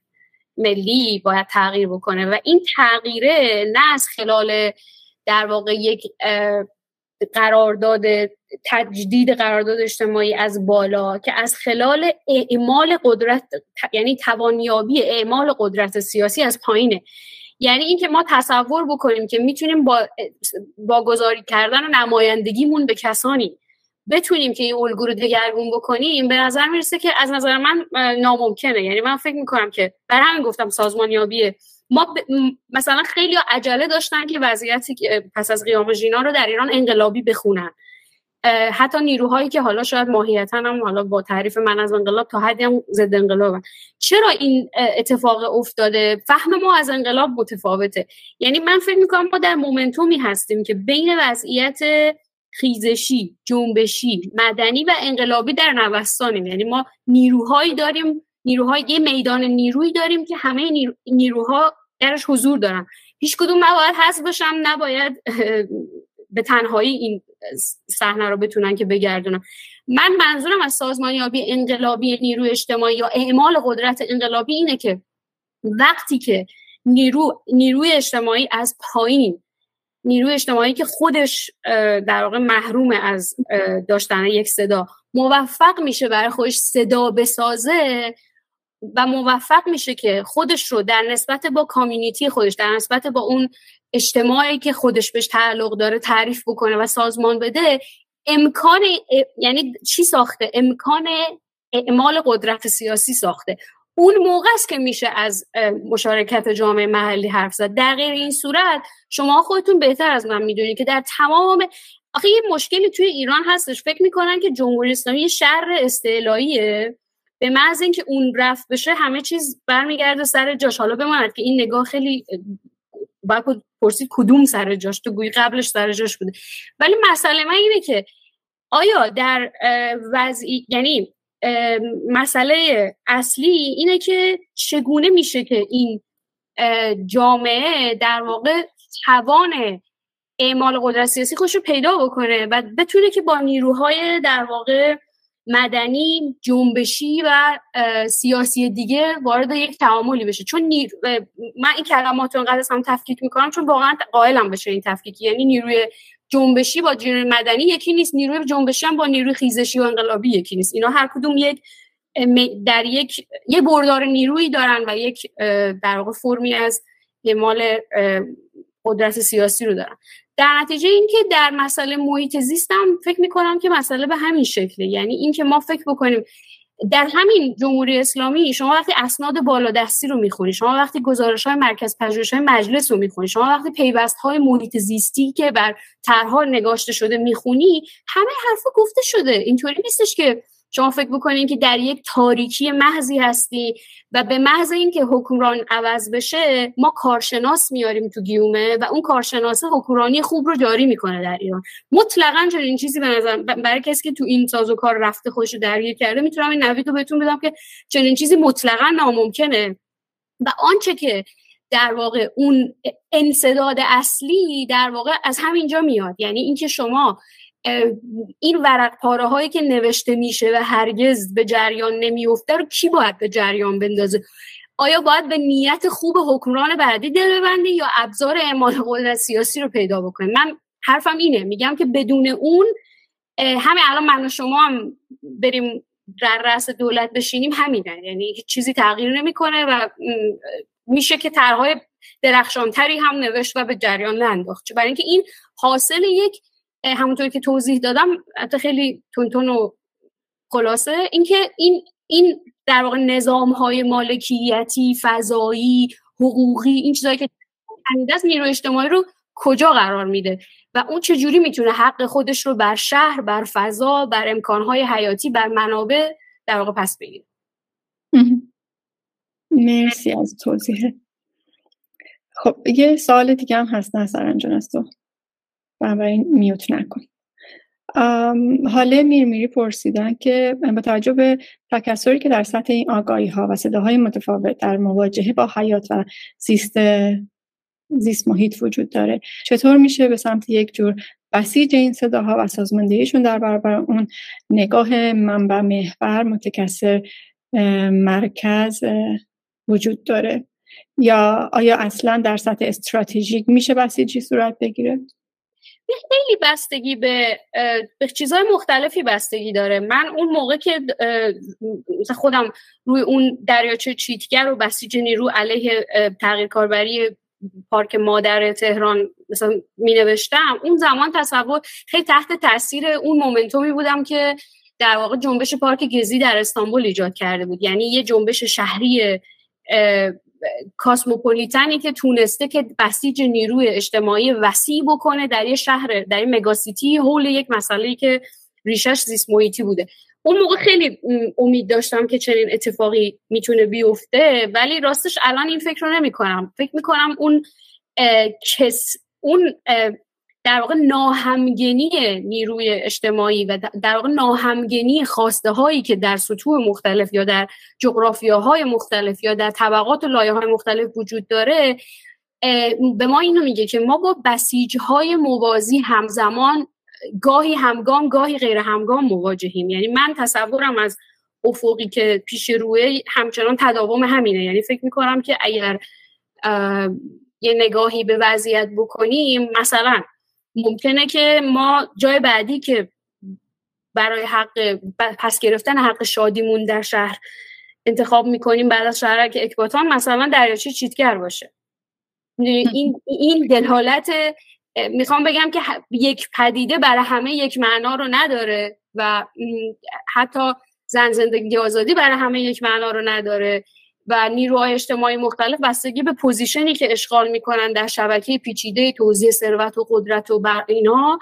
ملی باید تغییر بکنه. و این تغییره نه از خلال در واقع یک قرارداد تجدید قرارداد اجتماعی از بالا که از خلال اعمال قدرت یعنی توانیابی اعمال قدرت سیاسی از پایینه. یعنی اینکه ما تصور بکنیم که می‌تونیم با گذاری کردن و نمایندگیمون به کسانی بتونیم که این الگو رو دگرگون بکنیم به نظر می‌رسه که از نظر من ناممکنه. یعنی من فکر می‌کنم که بر همین گفتم سازمانیابی ما مثلا خیلی عجله داشتن که وضعیتی پس از قیام ژینا رو در ایران انقلابی بخونن. حتی نیروهایی که حالا شاید ماهیتا هم حالا با تعریف من از انقلاب تا حدی هم ضد انقلاب چرا این اتفاق افتاده؟ فهم ما از انقلاب متفاوته. یعنی من فکر می‌کنم ما در مومنتومی هستیم که بین وضعیت خیزشی جنبشی مدنی و انقلابی در نوستانیم یعنی ما نیروهایی داریم نیروهای یه میدان نیرویی داریم که همه نیروها درش حضور دارن. هیچ کدوم نباید حذف باشم نباید به تنهایی این صحنه رو بتونن که بگردونن. من منظورم از سازمانیابی انقلابی نیروی اجتماعی یا اعمال قدرت انقلابی اینه که وقتی که نیرو نیروی اجتماعی از پایین نیروی اجتماعی که خودش در واقع محروم از داشتن یک صدا موفق میشه برای خودش صدا بسازه و موفق میشه که خودش رو در نسبت با کامیونیتی خودش در نسبت با اون اجتماعی که خودش بهش تعلق داره تعریف بکنه و سازمان بده امکان یعنی چی ساخته؟ امکان اعمال قدرت سیاسی ساخته. اون موقع است که میشه از مشارکت جامعه محلی حرف زد. در غیر این صورت شما خودتون بهتر از من می‌دونید که در تمام آخه یه مشکلی توی ایران هستش. فکر می‌کنن که جمهوری اسلامی شر استعلاییه. به محض اینکه اون رفت بشه همه چیز برمیگرده سر جاش. حالا بماند که این نگاه خیلی باید پرسید کدوم سر جاش؟ تو گویی قبلش سر جاش بوده. ولی مسئله من اینه که آیا در وضعی یعنی مسئله اصلی اینه که چگونه میشه که این جامعه در واقع توان اعمال قدرت سیاسی خوش رو پیدا بکنه و بتونه که با نیروهای در واقع مدنی جنبشی و سیاسی دیگه وارد یک تعاملی بشه. چون نیر... من این کلمات رو انقدر هم تفکیک می‌کنم چون واقعا قائلم بشه این تفکیک. یعنی نیروی جنبشی با نیروی مدنی یکی نیست نیروی جنبشی هم با نیروی خیزشی و انقلابی یکی نیست. اینا هر کدوم یک در یک یه بردار نیرویی دارن و یک در فرمی از اعمال قدرت سیاسی رو دارن. در نتیجه اینکه در مسئله محیط زیستم فکر می‌کنم که مسئله به همین شکله. یعنی اینکه ما فکر بکنیم در همین جمهوری اسلامی شما وقتی اسناد بالادستی رو می‌خونی شما وقتی گزارش های مرکز پژوهش های مجلس رو می‌خونی شما وقتی پیوست های محیط زیستی که بر طرحها نگاشته شده می‌خونی همه حرفا گفته شده. اینطوری نیستش که شما فکر بکنین که در یک تاریکی محضی هستی و به محض اینکه حکمران عوض بشه ما کارشناس میاریم تو گیومه و اون کارشناسه حکمرانی خوب رو جاری می‌کنه در ایران. مطلقا این چیزی به نظر برای کسی که تو این ساز و کار رفته خوش درگیر کرده می‌تونم این نوید رو بهتون بدم که چنین چیزی مطلقا ناممکنه. و آنچه که در واقع اون انصداد اصلی در واقع از همینجا میاد. یعنی اینکه شما این ورق پاره هایی که نوشته میشه و هرگز به جریان نمیفته رو کی باید به جریان بندازه؟ آیا باید به نیت خوب حکمران بعدی دل ببندی یا ابزار اعمال قدرت سیاسی رو پیدا بکنه من حرفم اینه میگم که بدون اون همین الان من و شما هم بریم در رأس دولت بشینیم همینه. یعنی چیزی تغییر نمی‌کنه و میشه که طرحهای درخشانتری هم نوشت و به جریان ننداخت. برای اینکه این حاصل یک همونطور که توضیح دادم حتی خیلی تونتون و خلاصه. اینکه این این در واقع نظام های مالکیتی فضایی حقوقی این چیزایی که از نیرو اجتماعی رو کجا قرار میده؟ و اون چجوری می‌تونه حق خودش رو بر شهر بر فضا بر امکانهای حیاتی بر منابع در واقع پس بگیره؟ مرسی از توضیح. خب یه سوال دیگه هم هست نظر انجان از تو. بنابراین میوت نکن. حاله میرمیری پرسیدن که با توجه به که در سطح این آگاهی ها و صداهای متفاوت در مواجهه با حیات و زیست زیست محیط وجود داره چطور میشه به سمت یک جور بسیج این صداها و سازماندهیشون در برابر اون نگاه منبع محور متکثر مرکز وجود داره؟ یا آیا اصلا در سطح استراتژیک میشه بسیجی صورت بگیره؟ خیلی بستگی به به چیزهای مختلفی بستگی داره. من اون موقع که خودم روی اون دریاچه چیتگر و بسیج نیرو علیه تغییر کاربری پارک مادر تهران مثلا می نوشتم اون زمان تصور خیلی تحت تاثیر اون مومنتومی بودم که در واقع جنبش پارک گزی در استانبول ایجاد کرده بود. یعنی یه جنبش شهری کاسموپولیتنی که تونسته که بسیج نیروی اجتماعی وسیع بکنه در یه شهر در یه مگاسیتی حول یک مسئله که ریشش زیست محیطی بوده. اون موقع خیلی امید داشتم که چنین اتفاقی می‌تونه بیفته ولی راستش الان این فکر رو نمی کنم فکر می کنم اون کس اون در واقع ناهمگنی نیروی اجتماعی و در واقع ناهمگنی خواسته هایی که در سطوح مختلف یا در جغرافیاهای مختلف یا در طبقات و لایه های مختلف وجود داره به ما اینو میگه که ما با بسیج های موازی همزمان گاهی همگام گاهی غیر همگام مواجهیم. یعنی من تصورم از افقی که پیش روی همچنان تداوم همینه. یعنی فکر می‌کنم که اگر یه نگاهی به وضعیت بکنیم مثلا ممکنه که ما جای بعدی که برای حق پس گرفتن حق شادیمون در شهر انتخاب می‌کنیم بعد از شهرک اکباتان مثلا دریاچه چیتگر باشه. این این دلالت می‌خوام بگم که یک پدیده برای همه یک معنا رو نداره و حتی زن زندگی آزادی برای همه یک معنا رو نداره. و نیروهای اجتماعی مختلف بستگی به پوزیشنی که اشغال می‌کنن در شبکه پیچیده توزیع ثروت و قدرت و بر اینا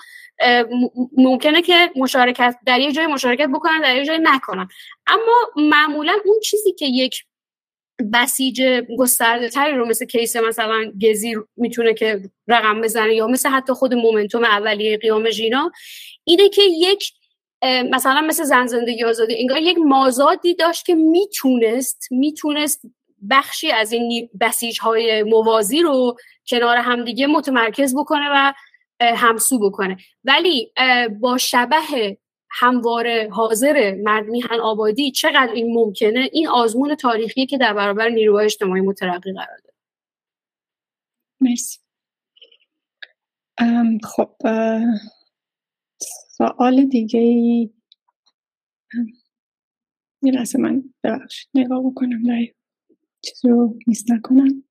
ممکنه که مشارکت در یه جای مشارکت بکنن در یه جای نکنن. اما معمولا اون چیزی که یک بسیج گسترده تری رو مثل کیس مثلا گزیر می‌تونه که رقم بزنه یا مثل حتی خود مومنتوم اولیه قیام ژینا اینه که یک مثلا مثل زن زندگی آزادی انگار یک مازادی داشت که می‌تونست می‌تونست بخشی از این بسیج های موازی رو کنار همدیگه متمرکز بکنه و همسو بکنه. ولی با شبه همواره حاضر مرد میهن آبادی چقدر این ممکنه؟ این آزمون تاریخی که در برابر نیروهای اجتماعی مترقی قرار داره. مرسی. خب سوال دیگه ای؟ لحظه من ببخشید نگاه بکنم در چیز رو میست نکنم.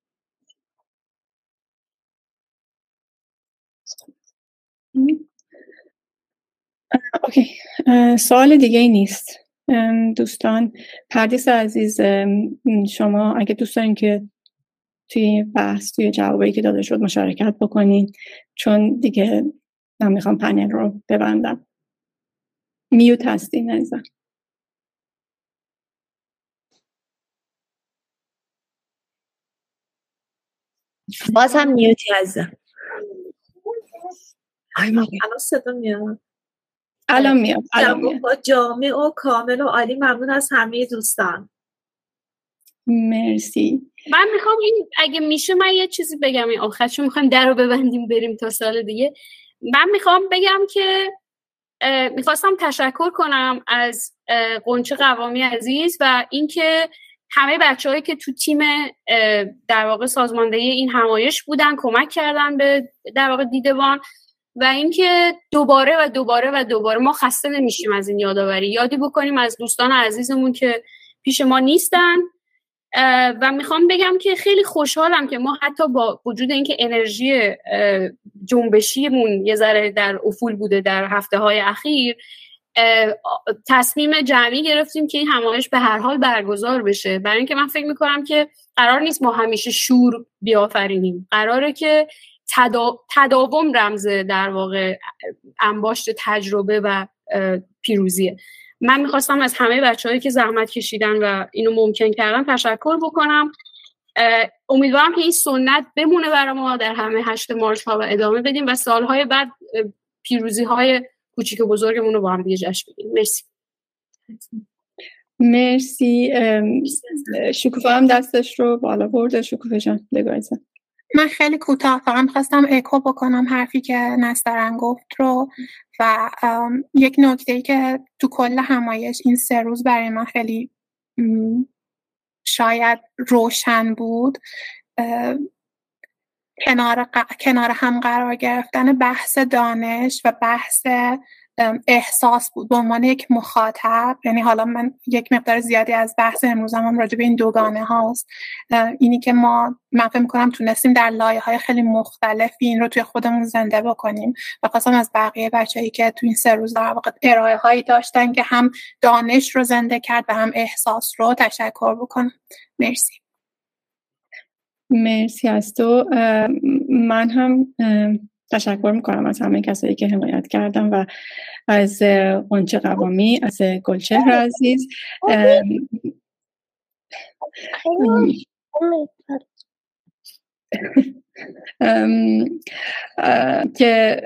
اوکی. سوال دیگه ای نیست. دوستان پردیس عزیز شما اگه دوست دارین که توی بحث توی جوابایی که داده شد مشارکت بکنین چون دیگه من می‌خوام پنل رو ببندم. میوت هستی نزن باز هم میوتی هستم الان صدا میاد. الان میاد الان میاد. جامع و کامل و عالی ممنون از همه دوستان. مرسی. من می‌خوام این اگه میشه من یه چیزی بگم. این آخر چون می‌خوایم در رو ببندیم بریم تا سال دیگه. من می‌خوام بگم که می‌خواستم تشکر کنم از قنچه قوامی عزیز و اینکه همه بچههایی که تو تیم در واقع سازماندهی این همایش بودن کمک کردن به در واقع دیدبان و اینکه دوباره و دوباره و دوباره ما خسته نمیشیم از این یادآوری. یادی بکنیم از دوستان عزیزمون که پیش ما نیستن. و می‌خوام بگم که خیلی خوشحالم که ما حتی با وجود اینکه انرژی جنبشیمون یه ذره در افول بوده در هفته های اخیر تصمیم جمعی گرفتیم که این همایش به هر حال برگزار بشه. برای اینکه من فکر می‌کنم که قرار نیست ما همیشه شور بیافرینیم. قراره که تداوم رمز در واقع انباشت تجربه و پیروزیه. من می‌خواستم از همه بچههایی که زحمت کشیدن و اینو ممکن کردن تشکر بکنم. امیدوارم که این سنت بمونه برای ما در همه هشت مارچ ها و ادامه بدیم و سالهای بعد پیروزی های کوچیک و بزرگمون رو با هم دیگه جشن بگیریم. مرسی. مرسی. شکوفا هم دستش رو بالا برده. شکوفه جان بگو من خیلی کوتاه فقط خواستم اکو بکنم حرفی که نسترن گفت رو و یک نکته ای که تو کل همایش این سه روز برای من خیلی شاید روشن بود کنار, کنار هم قرار گرفتن بحث دانش و بحث احساس بود به عنوان یک مخاطب یعنی حالا من یک مقدار زیادی از بحث امروز هم راجع به این دوگانه هاست. اینی که ما من فکر می‌کنم تونستیم در لایه های خیلی مختلفی این رو توی خودمون زنده بکنیم. و خواستم از بقیه بچه‌ای که توی این سه روز در واقع ارائه هایی داشتن که هم دانش رو زنده کرد و هم احساس رو تشکر بکنم. مرسی. مرسی از تو. من هم تشکر می‌کنم از همه کسایی که حمایت کردم و از قنچه قوامی از گلچهر عزیز. که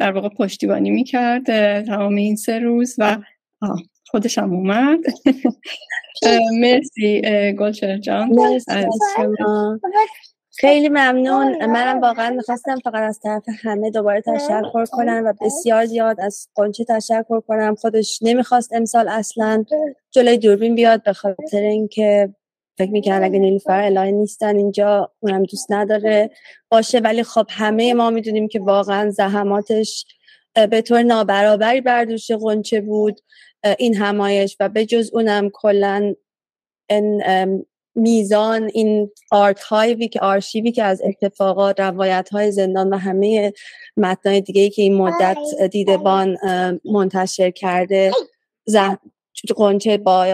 در واقع پشتیبانی می‌کرد تمام این سه روز و خودشم اومد. مرسی گلچهر جان. خیلی ممنون. منم واقعا می‌خواستم فقط از طرف همه دوباره تشکر کنم و بسیار زیاد از قنچه تشکر کنم. خودش نمی‌خواست امسال اصلا جلوی دوربین بیاد به خاطر اینکه فکر می‌کنن اگه نیلوفر الهی نیستن اینجا اونم دوست نداره باشه. ولی خب همه ما می‌دونیم که واقعا زحماتش به طور نابرابری بر دوش قنچه بود. این همایش و به جز اونم کلا میزان این آرکایوی که آرشیوی که از اتفاقات روایت های زندان و همه متنای دیگه که این مدت دیدبان منتشر کرده قنچه با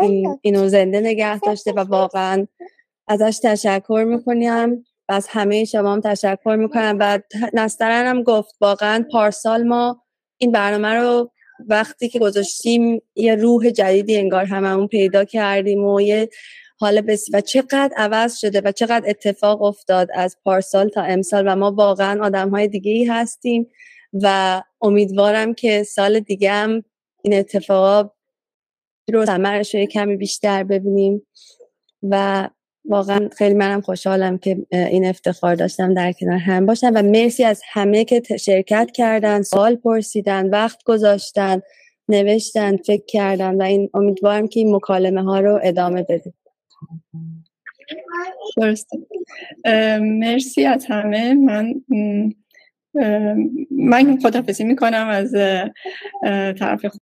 این اینو زنده نگه داشته و واقعا ازش تشکر می‌کنیم. و از همه شما هم تشکر می‌کنم و نسترن هم گفت واقعا پارسال ما این برنامه رو وقتی که گذاشتیم یه روح جدیدی انگار هممون پیدا کردیم و یه حال بسی و چقدر عوض شده و چقدر اتفاق افتاد از پارسال تا امسال و ما واقعا آدم های دیگه ای هستیم و امیدوارم که سال دیگه هم این اتفاقا رو سمرش رو کمی بیشتر ببینیم و واقعا خیلی منم خوشحالم که این افتخار داشتم در کنار هم باشم و مرسی از همه که شرکت کردن سوال پرسیدن وقت گذاشتن نوشتن فکر کردن و این امیدوارم که این مکالمه ها رو ادامه بدیم. درسته. مرسی از همه. من من خدافزی می‌کنم از طرف